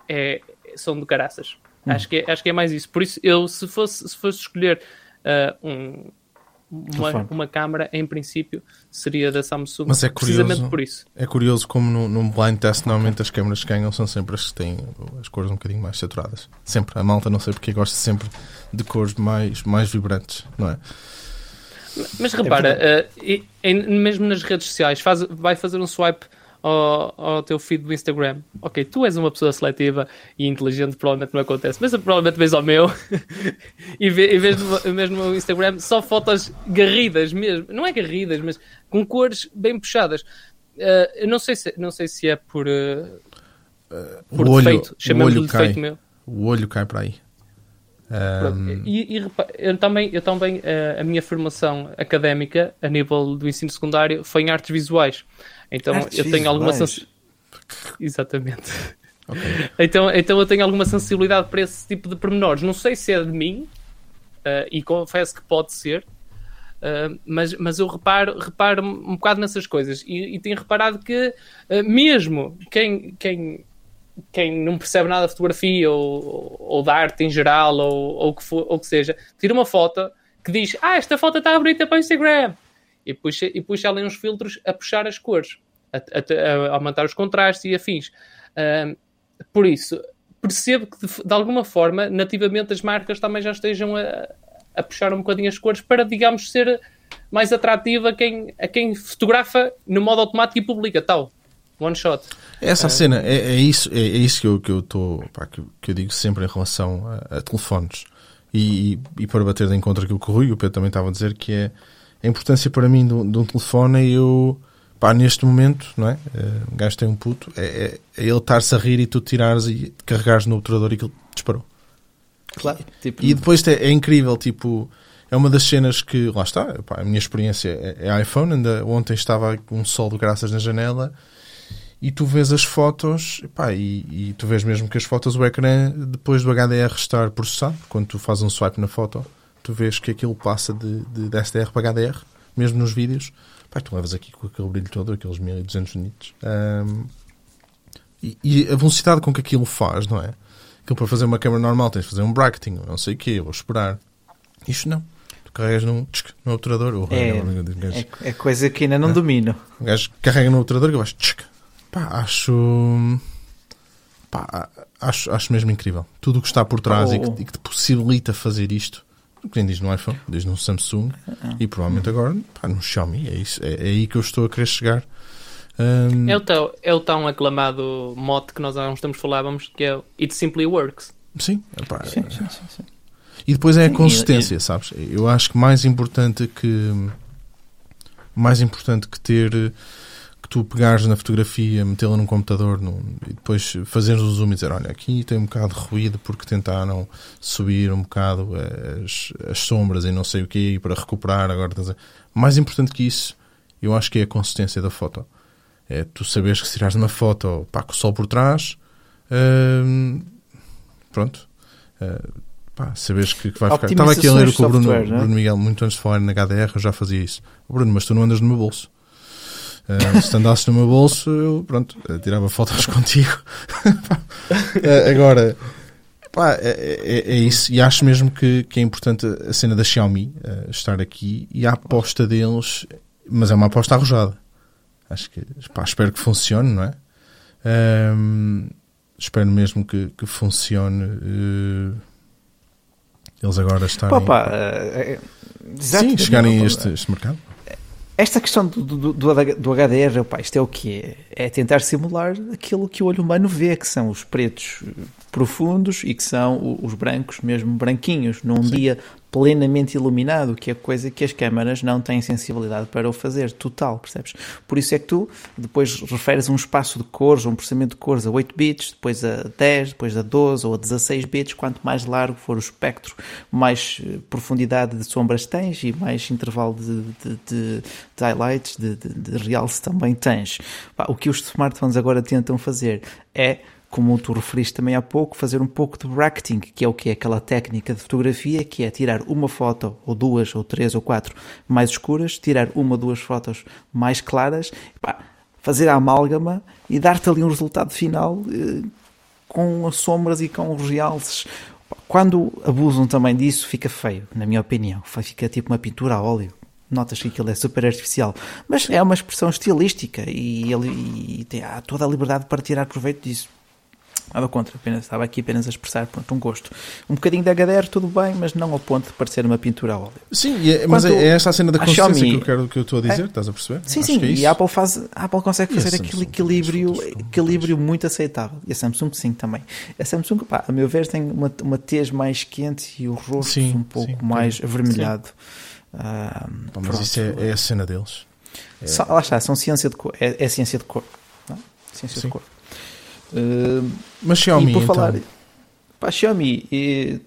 é, são de caraças. Hum. Acho, que é, acho que é mais isso. Por isso, eu, se fosse, se fosse escolher uh, um, uma, uma câmara, em princípio, seria da Samsung. Mas é curioso, precisamente por isso. É curioso como no, num blind test, normalmente as câmaras que ganham são sempre as que têm as cores um bocadinho mais saturadas. Sempre. A malta, não sei porque, gosta sempre de cores mais, mais vibrantes, não é? Mas repara, é uh, mesmo nas redes sociais, faz, vai fazer um swipe ao, ao, teu feed do Instagram. Ok, tu és uma pessoa seletiva e inteligente, provavelmente não acontece, mas provavelmente vês ao meu [laughs] e, vê, e vês, no, vês no meu só fotos garridas mesmo. Não é garridas, mas com cores bem puxadas. Uh, eu não sei se, não sei se é por, uh, por o defeito, chamamos-lhe defeito meu. O olho cai para aí. Um... E, e eu também, eu também a minha formação académica a nível do ensino secundário foi em artes visuais. Então Artes eu tenho alguma sensibilidade. Exatamente. Okay. [laughs] Então, então eu tenho alguma sensibilidade para esse tipo de pormenores. Não sei se é de mim, uh, e confesso que pode ser, uh, mas, mas eu reparo, reparo um bocado nessas coisas. E, e tenho reparado que, uh, mesmo quem, quem, quem não percebe nada de fotografia ou, ou da arte em geral, ou, ou, que for, ou que seja, tira uma foto que diz: Ah, esta foto está bonita para o Instagram e puxa, e puxa ali uns filtros a puxar as cores, a, a, a aumentar os contrastes e afins. Por isso, percebo que de, de, alguma forma, nativamente, as marcas também já estejam a, a puxar um bocadinho as cores para, digamos, ser mais atrativa a quem, a quem fotografa no modo automático e publica tal. One shot. Essa uh, cena, é, é, isso, é, é, isso que eu, que eu tô, pá, que, que, eu digo sempre em relação a, a telefones. E, e, e, para bater de encontro aquilo que o Rui e o Pedro também estavam a dizer, que é a importância para mim de um, telefone é eu, pá, neste momento, não é? Uh, gajo tem um puto, é, é, é ele estar-se a rir e tu tirares e carregares no obturador e aquilo disparou. Claro. Tipo... E depois é, é incrível, tipo, é uma das cenas que, lá está, pá, a minha experiência é, é iPhone. Ainda ontem estava um sol de graças na janela e tu vês as fotos pá, e, e, tu vês mesmo que as fotos, o ecrã, depois do HDR estar processado, quando tu fazes um swipe na foto, tu vês que aquilo passa de, de, de SDR para HDR, mesmo nos vídeos. Pá, tu levas aqui com aquele brilho todo, aqueles 1200 nits. Um, e, e, a velocidade com que aquilo faz, não é? Aquilo para fazer uma câmera normal tens de fazer um bracketing, não sei o quê, vou esperar. Isto não carregas num, tsk, no obturador. Ou, é, é, é, coisa que ainda não é? domino. O gajo carrega no obturador e vais. Tsk. Pá, acho. Pá, acho, acho mesmo incrível. Tudo o que está por trás oh. e, que, e, que, te possibilita fazer isto. Quem diz no iPhone, diz no Samsung e provavelmente agora pá, no Xiaomi. É, isso, é, é aí que eu estou a querer chegar. Um... É, o tão, é o tão aclamado mote que nós há uns tempos falávamos que é It Simply Works. Sim, epá, sim, sim, sim, sim. E depois é a consistência, sabes? Eu acho que mais importante que mais importante que ter que tu pegares na fotografia, metê-la num computador e depois fazeres o zoom e dizer, olha, aqui tem um bocado de ruído porque tentaram subir um bocado as, as sombras e não sei o quê para recuperar agora. Mais importante que isso, eu acho que é a consistência da foto. É tu saberes que se tirares uma foto pá, com o sol por trás, hum, pronto, hum, Pá, sabes que, que vai ficar. Estava aqui a ler que o Bruno, é? Bruno Miguel, muito antes de falar na HDR, eu já fazia isso. Bruno, mas tu não andas no meu bolso. Uh, se andasses no meu bolso, eu, pronto, eh, tirava fotos [laughs] contigo. uh, agora, pá, é, é, é, isso. E acho mesmo que, que é importante a cena da Xiaomi uh, estar aqui e a aposta deles, mas é uma aposta arrojada. Acho que, pá, espero que funcione, não é? Ehm, espero mesmo que, que funcione eles agora estarem. Pá, pá, é, Sim, chegarem a este, este mercado. Esta questão do, do, do, HDR, opa, isto é o que é? É tentar simular aquilo que o olho humano vê, que são os pretos profundos e que são os brancos, mesmo branquinhos, num Sim. dia plenamente iluminado, que é coisa que as câmaras não têm sensibilidade para o fazer, total, percebes? Por isso é que tu depois referes um espaço de cores, um processamento de cores a 8 bits, depois a 10, depois a 12 ou a 16 bits, quanto mais largo for o espectro, mais eh, profundidade de sombras tens e mais intervalo de, de, de, de highlights, de, de, de realce também tens. O que os smartphones agora tentam fazer é como tu referiste também há pouco, fazer um pouco de bracketing, que é o que é aquela técnica de fotografia, que é tirar uma foto, ou duas, ou três, ou quatro mais escuras, tirar uma ou duas fotos mais claras, pá, fazer a amálgama e dar-te ali um resultado final eh, com as sombras e com os realces. Quando abusam também disso, fica feio, na minha opinião. Fica tipo uma pintura a óleo notas que aquilo é super artificial, mas é uma expressão estilística e ele e tem toda a liberdade para tirar proveito disso. Nada contra, apenas, estava aqui apenas a expressar pronto, um gosto. Um bocadinho de HDR, tudo bem, mas não ao ponto de parecer uma pintura a óleo. Sim, é, mas é, é esta a cena da consciência Xiaomi, que, eu quero, que eu estou a dizer, é, estás a perceber? Sim, Acho sim, é e a Apple, faz, a Apple consegue fazer aquele equilíbrio, equilíbrio muito aceitável. E a Samsung sim também. A Samsung, pá, a meu ver, tem uma, uma tez mais quente e o rosto sim, um pouco sim, mais avermelhado. Ah, mas isso é, é, a cena deles. É... Lá está, são ciência de cor. É, é ciência de cor. Não? É? Ciência de cor. Uh, Mas Xiaomi, e por falar, então? pá, Xiaomi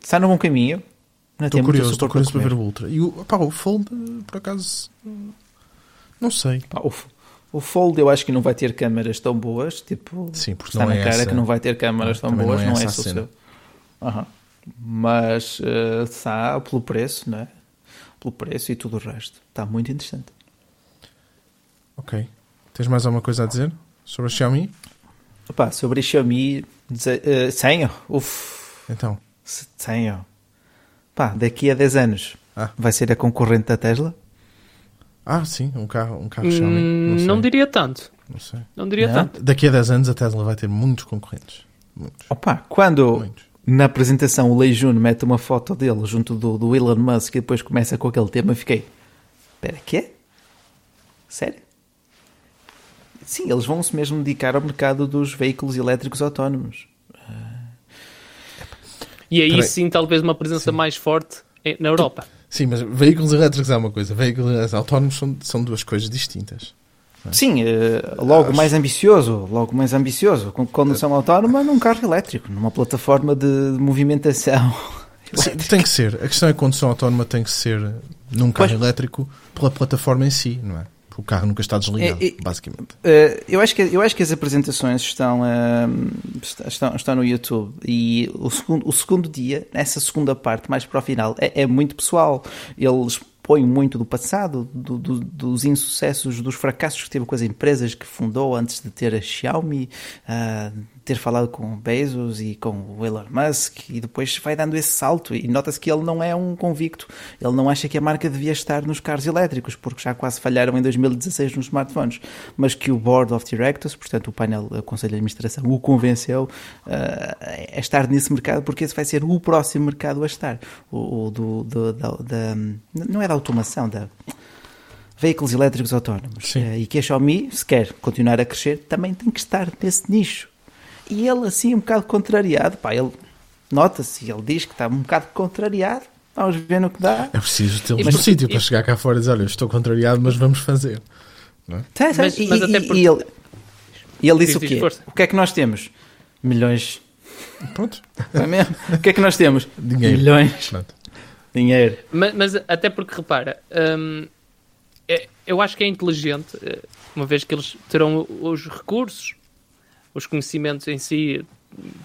está no bom caminho. Estou curioso, estou curioso para ver o Ultra. E o, pá, o Fold, por acaso, não sei. Pá, o, o Fold eu acho que não vai ter câmaras tão boas, tipo, Sim, porque está na é cara essa, que não vai ter câmaras tão boas, não é, não é o seu. Uhum. Mas uh, está pelo preço, não é? Pelo preço e tudo o resto. Está muito interessante. Ok. Tens mais alguma coisa a dizer sobre a Xiaomi? Opa, sobre a Xiaomi, uh, tenho. Uf. Então. Tenho. Pá, daqui a 10 anos ah. vai ser a concorrente da Tesla? Ah, sim, um carro, um carro Xiaomi. Hum, Não, não diria tanto. não sei. Não diria Não? tanto. Daqui a 10 anos a Tesla vai ter muitos concorrentes. Muitos. Opa, quando Muitos. na apresentação o Lei Juno mete uma foto dele junto do, do Elon Musk e depois começa com aquele tema, fiquei, espera, quê? Sério? Sim, eles vão-se mesmo dedicar ao mercado dos veículos elétricos autónomos. E aí Peraí. sim, talvez uma presença mais forte na Europa. Sim, mas veículos elétricos é uma coisa, veículos elétricos autónomos são, são duas coisas distintas. Sim, eh, logo mais ambicioso, logo mais ambicioso, com condução autónoma num carro elétrico, numa plataforma de movimentação. [laughs] Sim, tem que ser. A questão é que a condução autónoma tem que ser num carro Pois. elétrico pela plataforma em si, não é? O carro nunca está desligado, É, é- basicamente. Eh, eu, acho que, eu acho que as apresentações estão, ehm, est- estão, estão no YouTube e o segundo, o segundo dia, nessa segunda parte, mais para o final, é, é muito pessoal. Eles põem muito do passado, do- do- dos insucessos, dos fracassos que teve com as empresas que fundou antes de ter a Xiaomi, ah, ter falado com o Bezos e com o Elon Musk e depois vai dando esse salto e nota-se que ele não é um convicto. Ele não acha que a marca devia estar nos carros elétricos, porque já quase falharam em 2016 nos smartphones, mas que o Board of Directors, portanto o painel, o Conselho de Administração, o convenceu ah, a estar nesse mercado, porque esse vai ser o próximo mercado a estar. O, o do, do- da, da- não é da automação, da veículos elétricos autónomos. Sim. Eh, E que a Xiaomi, se quer continuar a crescer, também tem que estar nesse nicho. E ele, assim, um bocado contrariado, pá, ele nota-se, ele diz que está um bocado contrariado. Vamos ver no que dá. É preciso tê-los no sítio para chegar cá fora e dizer: Olha, estou contrariado, mas vamos fazer. Tá, tá, Mas- e, mas e- até e- porque- e ele, e ele disse o quê? força. O que é que nós temos? Milhões. Pronto. Não é mesmo? o que é que nós temos? Dinheiro. Milhões. Pronto. Dinheiro. Mas, mas até porque, repara, hum, é- eu acho que é inteligente, eh, uma vez que eles terão os recursos, os conhecimentos em si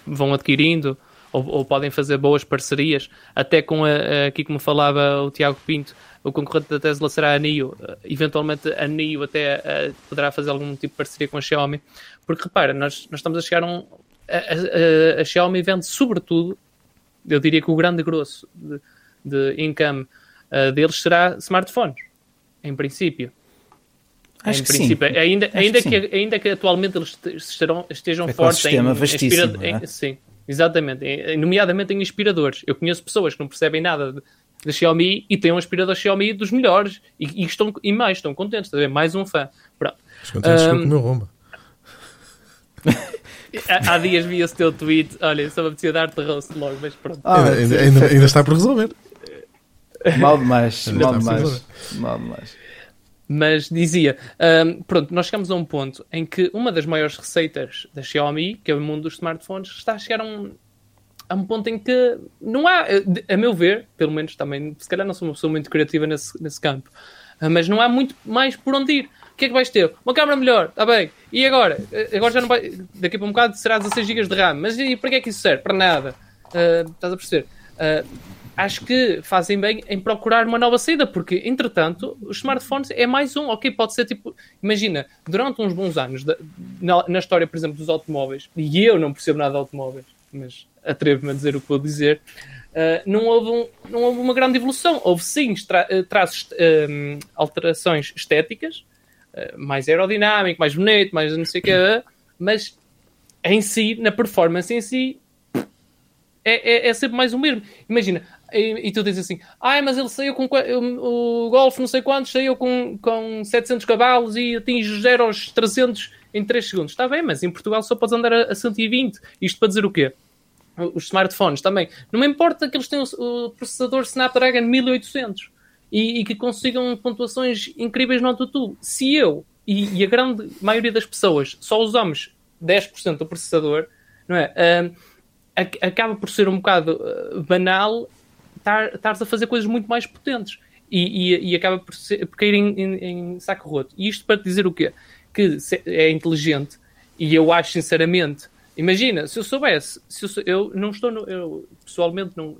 vão adquirindo, ou, ou podem fazer boas parcerias, até com a, aqui como falava o Tiago Pinto, o concorrente da Tesla será a NIO, eh, eventualmente a NIO até eh, poderá fazer algum tipo de parceria com a Xiaomi, porque repara, nós, nós estamos a chegar a um. A, a- a- a Xiaomi vende sobretudo, eu diria que o grande grosso de, de income eh, deles será smartphones, em princípio. Acho em que sim. princípio, ainda, Acho ainda, que que, ainda que atualmente eles estarão, estejam O fortes em, vastíssimo, é? em- sim, exatamente, em- nomeadamente em aspiradores. Eu conheço pessoas que não percebem nada de- da Xiaomi e têm um aspirador Xiaomi dos melhores e, e estão e mais estão contentes, ver? mais um fã. Pronto. Os contentes um... com o meu romba. [laughs] Há, há dias vi esse teu tweet, olha, só me apetecia dar-te roast logo, mas pronto. Ah, ainda, ainda, ainda- está por resolver. Mal demais. Mal demais. Mal demais. Mas dizia, hum, pronto, nós chegamos a um ponto em que uma das maiores receitas da Xiaomi, que é o mundo dos smartphones, está a chegar a um, a um ponto em que não há, eh, a meu ver, pelo menos também, se calhar não sou uma pessoa muito criativa nesse, nesse campo, ah, mas não há muito mais por onde ir. O que é que vais ter? Uma câmera melhor, está bem. E agora? Eh, Agora já não vai. Daqui para um bocado será 16 GB de RAM. Mas e para que é que isso serve? Para nada. Ah, estás a perceber? Ah, acho que fazem bem em procurar uma nova saída, porque, entretanto, os smartphones é mais um, ok, pode ser tipo, imagina, durante uns bons anos, da- na, na história, por exemplo, dos automóveis, e eu não percebo nada de automóveis, mas atrevo-me a dizer o que vou dizer, ah, não, houve um- não houve uma grande evolução. Houve sim tra- eh, traços, eh, alterações estéticas, eh, mais aerodinâmico, mais bonito, mais não sei o que, [coughs] mas em si, na performance em si, é, é, é sempre mais o mesmo. Imagina, e, e tu dizes assim, ai, mas ele saiu com o, Golf não sei quantos, saiu com, com 700 cavalos e atinge 0 aos 300 em 3 segundos. Está bem, mas em Portugal só podes andar a, a 120. Isto para dizer o quê? Os smartphones também. Não me importa que eles tenham o, o processador Snapdragon 1800 e, e que consigam pontuações incríveis no AutoTune. Se eu e, e a grande maioria das pessoas só usamos 10% do processador, não é? Acaba por ser um bocado ah, banal estar- estares a fazer coisas muito mais potentes e, e- e acaba por, ser, por cair em, em- em saco roto. E isto para te dizer o quê? Que é inteligente e eu acho sinceramente, imagina, se eu soubesse, se eu, sou- eu não estou, no, eu pessoalmente não,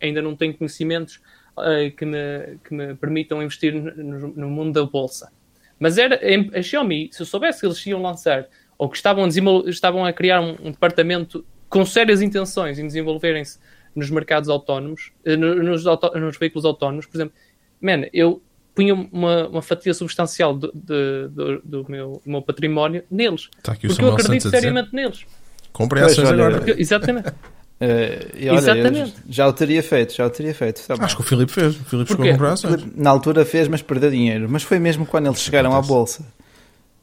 ainda não tenho conhecimentos ah, que, me, que me permitam investir no, no- mundo da bolsa. Mas era a Xiaomi, se eu soubesse que eles iam lançar ou que estavam a, estavam a criar um, um departamento com sérias intenções em desenvolverem-se nos mercados autónomos, eh, no- nos, auto- nos veículos autónomos, por exemplo, man, eu punha uma, uma fatia substancial do, de- do, do meu, do meu património neles. Está aqui o Porque eu acredito Santos seriamente neles. Comprem Pois, ações agora. Porque- exatamente. [laughs] Eh, e olha, Exatamente. já o teria feito, já o teria feito. Tá. Acho que o Filipe fez. O Filipe chegou a comprar ações. Na altura fez, mas perdeu dinheiro. Mas foi mesmo quando eles chegaram à bolsa.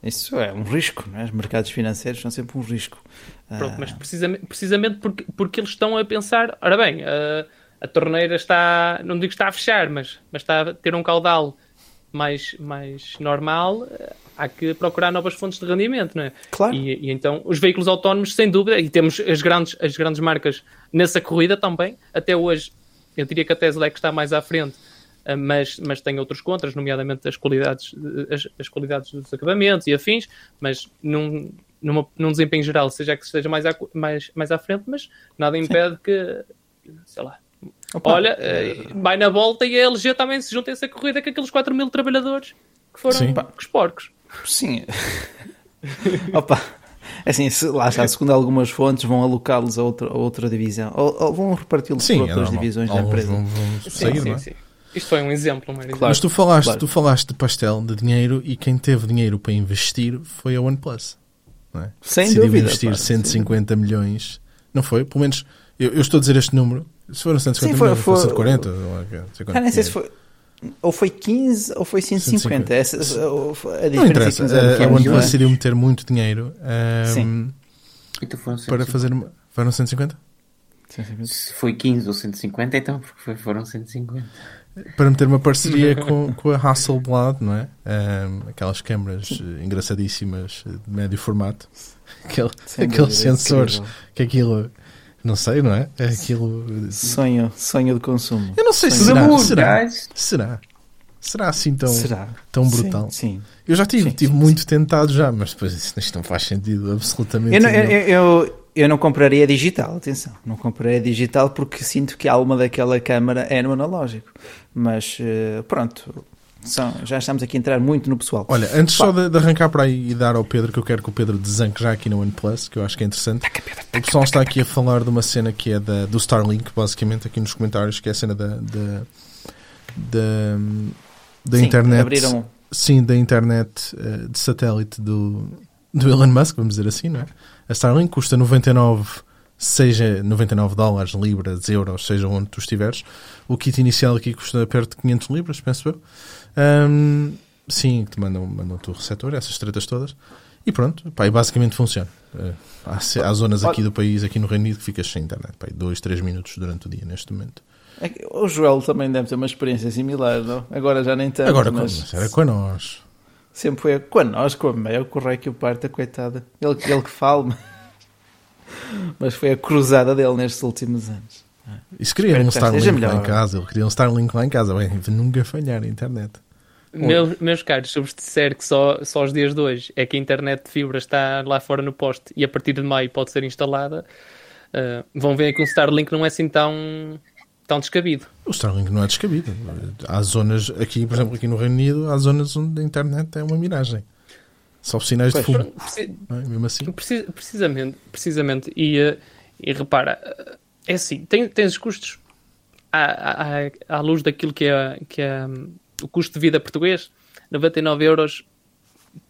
Isso é um risco, não é? Os mercados financeiros são sempre um risco. Pronto, Ah, mas precisamente, precisamente porque, porque eles estão a pensar, ora bem, a, a torneira está, não digo que está a fechar, mas, mas está a ter um caudal mais, mais normal, eh, há que procurar novas fontes de rendimento, não é? Claro. E, e então os veículos autónomos, sem dúvida, e temos as grandes, as grandes marcas nessa corrida também, até hoje, eu diria que a Tesla é que está mais à frente, mas, mas tem outros contras, nomeadamente as qualidades, eh, as, as qualidades dos acabamentos e afins, mas num, numa, num desempenho geral, seja que esteja mais à, mais, mais à frente, mas nada impede que, sei lá, Opa, olha, eh, vai na volta e a LG também se junta a essa corrida com aqueles 4 mil trabalhadores que foram Sim. os porcos. Sim. [laughs] Opa. É Assim, se, lá está, segundo algumas fontes, vão alocá-los a outra, a outra divisão. Ou, ou vão reparti-los Sim, por é outras normal. divisões da empresa. vão, vão Sim, sair, sim, não é? sim. Isto foi um exemplo. Claro. Mas tu falaste, Claro. tu falaste de pastel, de dinheiro, e quem teve dinheiro para investir foi a OnePlus. Não é? Sem Decidiu dúvida, investir pá, 150 milhões. Não foi? Pelo menos, eu, eu estou a dizer este número. Se foram 150 Sim, foi- milhões, foi, foi- 140, ou não sei quanto Ah, nem sei se foi. Ou foi 15 ou foi 150. 150. Essa, ou foi- a diferença Não interessa. é 15 anos, A, a não é? OnePlus decidiu meter muito dinheiro Sim. Então foram para 150. fazer uma. Foram 150? 150. Se foi 15 ou 150, então foram 150. Para meter uma parceria [laughs] com, com a Hasselblad, não é? Ahm, aquelas câmaras eh, engraçadíssimas eh, de médio formato. [laughs] Aquele, aqueles dúvida, sensores incrível. que aquilo. Não sei, não é? É Aquilo. Sonho, sonho de consumo. Eu não sei se será. Será? Será? Será assim tão, Será? tão brutal? Sim. sim. Eu já tive, Sim, tive sim, muito tentado já, mas depois isto, não faz sentido absolutamente Eu não, eu, eu, eu, não compraria digital, atenção. Não compraria digital porque sinto que a alma daquela câmara é no analógico. Mas eh, pronto, são, já estamos aqui a entrar muito no pessoal. Olha, antes só de, de arrancar para aí e dar ao Pedro, que eu quero que o Pedro desanque já aqui no OnePlus, que eu acho que é interessante. O pessoal está aqui a falar de uma cena que é da, do Starlink, basicamente, aqui nos comentários, que é a cena da, da, da, da Sim, internet. Abriram, Sim, da internet eh, de satélite do, do Elon Musk, vamos dizer assim, não é? A Starlink custa 99, seja 99 dólares, libras, euros, seja onde tu estiveres. O kit inicial aqui custa perto de 500 libras, penso eu. Ahm, sim, te mandam, mandam o receptor, essas tretas todas. E pronto, pá, e basicamente funciona. Eh, há, há zonas aqui do país, aqui no Reino Unido, que ficas sem internet. Pá, 2, 3 minutos durante o dia, neste momento. É que O Joel também deve ter uma experiência similar, não? Agora já nem tanto. Agora, mas era com nós. Sempre foi com a nós, com a meia, o rei que o parta, coitada. Ele, ele que fala, mas foi a cruzada dele nestes últimos anos. Se queria Espero um Starlink lá em casa, ele queria um Starlink lá em casa, bem, nunca falhar a internet. Meus, meus caros, se eu vos disser que só, só os dias de hoje é que a internet de fibra está lá fora no poste e a partir de maio pode ser instalada, eh, vão ver que um Starlink não é assim tão, tão descabido. O Starlink não é descabido. Há zonas, aqui, por exemplo, aqui no Reino Unido, há zonas onde a internet é uma miragem. Só sinais de Pois. fumo. Pronto, preci- é? Mesmo assim. Preci- precisamente, precisamente. E, eh, e repara, eh, é assim, tem, tens os custos à, à, à luz daquilo que é, que é hum, o custo de vida português, 99 euros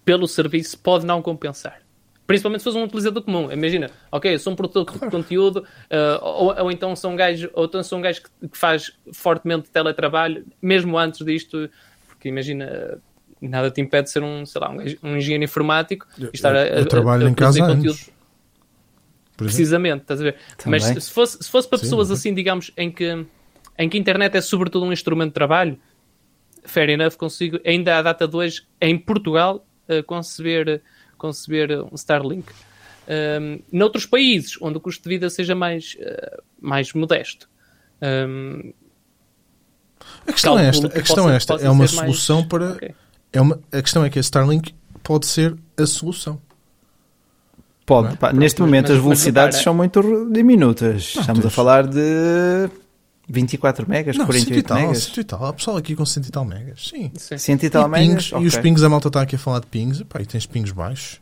pelo serviço pode não compensar. Principalmente se fores um utilizador comum. Imagina, ok, eu sou um produtor de conteúdo, eh, ou, ou então sou um gajo, ou então sou um gajo que, que faz fortemente teletrabalho, mesmo antes disto, porque imagina, nada te impede de ser um, sei lá, um, gajo- um engenheiro informático e estar a, eu, eu a- trabalho a em casa conteúdo. Precisamente, estás a ver? Também. Mas se- se fosse, se fosse para Sim, pessoas assim, digamos, em que, em que a internet é sobretudo um instrumento de trabalho, fair enough, consigo, ainda à data de hoje, em Portugal, eh, conceber, conceber um Starlink. Um, noutros países, onde o custo de vida seja mais, eh, mais modesto. Um, A questão é esta. que A questão possa- é esta. É uma ser mais- solução para. ok. É uma, a questão é que a Starlink pode ser a solução. Pode, é? pá, neste momento mas- as mas velocidades repara- são muito diminutas. Não, Estamos a tens- falar de 24 megas, Não, 100 e 48 tal, megas. 100 e tal. Há pessoal aqui com 100 e tal megas. Sim. 100 e tal e, megas. pings, e os ok. pings, a malta está aqui a falar de pings. Pá, e tens pings baixos.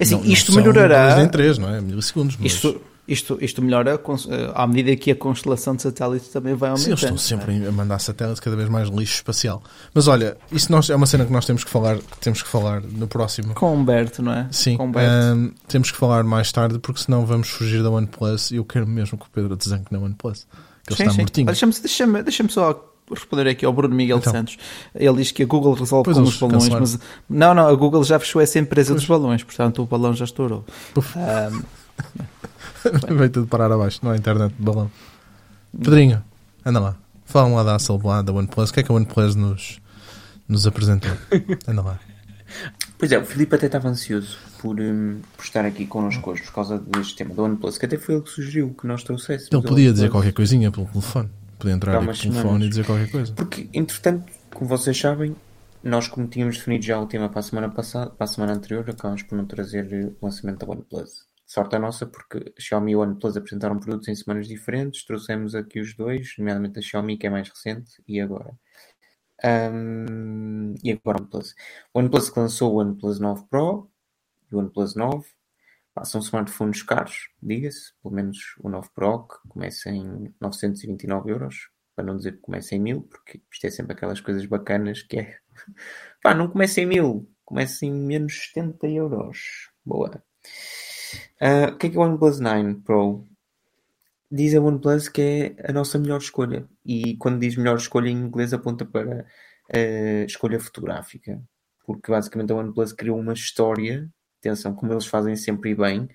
Assim, Não- não isto são melhorará. 2 em 3, não é? Milissegundos. Mas... Isto, Isto, isto melhora eh, à medida que a constelação de satélites também vai aumentando. Sim, eles estão sempre a mandar satélites cada vez mais lixo espacial. Mas olha, isso nós, é uma cena que nós temos que falar, temos que falar no próximo. Com Humberto, não é? Sim, Com um, temos que falar mais tarde porque senão vamos fugir da OnePlus e eu quero mesmo que o Pedro desanque na OnePlus. Que ele sim, está sim. mortinho. Deixa-me deixa deixa só responder aqui ao Bruno Miguel Então. Santos. Ele diz que a Google resolve Pois com os balões, cancelaram. mas não, não, a Google já fechou essa empresa dos balões, portanto o balão já estourou. Ahm, [laughs] Vai tudo parar abaixo, não há internet de balão. Pedrinho, anda lá. Fala lá da Hasselblad, da OnePlus. O que é que a OnePlus nos, nos apresentou? [laughs] Anda lá. Pois é, o Filipe até estava ansioso por, hum, por estar aqui connosco hoje por causa deste tema do OnePlus, que até foi ele que sugeriu que nós trouxéssemos. Ele o podia dizer qualquer coisinha pelo telefone. Podia entrar pelo telefone semanas. e dizer qualquer coisa. Porque, entretanto, como vocês sabem, nós, como tínhamos definido já o tema para a semana passada, para a semana anterior, acabámos por não trazer eh, o lançamento da OnePlus. Sorte a nossa, porque a Xiaomi e a OnePlus apresentaram produtos em semanas diferentes, trouxemos aqui os dois, nomeadamente a Xiaomi, que é mais recente, e agora. Ahm, e agora o OnePlus. O OnePlus que lançou o OnePlus 9 Pro e o OnePlus 9. Pá, são smartphones caros, diga-se, pelo menos o 9 Pro, que começa em 929 euros, para não dizer que começa em 1000, porque isto é sempre aquelas coisas bacanas que é. [laughs] Pá, não começa em 1000, começa em menos 70 euros. Boa. Ah, o que é que é o OnePlus 9 Pro? Diz a OnePlus que é a nossa melhor escolha. E quando diz melhor escolha em inglês aponta para a escolha fotográfica. Porque basicamente a OnePlus criou uma história, atenção, como eles fazem sempre e bem,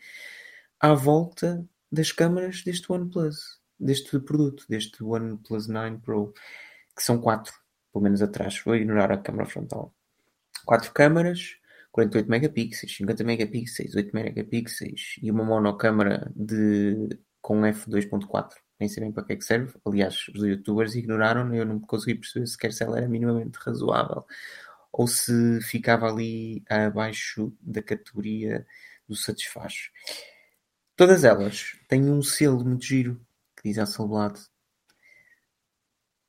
à volta das câmaras deste OnePlus, deste produto, deste OnePlus 9 Pro, que são quatro, pelo menos atrás. Vou ignorar a câmara frontal. Quatro câmaras, 48 megapixels, 50 megapixels, 8 megapixels e uma monocâmara de, com f2.4. Nem sei bem para que é que serve. Aliás, os youtubers ignoraram, eu não consegui perceber sequer se ela era minimamente razoável ou se ficava ali abaixo da categoria do satisfaz. Todas elas têm um selo muito giro que diz Hasselblad.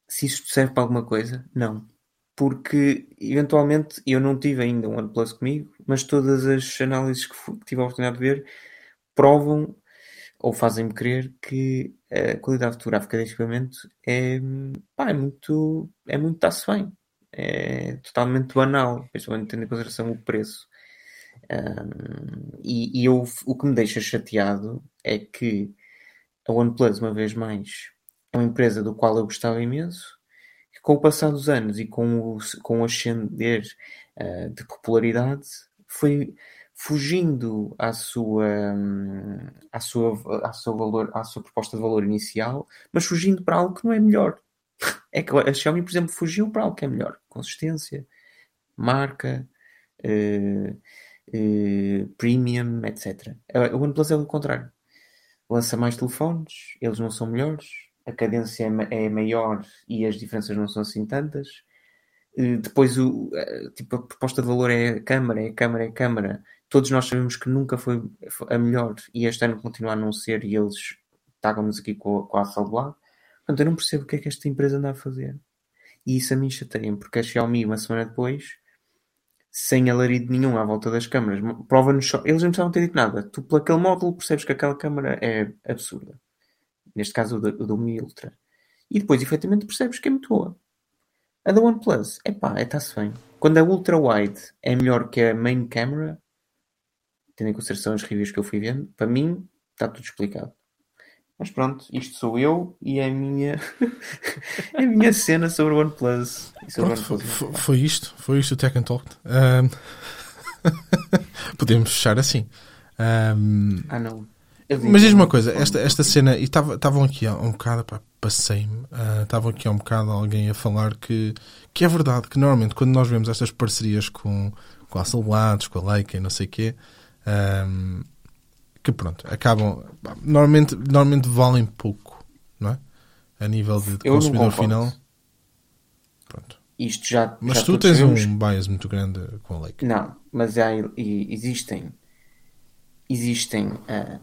Se isto serve para alguma coisa, não. Porque, eventualmente, eu não tive ainda um OnePlus comigo, mas todas as análises que, fu- que tive a oportunidade de ver provam ou fazem-me crer que a qualidade fotográfica deste equipamento é, pá, é muito, é muito está-se bem. É totalmente banal, principalmente tendo em consideração o preço. Um, e e eu, o que me deixa chateado é que a OnePlus, uma vez mais, é uma empresa do qual eu gostava imenso, que com o passar dos anos e com o, com o ascender uh, de popularidade, foi fugindo à sua, hum, à sua, à sua, valor, à sua proposta de valor inicial, mas fugindo para algo que não é melhor. [laughs] É que a Xiaomi, por exemplo, fugiu para algo que é melhor. Consistência, marca, eh, eh, premium, etc. A OnePlus é o contrário. Lança mais telefones, eles não são melhores, a cadência é, é maior e as diferenças não são assim tantas. Eh, Depois, o, eh, tipo, a proposta de valor é a câmara, é a câmara, é a câmara. Todos nós sabemos que nunca foi a melhor e este ano continua a não ser e eles tagam-nos aqui com, com a Hasselblad. Portanto, eu não percebo o que é que esta empresa anda a fazer. E isso a mim chateia porque a Xiaomi, uma semana depois, sem alarido nenhum à volta das câmaras, prova-nos só. Eles não precisavam ter dito nada. Tu, por aquele módulo, percebes que aquela câmara é absurda. Neste caso, o da, o da Mi Ultra. E depois, efetivamente, percebes que é muito boa. A da OnePlus, epá, está-se bem. Quando a Ultra Wide é melhor que a main camera, tendo em consideração as reviews que eu fui vendo, para mim está tudo explicado. Mas pronto, isto sou eu e é a minha, é [laughs] a minha cena sobre o OnePlus. Sobre Pronto, foi, OnePlus. foi- foi isto. Foi isto o Tech and Talk. Ahm, [laughs] Podemos fechar assim. Ahm, Ah, não. Mas diz uma coisa, esta, esta cena, e estavam aqui há um bocado, pá, passei-me, ah, estavam aqui há um bocado alguém a falar que, que é verdade, que normalmente quando nós vemos estas parcerias com, com a Hasselblad, com a Leica e não sei o quê, ahm, que pronto, acabam, normalmente, normalmente valem pouco, não é? A nível de, de consumidor final. Pronto. Isto já. Mas já tu tens sabemos um bias muito grande com a Leica. Não, mas há, existem existem ah,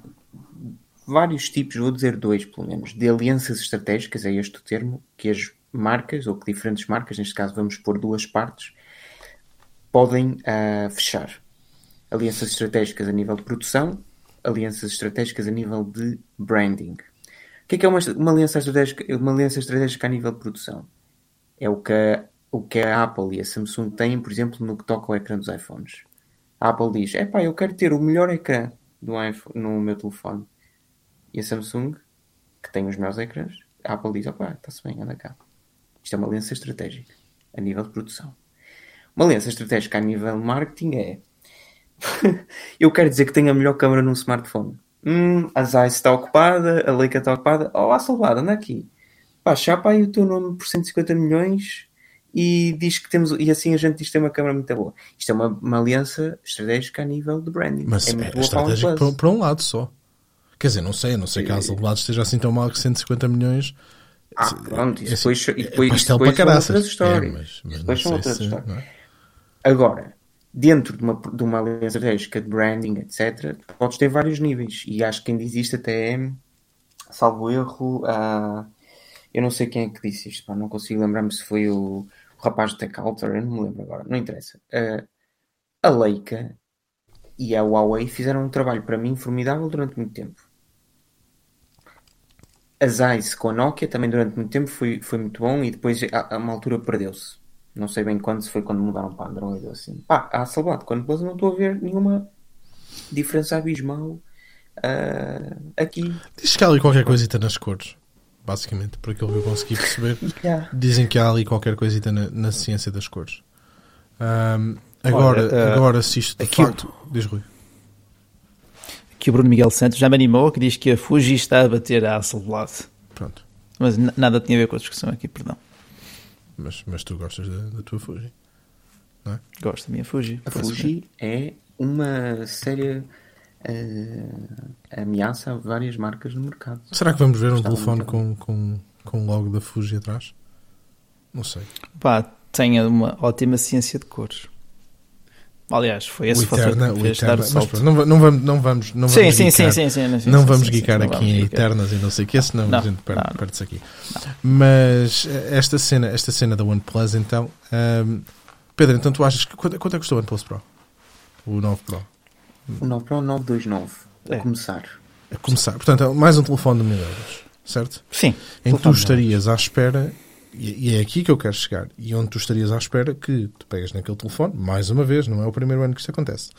vários tipos, vou dizer dois pelo menos, de alianças estratégicas, é este o termo, que as marcas, ou que diferentes marcas, neste caso vamos pôr duas partes, podem ah, fechar. Alianças estratégicas a nível de produção, alianças estratégicas a nível de branding. O que é, que é uma, uma, aliança estratégica, uma aliança estratégica a nível de produção? É o que, a, o que a Apple e a Samsung têm, por exemplo, no que toca ao ecrã dos iPhones. A Apple diz: é pá, eu quero ter o melhor ecrã do iPhone, no meu telefone. E a Samsung, que tem os melhores ecrãs, a Apple diz: opá, está-se bem, anda cá. Isto é uma aliança estratégica a nível de produção. Uma aliança estratégica a nível de marketing é [laughs] eu quero dizer que tenho a melhor câmera num smartphone. Hum, a Zeiss está ocupada, a Leica está ocupada. Oh, a salvada, anda aqui. Pá, chapa aí o teu nome por 150 milhões e diz que temos. E assim a gente diz que tem uma câmera muito boa. Isto é uma, uma aliança estratégica a nível de branding. Mas é é, estratégico para, para um lado só. Quer dizer, não sei, não sei que a Alvalade esteja assim tão mal que 150 milhões. Ah, pronto, É isso assim, depois, e é depois, pastel depois para são outras histórias. É, mas- mas depois são outras se- histórias. não é? Agora, dentro de uma, de uma aliança estratégica de branding, etc., podes ter vários níveis. E acho que ainda existe até, salvo erro, a... eu não sei quem é que disse isto, pá, não consigo lembrar-me se foi o, o rapaz do Tech Alter, eu não me lembro agora, não interessa. A- a Leica e a Huawei fizeram um trabalho para mim formidável durante muito tempo. A Zeiss com a Nokia também durante muito tempo foi, foi muito bom e depois a, a uma altura perdeu-se. Não sei bem quando, se foi quando mudaram para Android ou assim. Pá, há salvado. Quando depois eu não estou a ver nenhuma diferença abismal ah, aqui. Diz que há ali qualquer coisita nas cores, basicamente, por aquilo que eu consegui perceber. [laughs] Yeah. Dizem que há ali qualquer coisita na, na ciência das cores. Ahm, agora, Olha, eh, agora, se isto de aqui o- facto. Diz Rui. Que o Bruno Miguel Santos já me animou, que diz que a Fuji está a bater a Hasselblad. Pronto. Mas nada tinha a ver com a discussão aqui, perdão. Mas, mas tu gostas da, da tua Fuji. Gosto da minha Fuji. A Fuji é uma séria ah, ameaça a várias marcas no mercado. Será que vamos ver um Está telefone muito com, com, com o logo da Fuji atrás? Não sei. Pá, tenha uma ótima ciência de cores. Aliás, foi esse o o fator Eterna, que o dar Eterna. salto. não, não vamos, não vamos, não Sim, vamos sim, sim, geekar. sim, sim, sim, não vamos não aqui em. Eternas e não sei o que, senão Não, a gente perde, não, não. perde-se aqui. Mas eh, esta cena, esta cena da OnePlus, então. ahm, Pedro, então tu achas que. Quanto, quanto é que custou o OnePlus Pro? O 9 Pro? O 9 Pro 929. A É. começar. A começar. Portanto, é mais um telefone de mil euros, certo? Sim. Em que tu estarias à espera, e e é aqui que eu quero chegar, e onde tu estarias à espera que tu pegas naquele telefone, mais uma vez, não é o primeiro ano que isto acontece.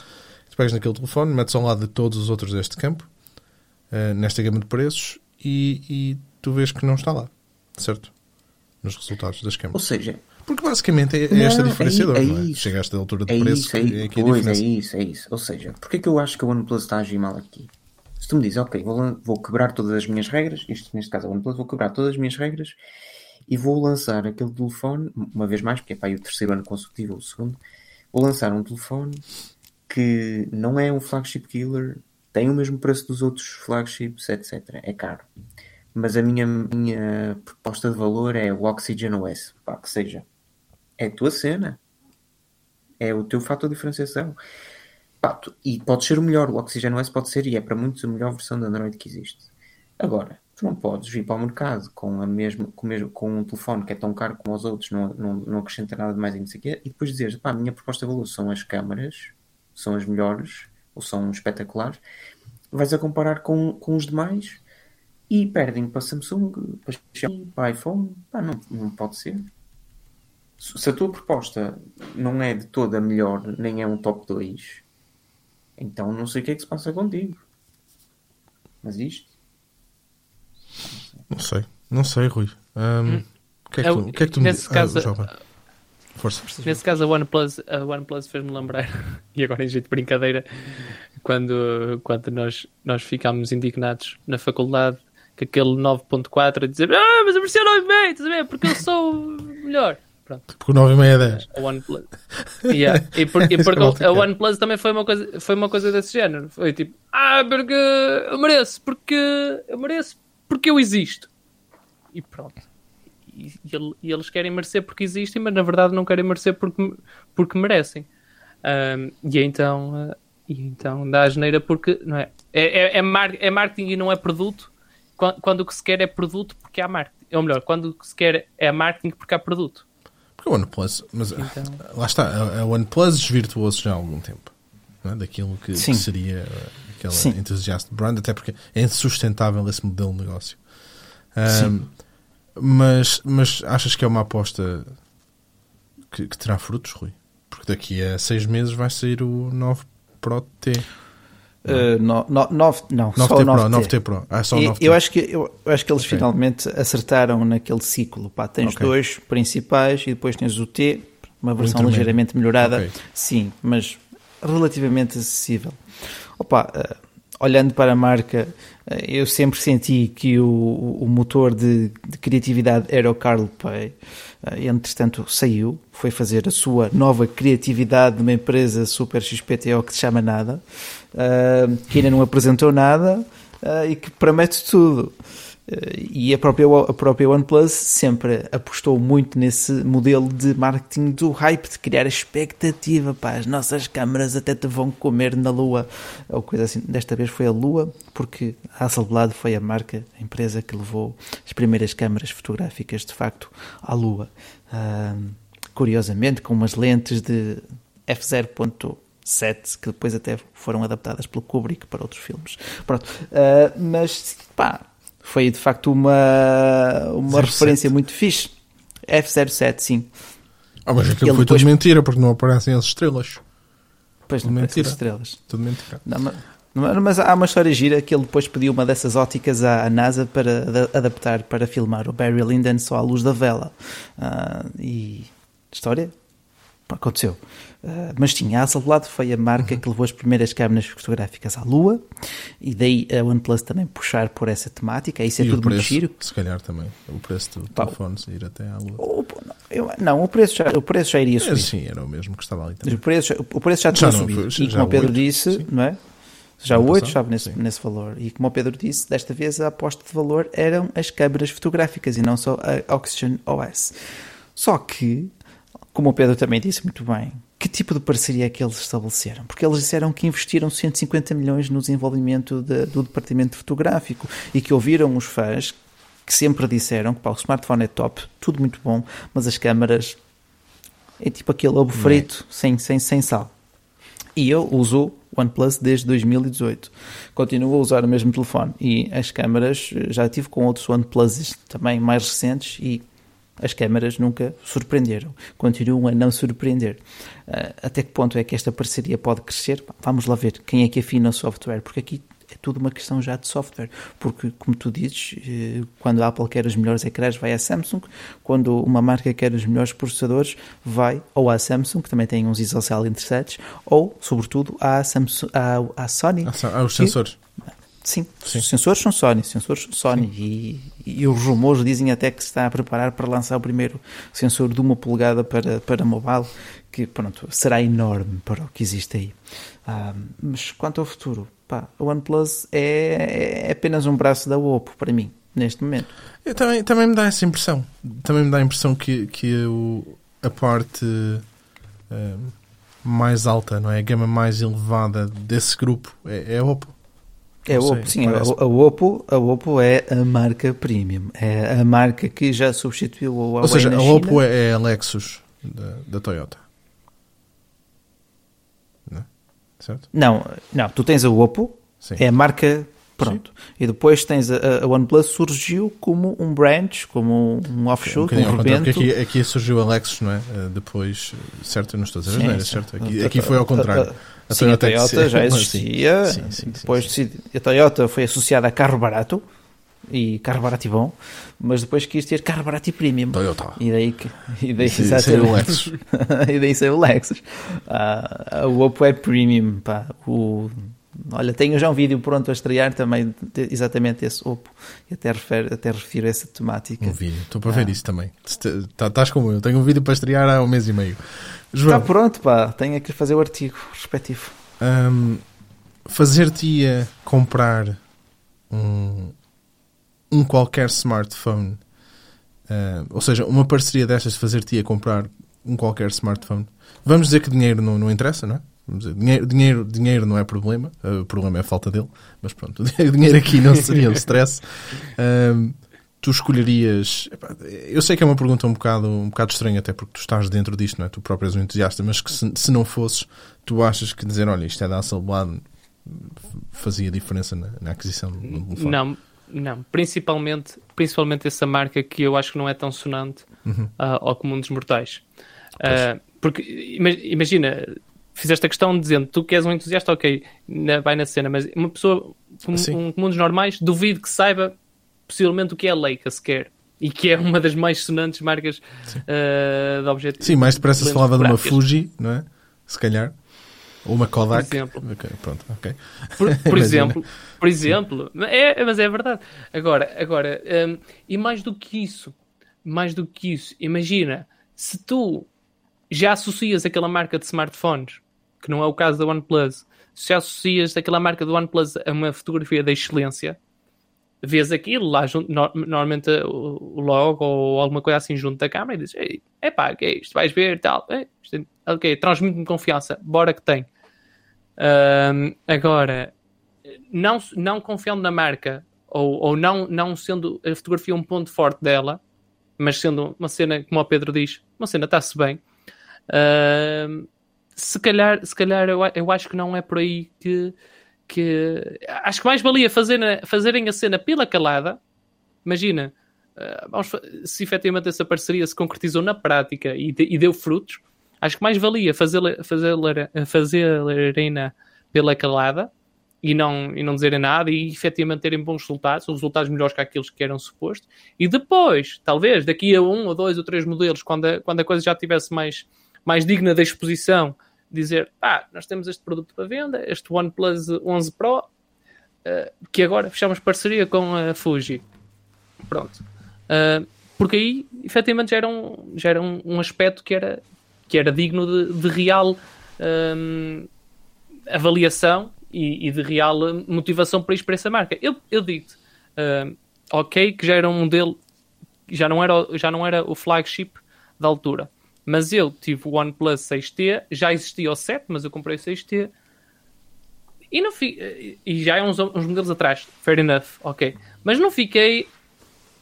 Tu pegas naquele telefone, metes ao lado de todos os outros deste campo, eh, nesta gama de preços, e, e tu vês que não está lá, certo? Nos resultados das Ou câmaras. seja, Porque basicamente é, é Não, esta é diferenciador, i- é não é? isso. Chegaste à altura de É preço, isso, é, é aqui a pois, é diferença. isso, é isso. Ou seja, porque é que eu acho que a OnePlus está a agir mal aqui? Se tu me dizes, ok, vou, vou quebrar todas as minhas regras, isto neste caso a OnePlus, vou quebrar todas as minhas regras e vou lançar aquele telefone, uma vez mais, porque é para aí o terceiro ano consecutivo ou o segundo, vou lançar um telefone que não é um flagship killer, tem o mesmo preço dos outros flagships, etc. É caro. Mas a minha, minha proposta de valor é o Oxygen OS, pá, que seja. É a tua cena. É o teu fator de diferenciação. Pá, tu- e pode ser o melhor. O Oxygen OS pode ser, e é para muitos, a melhor versão de Android que existe. Agora, tu não podes vir para o mercado com, a mesma, com, mesmo, com um telefone que é tão caro como os outros, não, não, não acrescenta nada de mais e não sei o quê, e depois dizeres, pá, a minha proposta de valor são as câmaras, são as melhores, ou são espetaculares, vais a comparar com, com os demais e perdem para Samsung, para Xiaomi, para iPhone, pá, não, não pode ser. Se a tua proposta não é de toda melhor, nem é um top 2, então não sei o que é que se passa contigo. Mas isto? Não sei, não sei, Rui. Ahm, o, que é que tu, o que é que tu me dizes? caso- jovem. Força. Nesse caso, a OnePlus, a OnePlus fez-me lembrar, [laughs] e agora em jeito de brincadeira, quando, quando nós, nós ficámos indignados na faculdade com aquele 9.4 a dizer ah, mas eu merecia 9,5, estás a ver? Porque eu sou melhor. Pronto, Porque o 9 e meia é 10. a OnePlus. Yeah. E, por- e [laughs] porque malta a. OnePlus também foi uma, coisa, foi uma coisa desse género. Foi tipo, ah, porque eu mereço, porque eu mereço, porque eu existo. E pronto. E, e ele- eles querem merecer porque existem, mas na verdade não querem merecer porque, porque merecem. Ahm, e então, ah, e então dá a geneira porque não é? É, é, é, mar- é marketing e não é produto. Quando, quando o que se quer é produto porque há marketing. Ou melhor, quando o que se quer é marketing porque há produto. Porque o OnePlus, mas Então- lá está, a a OnePlus desvirtuou-se já há algum tempo não é? daquilo que, que Sim. seria, aquela Sim. enthusiast brand, até porque é insustentável esse modelo de negócio. Sim. Um, mas, mas achas que é uma aposta que, que terá frutos, Rui? Porque daqui a seis meses vai sair o 9 Pro T. Uh, no, no, nove, não, 9T só o Pro, 9T. 9T Pro. Ah, só o E 9T. eu, acho que, eu, eu acho que eles Ok. finalmente acertaram naquele ciclo. Pá, tens Ok. dois principais e depois tens o T, uma versão ligeiramente melhorada, Ok. sim, mas relativamente acessível. Opa, eh, olhando para a marca, eh, eu sempre senti que o, o motor de, de criatividade era o Carl Pay. Eh, Entretanto, saiu, foi fazer a sua nova criatividade numa empresa super XPTO que se chama Nada, que ainda não apresentou nada e que promete tudo. Eh, E a própria, a própria OnePlus sempre apostou muito nesse modelo de marketing do hype, de criar expectativa. Pá, as nossas câmaras até te vão comer na Lua. Ou coisa assim. Desta vez foi a Lua, porque a Hasselblad foi a marca, a empresa que levou as primeiras câmaras fotográficas de facto à Lua. Ah, curiosamente, com umas lentes de f0.7 que depois até foram adaptadas pelo Kubrick para outros filmes. Pronto. Ah, mas pá, foi de facto uma, uma 07. referência muito fixe. F07, sim. Ah, mas aquilo Ele foi depois- tudo mentira, porque não aparecem as estrelas. Depois não Mentira. aparecem as estrelas. Tudo mentira. Não, mas, mas há uma história gira que ele depois pediu uma dessas óticas à, NASA para ada- adaptar para filmar o Barry Lyndon só à luz da vela. Ah, e história? Aconteceu. Ah, mas sim, a Hasselblad foi a marca Uhum. que levou as primeiras câmeras fotográficas à Lua e daí a OnePlus também puxar por essa temática. Isso é e tudo muito giro. se calhar também. O preço do Pá, telefone ir até à lua. O- não, eu- não, o preço já, o preço já iria É, subir. sim, era o mesmo que estava ali também. O preço, o preço já Já tinha não subido. e já como o Pedro oito, disse, sim. não é? Já o 8 passado, estava nesse, nesse valor. E como o Pedro disse, desta vez a aposta de valor eram as câmaras fotográficas e não só a Oxygen OS. Só que, como o Pedro também disse muito bem, que tipo de parceria é que eles estabeleceram? Porque eles disseram que investiram 150 milhões no desenvolvimento de- do departamento fotográfico e que ouviram os fãs que sempre disseram que pá, o smartphone é top, tudo muito bom, mas as câmaras é tipo aquele ovo frito sem, sem, sem sal. E eu uso o OnePlus desde 2018. Continuo a usar o mesmo telefone. E as câmaras, eh, já tive com outros OnePluses também mais recentes e as câmaras nunca surpreenderam. Continuam a não surpreender. Ah, até que ponto é que esta parceria pode crescer? Vamos lá ver quem é que afina o software, porque aqui é tudo uma questão já de software. Porque, como tu dizes, eh, quando a Apple quer os melhores ecrãs, vai à Samsung. Quando uma marca quer os melhores processadores, vai ou à Samsung, que também tem uns isocell interessantes, ou, sobretudo, à, Samsung, à, à Sony. São- os Que- sensores. Sim, Sim. os sensores são Sony, sensores são Sony e, e os rumores dizem até que se está a preparar para lançar o primeiro sensor de uma polegada para, para mobile, que pronto, será enorme para o que existe aí. Ah, mas quanto ao futuro, pá, o OnePlus é, é apenas um braço da Oppo para mim, neste momento. Eu também, também me dá essa impressão. Também me dá a impressão que, que o, a parte eh, mais alta, não é? A gama mais elevada desse grupo é, é a Oppo. É Não sei, Oppo, sim, a, parece. a Oppo, a Oppo é a marca premium, é a marca que já substituiu a Huawei Ou seja, a. Oppo é, é a Lexus da, da Toyota. Não? é? Certo? Não, não, tu tens a Oppo, Sim. É a marca, pronto. E depois tens a, a OnePlus surgiu como um branch, como um um offshoot, um, contrário, rebento. aqui, aqui surgiu a Lexus, não é? Eh, Depois, certo, eu não estou a dizer Sim, sim. certo? Aqui, aqui foi ao contrário. A- sim, a que se- Toyota já [laughs] existia. Sim, sim, depois a Toyota foi associada a carro barato e carro barato e bom, mas depois quis ter carro barato e premium. Toyota. E daí e daí, Sim, saiu o Lexus. [laughs] e daí saiu o Lexus. Ah, a Oppo é premium, pá. O, olha, tenho já um vídeo pronto a estrear também, de- exatamente esse Oppo. E até, refere, até refiro a essa temática. Um vídeo, estou para Ah. ver isso também. Tá- Estás como eu, tenho um vídeo para estrear há um mês e meio. Está pronto, pá. Tenho que fazer o artigo respectivo. hum, fazer-te-ia comprar um, um qualquer smartphone, hum, ou seja, uma parceria destas de fazer-te-ia comprar um qualquer smartphone. Vamos dizer que dinheiro não, não interessa, não é? Vamos dizer, dinheiro, dinheiro, dinheiro não é problema, uh, o problema é a falta dele, mas pronto, [laughs] o dinheiro aqui não seria um stress. Tu escolherias. Eu sei que é uma pergunta um bocado, um bocado estranha, até porque tu estás dentro disto, não é? Tu próprio és um entusiasta, mas que se, se não fosses, tu achas que dizer, olha, isto é da Hasselblad, fazia diferença na, na aquisição do telefone. Não, não. Principalmente, principalmente essa marca que eu acho que não é tão sonante Uhum. uh, ao comum dos mortais. Uh, porque ima- imagina, fizeste a questão dizendo tu que és um entusiasta, ok, na- vai na cena, mas uma pessoa, um, Sim. um comum dos normais, duvido que saiba possivelmente o que é a Leica sequer. E que é uma das mais sonantes marcas uh, de objetivos. Sim, mais depressa se falava de uma. Fuji, não é? Se calhar. Ou uma Kodak. Por exemplo. Ok, pronto, ok. Por, por [laughs] exemplo, por exemplo, é, mas é verdade. Agora, agora, hum, e mais do que isso, mais do que isso, imagina, se tu já associas aquela marca de smartphones, que não é o caso da OnePlus, se associas aquela marca do OnePlus a uma fotografia da excelência, vês aquilo lá junto, no- normalmente o, o logo ou alguma coisa assim junto da câmera e dizes, Ei, epá, o que é isto? Vais ver tal, isto é- ok, transmite-me confiança, bora que tem. Ahm, agora, não, não confiando na marca ou, ou não, não sendo a fotografia um ponto forte dela, mas sendo uma cena, como o Pedro diz, uma cena está-se bem. ahm, se calhar, se calhar eu, eu acho que não é por aí que, que acho que mais valia fazer, fazerem a cena pela calada. Imagina, fa- se efetivamente essa parceria se concretizou na prática e, de- e deu frutos, acho que mais valia fazê-la fazê-la- pela calada e não, e não dizerem nada e efetivamente terem bons resultados, os resultados melhores que aqueles que eram supostos. E depois, talvez, daqui a um ou dois ou três modelos, quando a, quando a coisa já estivesse mais, mais digna da exposição, dizer, ah, nós temos este produto para venda, este OnePlus 11 Pro, eh, que agora fechamos parceria com a Fuji. Pronto. Uh, porque aí, efetivamente, já era um, já era um, um aspecto que era, que era digno de, de real hum, avaliação e, e de real motivação para ir para essa marca. Eu, eu digo-te, hum, ok, que já era um modelo, já não era, já não era o flagship da altura, mas eu tive o OnePlus 6T, já existia o 7, mas eu comprei o 6T e não fi, e já é uns, uns modelos atrás, fair enough, ok, mas não fiquei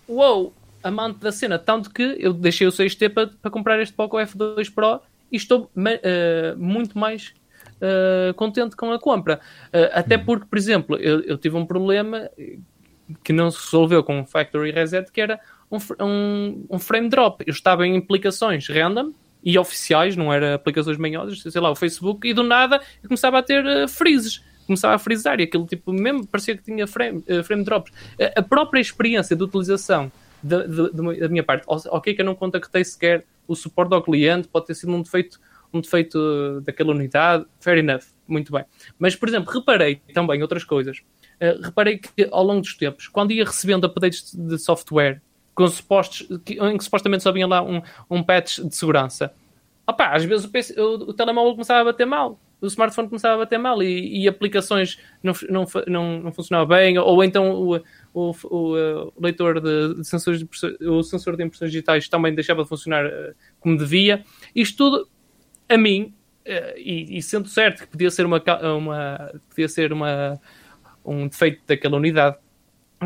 uou, amante da cena, tanto que eu deixei o 6T para, para comprar este Poco F2 Pro e estou eh, muito mais eh, contente com a compra. Eh, até porque, por exemplo, eu, eu tive um problema que não se resolveu com o Factory Reset, que era um, um, um frame drop. Eu estava em implicações random e oficiais, não era aplicações manhosas, sei lá, o Facebook, e do nada começava a ter eh, freezes. Começava a frisar e aquilo tipo mesmo parecia que tinha frame, eh, frame drops. Eh, a própria experiência de utilização da, da- da- da minha parte, ok que eu não contactei sequer o suporte ao cliente, pode ter sido um defeito, um defeito eh, daquela unidade, fair enough, muito bem. Mas, por exemplo, reparei também outras coisas. Eh, reparei que ao longo dos tempos, quando ia recebendo updates de software com supostos, que, em que supostamente só vinha lá um, um patch de segurança, opá, às vezes o, PC o, o telemóvel começava a bater mal, o smartphone começava a bater mal e, e aplicações não, não, não, não funcionavam bem, ou então o, o, o, leitor de, de sensores de o sensor de impressões digitais também deixava de funcionar eh, como devia. Isto tudo, a mim, eh, e, e sendo certo que podia ser uma, uma podia ser uma um defeito daquela unidade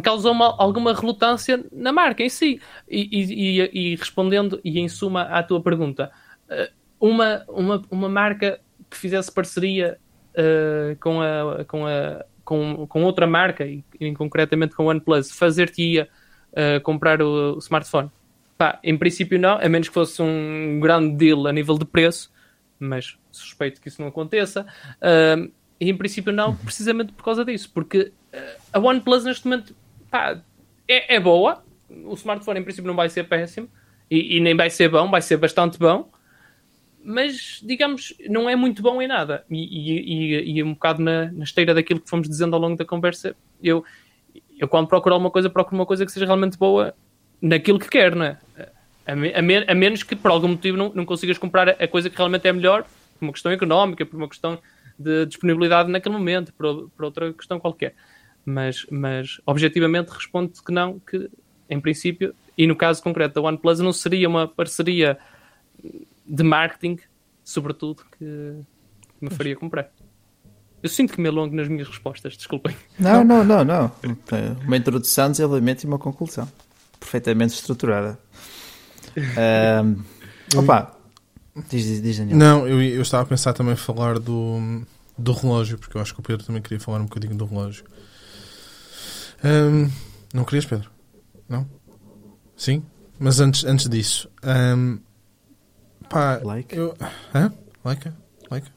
causou uma, alguma relutância na marca em si. E, e- e- e respondendo, e em suma, à tua pergunta, eh, uma, uma, uma marca que fizesse parceria eh, com, a, com, a, com, com outra marca, e, e concretamente com o OnePlus, fazer-te-ia eh, comprar o, o smartphone? Pá, em princípio não, a menos que fosse um grande deal a nível de preço, mas suspeito que isso não aconteça. Ahm, e em princípio não, precisamente por causa disso, porque a OnePlus neste momento pá, é, é boa, o smartphone em princípio não vai ser péssimo e, e nem vai ser bom, vai ser bastante bom, mas digamos, não é muito bom em nada. E, e, e, um bocado na, na esteira daquilo que fomos dizendo ao longo da conversa, eu, eu quando procuro alguma coisa, procuro uma coisa que seja realmente boa naquilo que quero, não é? A, me- a men- a menos que por algum motivo não, não consigas comprar a coisa que realmente é melhor, por uma questão económica, por uma questão de disponibilidade naquele momento, por, por outra questão qualquer. Mas, mas objetivamente respondo que não, que em princípio, e no caso concreto da OnePlus, não seria uma parceria de marketing, sobretudo, que me faria comprar. Eu sinto que me alongo nas minhas respostas, desculpem. Não, não, não, não. Uma introdução, desenvolvimento e uma conclusão. Perfeitamente estruturada. [laughs] Ahm, opa, diz, diz, diz Daniel. Não, eu, eu estava a pensar também falar do, do relógio, porque eu acho que o Pedro também queria falar um bocadinho do relógio. Ahm, não querias, Pedro? Não? Sim? Mas antes, antes disso, ahm, pá, Like? eu, hã? Like? Like?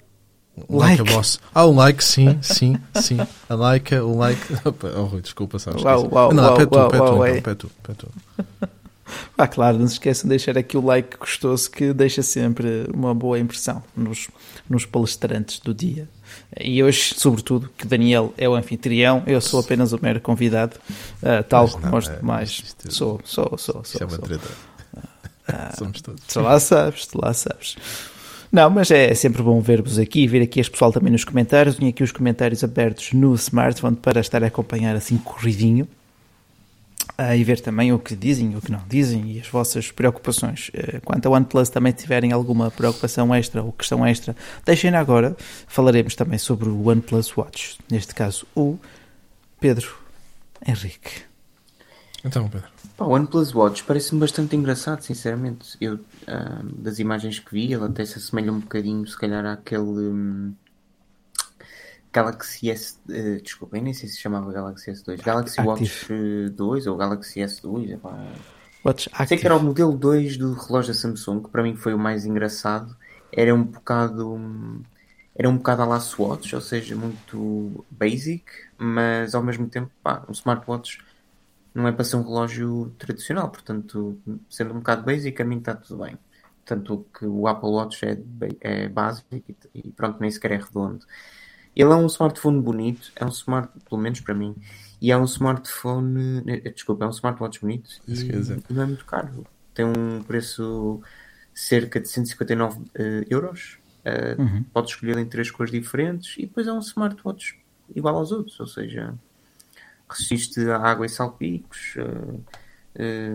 Like. a boss. Ah, o like, sim, sim, sim. A like, o like. [laughs] Oh, Rui, desculpa, sabes? Uau, esqueci. uau, não, uau, pé tu, uau, pé tu, uau, então, pé tu, pé tu. [laughs] Ah, claro, não se esqueçam de deixar aqui o like gostoso que deixa sempre uma boa impressão nos, nos palestrantes do dia. E hoje, sobretudo, que Daniel é o anfitrião, eu sou apenas o mero convidado, ah, tal Mas como os é- demais. isto- Sou, sou, sou, Isso sou. é uma sou. treta. [laughs] Somos todos. Tu lá sabes, tu lá sabes. Não, mas é sempre bom ver-vos aqui, ver aqui este pessoal também nos comentários. Tenho aqui os comentários abertos no smartphone para estar a acompanhar assim corridinho. Ah, e ver também o que dizem, o que não dizem e as vossas preocupações. Eh, Quanto ao OnePlus também tiverem alguma preocupação extra ou questão extra, deixem agora. Falaremos também sobre o OnePlus Watch. Neste caso, o Pedro Henrique. Então, Pedro. Pá, o OnePlus Watch parece-me bastante engraçado, sinceramente. Eu, ah, das imagens que vi, ele até se assemelha um bocadinho, se calhar, àquele hum, Galaxy S. eh, desculpa, eu nem sei se chamava Galaxy S2. Galaxy Active. Watch eh, 2 ou Galaxy S2. epá. Watch Sei que era o modelo 2 do relógio da Samsung, que para mim foi o mais engraçado. Era um bocado. Era um bocado à la Swatch, ou seja, muito basic, mas ao mesmo tempo, pá, um smartwatch não é para ser um relógio tradicional, portanto, sendo um bocado basic, a mim está tudo bem. Tanto que o Apple Watch é, é básico e, e pronto, nem sequer é redondo. Ele é um smartphone bonito, é um smart, pelo menos para mim, e é um smartphone, eh, desculpa, é um smartwatch bonito e, e não é muito caro. Tem um preço cerca de 159 eh, euros. Eh, Uhum. Pode escolher em três cores diferentes e depois é um smartwatch igual aos outros, ou seja, resiste a água e salpicos. eh, eh,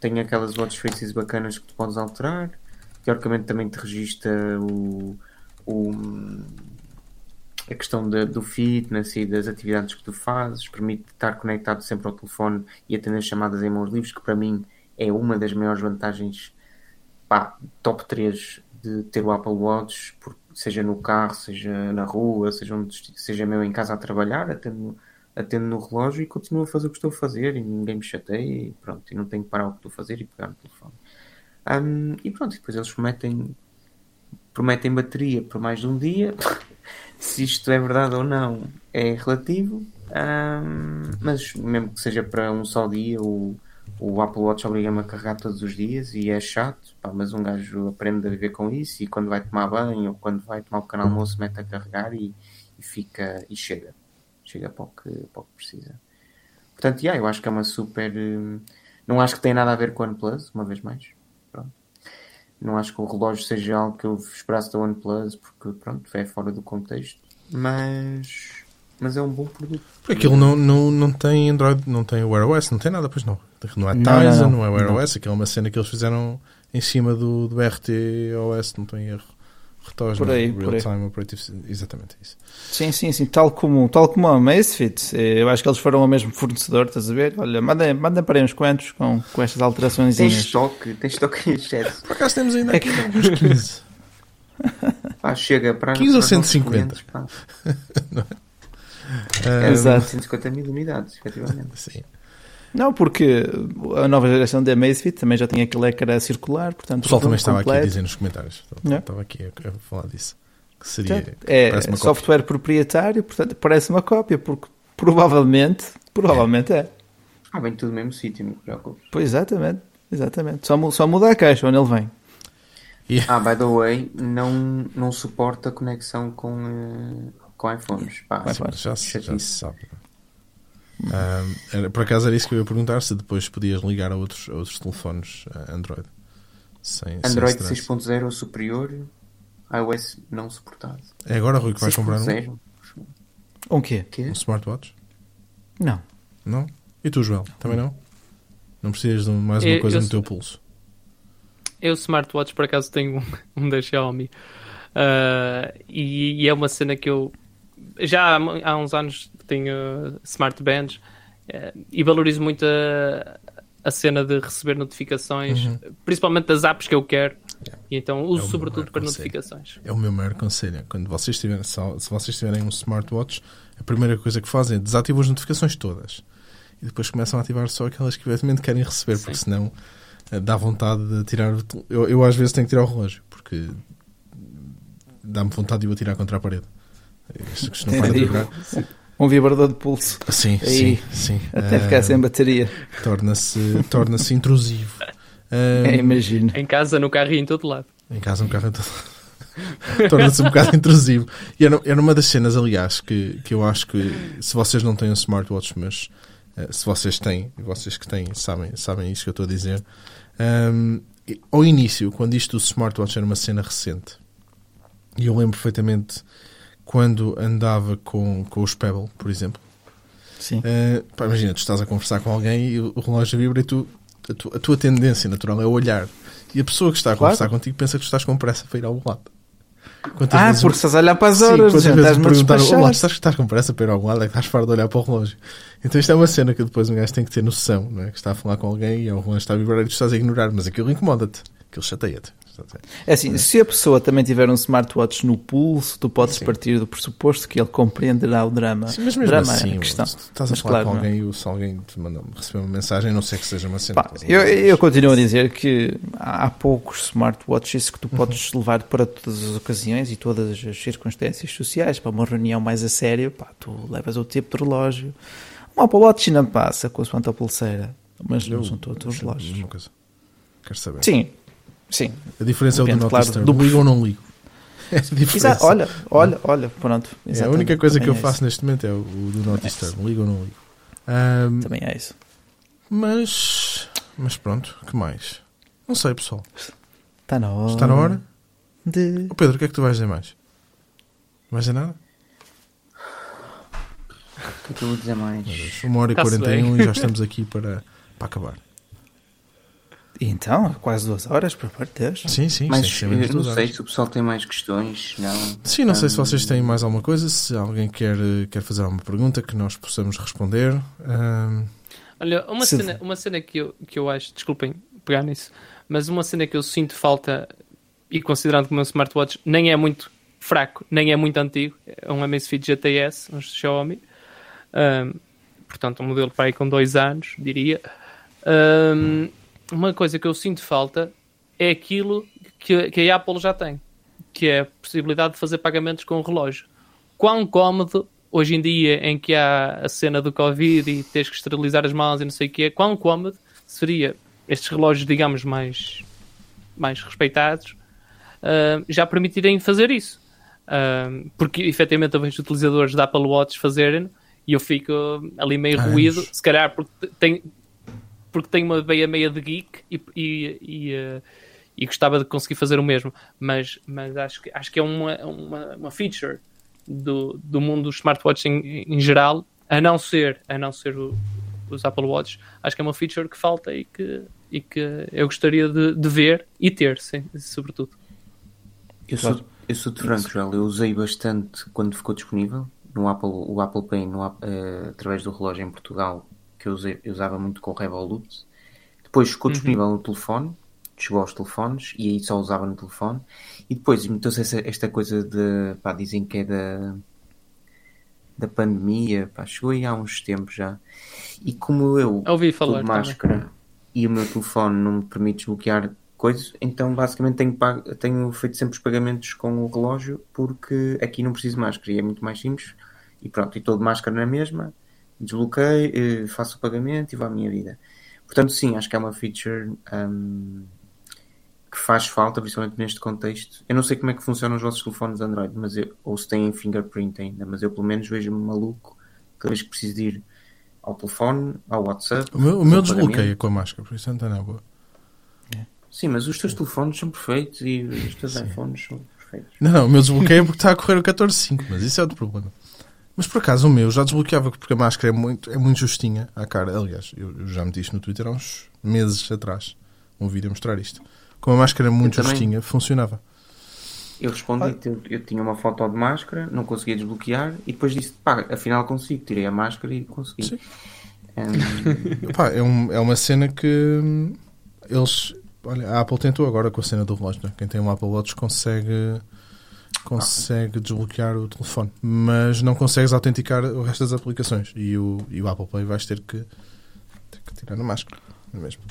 tem aquelas watch faces bacanas que tu podes alterar. Teoricamente também te registra o, o- a questão da- do fitness e das atividades que tu fazes. Permite estar conectado sempre ao telefone e atender chamadas em mãos livres, que para mim é uma das maiores vantagens pá, top 3 de ter o Apple Watch, seja no carro, seja na rua, seja, onde, seja mesmo em casa a trabalhar, atendo, atendo no relógio e continuo a fazer o que estou a fazer e ninguém me chateia e pronto, e não tenho que parar o que estou a fazer e pegar no telefone. Ahm, e pronto, depois eles prometem, prometem bateria por mais de um dia. Se isto é verdade ou não é relativo, ahm, mas mesmo que seja para um só dia, o, o Apple Watch obriga-me a carregar todos os dias e é chato, pá, mas um gajo aprende a viver com isso e quando vai tomar banho ou quando vai tomar o pequeno almoço mete a carregar e, e fica e chega. Chega para o que, para o que precisa. Portanto, yeah, eu acho que é uma super. hum, Não acho que tenha nada a ver com o OnePlus, uma vez mais. Não acho que o relógio seja algo que eu esperasse da OnePlus, porque pronto, é fora do contexto. Mas. Mas é um bom produto. Porque aquilo não, não, não tem Android, não tem Wear OS, não tem nada, pois não. Não é Não, Tizen, não, não, não. é Wear Não. OS, aquilo é uma cena que eles fizeram em cima do, do RT OS, não tem erro. Por aí, no por Real aí. Time Operative. Exatamente isso. Sim, sim, sim, tal como, tal como a Amazfit, eh, eu acho que eles foram o mesmo fornecedor, estás a ver? Olha, mandem, mandem para aí uns quantos com, com estas alterações. Tem estoque, tem estoque em excesso. Por acaso temos ainda É aqui que- alguns 15. Pá, chega para 15 ou para os nossos 150? clientes, pá. [laughs] Ah, É, Exato. 150 mil unidades, efetivamente. Sim. Não, porque a nova geração da Amazfit também já tinha aquele ecrã circular, portanto, O pessoal também estava aqui a completo. dizer nos comentários. Não. Estava aqui a, a falar disso. Que seria. Portanto, é software proprietário, portanto, parece uma cópia, porque provavelmente, provavelmente é. Ah, vem tudo no mesmo sítio, não te preocupes. Pois exatamente, exatamente. Só, só muda a caixa onde ele vem. E- [laughs] Ah, by the way, não, não suporta conexão com, eh, com iPhones. Pá, Sim, já, se- já se sabe. Ah, era- por acaso era isso que eu ia perguntar: se depois podias ligar a outros, a outros telefones ah, Android. Sem, Android stress. 6.0 ou superior, iOS não suportado. É agora, Rui, que vais comprar um, 6.0? Um quê? Quê? um smartwatch? Não. Não? E tu, Joel? Também não? Não precisas de mais uma Eu- coisa eu no teu pulso? Eu, smartwatch, por acaso, tenho um, [laughs] um da Xiaomi. Ah, e, e é uma cena que eu já há, há uns anos tenho smart bands eh, e valorizo muito a, a cena de receber notificações, principalmente das apps que eu quero. Yeah. E então uso É sobretudo para conselho. notificações. É o meu maior conselho. Quando vocês tiverem, se vocês tiverem um smartwatch, a primeira coisa que fazem é desativam as notificações todas. E depois começam a ativar só aquelas que evidentemente querem receber, porque senão eh, dá vontade de tirar. Eu, eu às vezes tenho que tirar o relógio, porque dá-me vontade de o atirar contra a parede. Isto não vibrar. Um vibrador de pulso. Sim, Aí, sim, sim. Até ficar sem bateria. Torna-se torna intrusivo. Eh, É, imagino. Em casa, no carro e em todo lado. Em casa um carro é todo... [laughs] torna-se um bocado intrusivo. E era, era uma das cenas, aliás, que, que eu acho que se vocês não têm um smartwatch, mas eh, se vocês têm, e vocês que têm sabem, sabem isso que eu estou a dizer, e- ao início, quando isto do smartwatch era uma cena recente, e eu lembro perfeitamente quando andava com, com os Pebble, por exemplo, Sim. Uh, pá, imagina, tu estás a conversar com alguém e o, relógio vibra e tu, a, tu- a tua tendência natural é olhar. E a pessoa que está a Claro. conversar contigo pensa que tu estás com pressa para ir ao lado. Quantas Ah, porque estás a olhar para as Sim, horas, quantas já vezes me perguntaram, olá, estás, estás com pressa para ir ao lado, é que estás fora de olhar para o relógio. Então isto é uma cena que depois um gajo tem que ter noção, não é? Que está a falar com alguém e o relógio está a vibrar e tu estás a ignorar, mas aquilo incomoda-te, aquilo chateia-te. Ver? É assim, se a pessoa também tiver um smartwatch no pulso, tu podes Sim. partir do pressuposto que ele compreenderá o drama. Sim, mas mesmo drama é assim, a questão. se estás a Mas falar claro, com não é? alguém e se alguém te manda receber uma mensagem, não sei que seja uma cena. Pá, eu, eu continuo a dizer que há há poucos smartwatches que tu Uhum. podes levar para todas as ocasiões e todas as circunstâncias sociais. Para uma reunião mais a sério, pá, tu levas o tipo de relógio. Um Apple Watch ainda passa com a sua pulseira, mas não Eu- são todos os relógios. Quero saber. Sim, sim. A diferença é o do Depende, Not claro, do Ligo ou não ligo? [laughs] É a diferença. Exato, olha, olha, olha, pronto. É, a única coisa que eu também é faço neste momento é o, o do Not É Disturb. Ligo ou não ligo? Isso. Também é isso. mas, mas pronto, que mais? Não sei, pessoal. Está na hora. Está na hora? De... Ô Pedro, o que é que tu vais dizer mais? Vais dizer nada? O que é que eu vou dizer mais? Uma hora e Tá-se 41 e já estamos aqui para, para acabar. Então, quase duas horas, por parte de Deus. Sim, sim. Mas sim, menos não sei horas. se o pessoal tem mais questões. Não. Sim, não sei se Hum, vocês têm mais alguma coisa, se alguém quer, quer fazer alguma pergunta que nós possamos responder. Ahm, Olha, uma Se- cena, uma cena que, eu, que eu acho, desculpem pegar nisso, mas uma cena que eu sinto falta, e considerando que o meu smartwatch nem é muito fraco, nem é muito antigo, é um Amazfit GTS, um Xiaomi, Ahm, portanto, um modelo para aí com dois anos, diria. Ahm, uma coisa que eu sinto falta é aquilo que, que a Apple já tem, que é a possibilidade de fazer pagamentos com o relógio. Quão cómodo, hoje em dia, em que há a cena do Covid e tens que esterilizar as mãos e não sei o quê, quão cómodo seria estes relógios, digamos, mais, mais respeitados, ah, já permitirem fazer isso. Ah, porque, efetivamente, eu vejo utilizadores da Apple Watch fazerem e eu fico ali meio ruído, se calhar porque tem, porque tenho uma veia meia de geek e, e, e, eh, e gostava de conseguir fazer o mesmo, mas, mas acho, que, acho que é uma, uma, uma feature do, do mundo dos smartwatches em, em geral, a não ser, a não ser o- os Apple Watch, acho que é uma feature que falta e que, e que eu gostaria de, de ver e ter, sim, sobretudo. Eu sou, eu sou de franco, Joel. Eu usei bastante quando ficou disponível no Apple, o Apple Pay no, eh, através do relógio em Portugal, que eu, usei- eu usava muito com o Revolut. Depois ficou disponível no telefone, chegou aos telefones e aí só usava no telefone. E depois meteu-se esta coisa de, pá, dizem que é da, da pandemia, pá, chegou aí há uns tempos já. E como eu Ouvi estou falar de também. máscara e o meu telefone não me permite desbloquear coisas, então basicamente tenho, pago- tenho feito sempre os pagamentos com o relógio porque aqui não preciso de máscara e é muito mais simples. E pronto, e estou de máscara na mesma, desbloqueio, eh, faço o pagamento e vou à minha vida. Portanto, sim, acho que é uma feature hum, que faz falta, principalmente neste contexto. Eu não sei como é que funcionam os vossos telefones Android, mas eu, ou se têm fingerprint ainda, mas eu pelo menos vejo-me maluco cada vez que preciso de ir ao telefone, ao WhatsApp. o meu, o meu desbloqueia com a máscara, por isso não está na boa. Sim, mas os teus telefones são perfeitos e os teus iPhones são perfeitos. Não, não, o meu desbloqueia porque está a correr o 14.5, mas isso é outro problema. Mas por acaso o meu já desbloqueava porque a máscara é muito, é muito justinha à cara. Aliás, eu, eu já meti isto no Twitter há uns meses atrás. Um vídeo a mostrar isto. Como a máscara é muito justinha, funcionava. Eu respondi, eu, eu tinha uma foto de máscara, não conseguia desbloquear e depois disse, pá, afinal consigo. Tirei a máscara e consegui. Sim. Hum, [laughs] Pá, é, um- é uma cena que hum, eles. olha, a Apple tentou agora com a cena do relógio. Né? Quem tem um Apple Watch consegue consegue desbloquear o telefone, mas não consegues autenticar o resto das aplicações. E o, e o Apple Pay vais ter que, ter que tirar a máscara, não é mesmo?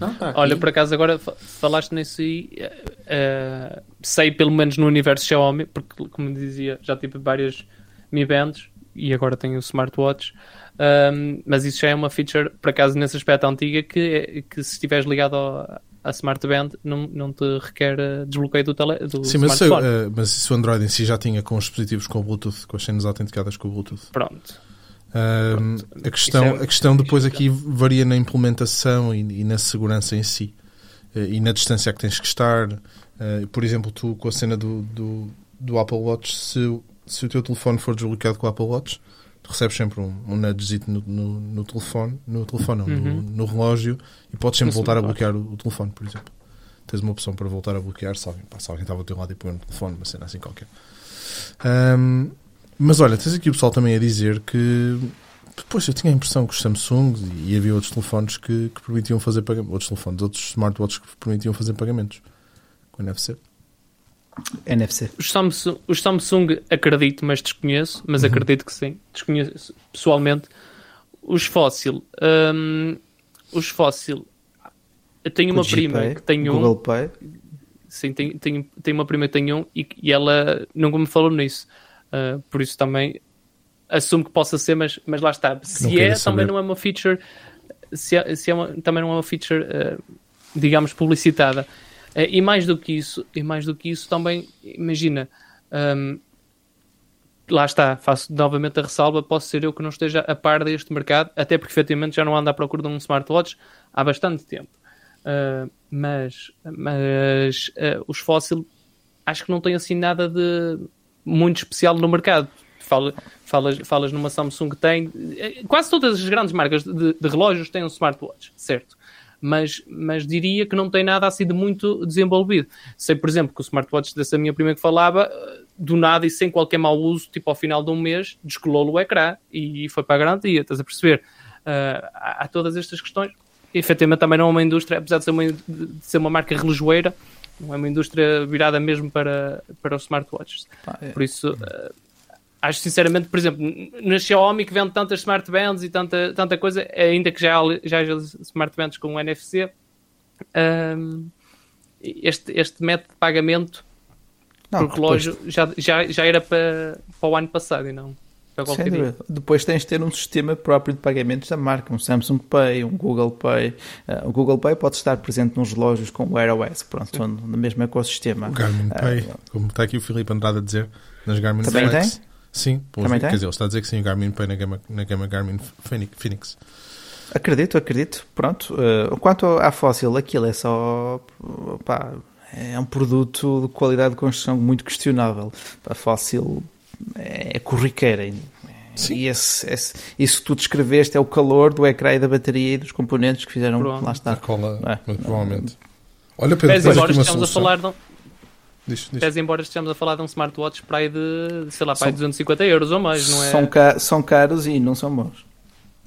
Não, tá. Olha, por acaso agora fa- falaste nisso aí, eh, eh, sei pelo menos no universo Xiaomi, porque como dizia, já tive várias Mi Bands e agora tenho o smartwatch, Ahm, mas isso já é uma feature, por acaso nesse aspecto antiga, que, é- que se estiveres ligado ao, à Smart Band não, não te requer eh, desbloqueio do, tele, do Sim, mas, isso, smartphone. eh, mas isso o Android em si já tinha com os dispositivos com o Bluetooth, com as cenas autenticadas com o Bluetooth. Pronto. Ahm, a, questão, é- a questão depois aqui varia na implementação e, e na segurança em si Eh, e na distância que tens que estar. Eh, por exemplo, tu com a cena do, do, do Apple Watch, se, o- se o teu telefone for desbloqueado com o Apple Watch, recebes sempre um, um nudgezito no, no, no telefone, no telefone, não, no, Uhum. no relógio e podes sempre voltar a bloquear o, o telefone, por exemplo. Tens uma opção para voltar a bloquear se alguém, pá, se alguém estava ao teu lado e pôr no telefone, uma cena assim qualquer. Ahm, mas olha, tens aqui o pessoal também a dizer que Pois, eu tinha a impressão que os Samsung e havia outros telefones que, que permitiam fazer pagamentos, outros telefones, outros smartwatches que permitiam fazer pagamentos com NFC. NFC. Os Samsung, os Samsung acredito, mas desconheço, mas Uhum. acredito que sim, desconheço pessoalmente. Os Fóssil, hum, os Fóssil, eu tenho uma prima que tem um, Google Pay. sim, tenho, tenho, tenho uma prima que tem um e, e ela nunca me falou nisso, Uh, por isso também assumo que possa ser, mas, mas lá está. Se é, saber. também não é uma feature, se é, se é uma- também não é uma feature, uh, digamos, publicitada. Uh, e mais do que isso, e mais do que isso também, imagina, um, lá está, faço novamente a ressalva, posso ser eu que não esteja a par deste mercado, até porque efetivamente já não ando à procura de um smartwatch há bastante tempo. Uh, mas mas uh, os fóssil acho que não tem assim nada de muito especial no mercado. Fala, falas, falas numa Samsung que tem. eh, Quase todas as grandes marcas de, de relógios têm um smartwatch, certo? Mas, mas diria que não tem nada assim de muito desenvolvido. Sei, por exemplo, que o smartwatch dessa minha prima que falava, eh, do nada e sem qualquer mau uso, tipo ao final de um mês, descolou o ecrã e foi para a garantia. Estás a perceber? Ah, há, há todas estas questões. E, efetivamente também não é uma indústria, apesar de ser uma, de ser uma marca relojoeira, não é uma indústria virada mesmo para, para os smartwatches. É. Por isso, eh, acho sinceramente, por exemplo, na Xiaomi que vende tantas smartbands e tanta, tanta coisa, ainda que já, já haja smartbands com NFC, ehm, este, este método de pagamento Não, por relógio já, já, já era para, para o ano passado e não para Sem qualquer dia. Depois tens de ter um sistema próprio de pagamentos da marca, um Samsung Pay, um Google Pay. Ah, o Google Pay pode estar presente nos relógios com o Wear OS, pronto, no mesmo ecossistema. O Garmin Ah, Pay, como está aqui o Filipe Andrade a dizer, nas Garmin Também Flex. tem? Sim, pois, Também quer tem? dizer, ele está a dizer que sim, o Garmin Pay na gama, na gama Garmin Phoenix-. Acredito, acredito. Pronto. Ah, quanto à Fossil, aquilo é só. pá, é um produto de qualidade de construção muito questionável. A Fossil é corriqueira. Sim. E esse, esse- isso que tu descreveste é o calor do ecrã e da bateria e dos componentes que fizeram Pronto. lá A está. cola, É. provavelmente. Olha, Pedro, embora aqui uma estejamos a solução. falar de um, Diz, diz. pese embora estejamos a falar de um smartwatch para aí de, sei lá, para São- de 250 euros ou mais, não é? são, ca- são caros e não são bons.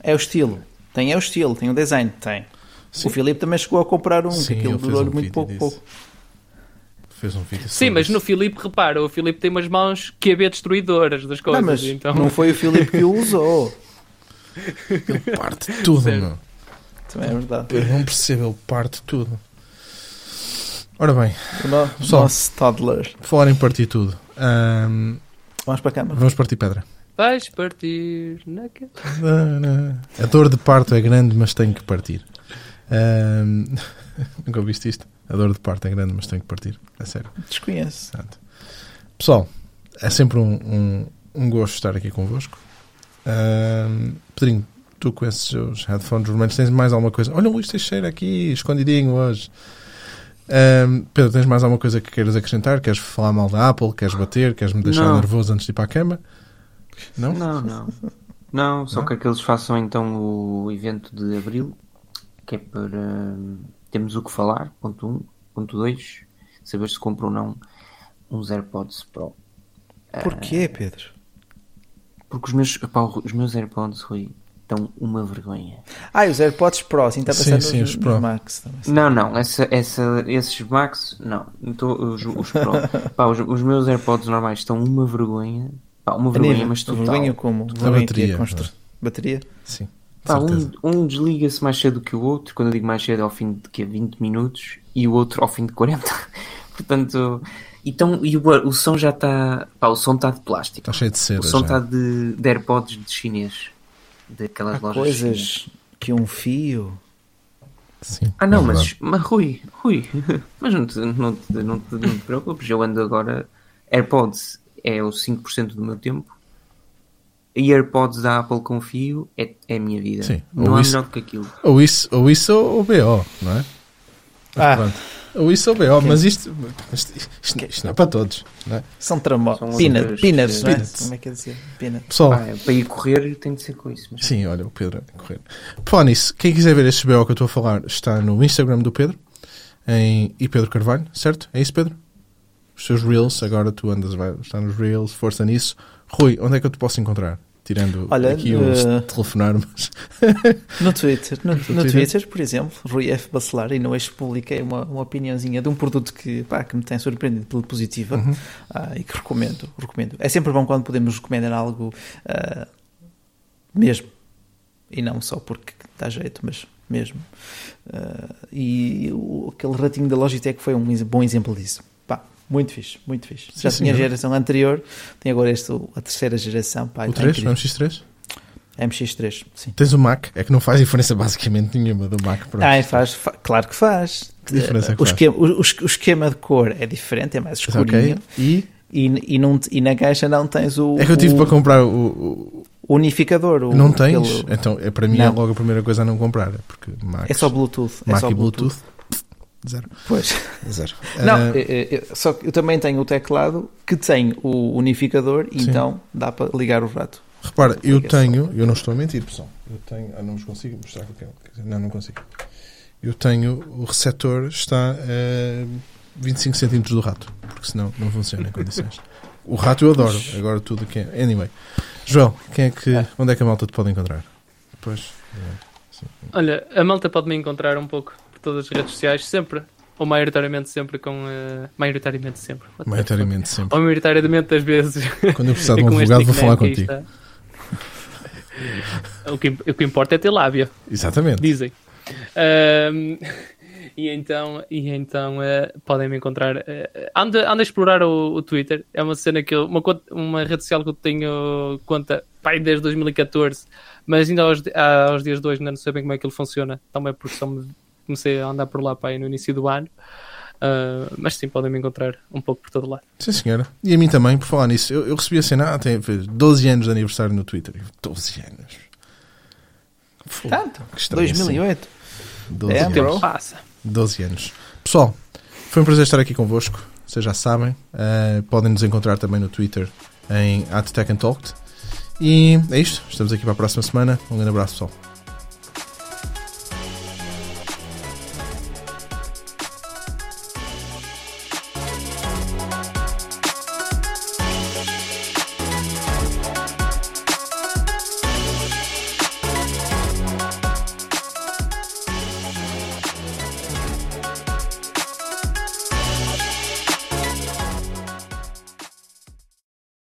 É o estilo. Tem é o estilo, tem o design, tem. Sim. O Filipe também chegou a comprar um, Sim, que aquilo durou um muito vídeo pouco, pouco. Fez um vídeo Sim, mas no isso. Filipe, repara, o Filipe tem umas mãos QB destruidoras das coisas. Não, mas então... não foi o Filipe que o usou. Ele parte tudo, meu. Também é verdade. Eu não percebo, ele parte tudo. Ora bem, O no- Pessoal. nosso toddler. falar em partir tudo, ahm, Vamos para a cama. vamos partir pedra. Vais partir naquele... A dor de parto é grande, mas tenho que partir. Ahm, [laughs] Nunca ouviste isto? A dor de parto é grande, mas tenho que partir. É sério. Desconheço. Pessoal, é sempre um, um, um gosto estar aqui convosco. Ahm, Pedrinho, tu com esses headphones vermelhos tens mais alguma coisa? Olha o Luís Teixeira aqui, escondidinho hoje. Ahm, Pedro, tens mais alguma coisa que queiras acrescentar? Queres falar mal da Apple? Queres bater? Queres me deixar Não. nervoso antes de ir para a cama? Não? Não, não. Não, só Não? que aqueles façam então o evento de Abril, que é para hum, temos o que falar, ponto 1, um, ponto 2, saber se compra ou não uns AirPods Pro. Porquê, Pedro? Porque os meus, epá, os meus AirPods, Rui, estão uma vergonha. Ah, e os AirPods Pro, assim está Sim, passando sim, nos, os nos Pro. Max. também. Não, não, essa, essa, esses Max, não. Tô- os, os, Pro. [laughs] Pá, os, os meus AirPods normais estão uma vergonha. Pá, uma A vergonha, nível- mas total. vergonha como? Vergonha é bateria, constru- Bateria? Sim. Pá, um, um desliga-se mais cedo que o outro, quando eu digo mais cedo é ao fim de que 20 minutos, e o outro ao fim de 40. [laughs] Portanto, então, e o, o som já está. O som está de plástico. Está cheio de cera. O som está de, de AirPods de chinês. Daquelas Há lojas coisas que um fio. Sim, Ah, não, é mas, mas Rui, Rui, [laughs] mas não te, não, te, não, te, não te preocupes, eu ando agora. AirPods é o 5% do meu tempo e AirPods da Apple com fio é, é a minha vida. Sim, Não há isso- melhor do que aquilo. Ou isso, ou isso ou BO, não é? Mas Ah. Ou isso ou BO, mas isto, isto, isto- isto não é para todos, não é? São tramó. Peanut, outras- peanuts, não é? Como é que é dizer? Peanut. Pessoal, Ah, é, para ir correr tem de ser com isso. Mas... sim, olha, o Pedro a correr. Falar nisso, quem quiser ver este BO que eu estou a falar está no Instagram do Pedro, em e Pedro Carvalho, certo? É isso, Pedro? Os seus Reels, agora tu andas, vai, está nos Reels, força nisso. Rui, onde é que eu te posso encontrar? Tirando Olha, aqui o eh, telefonar, mas [laughs] No Twitter, no, no Twitter? Por exemplo, Rui F. Bacelar, e no eixo publiquei uma, uma opiniãozinha de um produto que, pá, que me tem surpreendido pela positiva Uhum. ah, e que recomendo, recomendo. É sempre bom quando podemos recomendar algo ah, mesmo. E não só porque dá jeito, mas mesmo. Ah, e o- aquele ratinho da Logitech foi um ex- bom exemplo disso. Muito fixe, muito fixe. Sim, Já tinha a geração anterior, tem agora este, a terceira geração. Pá, o está 3, incrível. o MX3? MX3, sim. Tens o Mac, é que não faz diferença basicamente nenhuma do Mac para o Ah, faz, fa- claro que faz. Que diferença é que o, faz? esquema, o, o- esquema de cor é diferente, é mais Ok, escurinho. e E, e, não, e na caixa não tens o, é que eu tive o para comprar o, o- o unificador. o- não tens? aquele- Então, é para mim é Não. logo a primeira coisa a não comprar, é porque Mac, é só Bluetooth. É Mac só e Bluetooth, zero. Pois. zero. Não, Ah, é- é- é- só que eu também tenho o teclado que tem o unificador, e então dá para ligar o rato. repara, eu tenho, eu não estou a mentir, pessoal. Eu tenho, ah, não vos consigo mostrar quer dizer, não, não consigo. Eu tenho, o receptor está a 25 centímetros do rato, porque senão não funciona em condições. O rato eu adoro, agora tudo que é. Anyway, Joel, quem é que, onde é que a malta te pode encontrar? Depois, Olha, a malta pode me encontrar um pouco todas as redes sociais, sempre, ou maioritariamente sempre com. eh, maioritariamente sempre. Maioritariamente sempre. Ou maioritariamente das vezes. Quando eu precisar [laughs] de é um este advogado, vou falar contigo. está. [laughs] o, que, o que importa é ter lábia, Exatamente. dizem. [laughs] E então, e então eh, podem me encontrar. eh, anda, anda a explorar o, o Twitter. É uma cena que eu, uma, uma rede social que eu tenho conta pai, desde 2014, mas ainda aos, aos dias de hoje ainda não sei bem como é que ele funciona. Também porque me- comecei a andar por lá pai, no início do ano. Ah, mas sim, podem me encontrar um pouco por todo lado. Sim, senhora. E a mim também, por falar nisso. Eu, eu recebi a cena, ah, tem fez 12 anos de aniversário no Twitter. Eu, 12 anos. Fogo, Tanto? que estranho 2008. assim. 12 É, anos. bro. Passa. 12 anos. Pessoal, foi um prazer estar aqui convosco. Vocês já sabem. Eh, podem nos encontrar também no Twitter em @techandtalked. E é isto. Estamos aqui para a próxima semana. Um grande abraço, pessoal.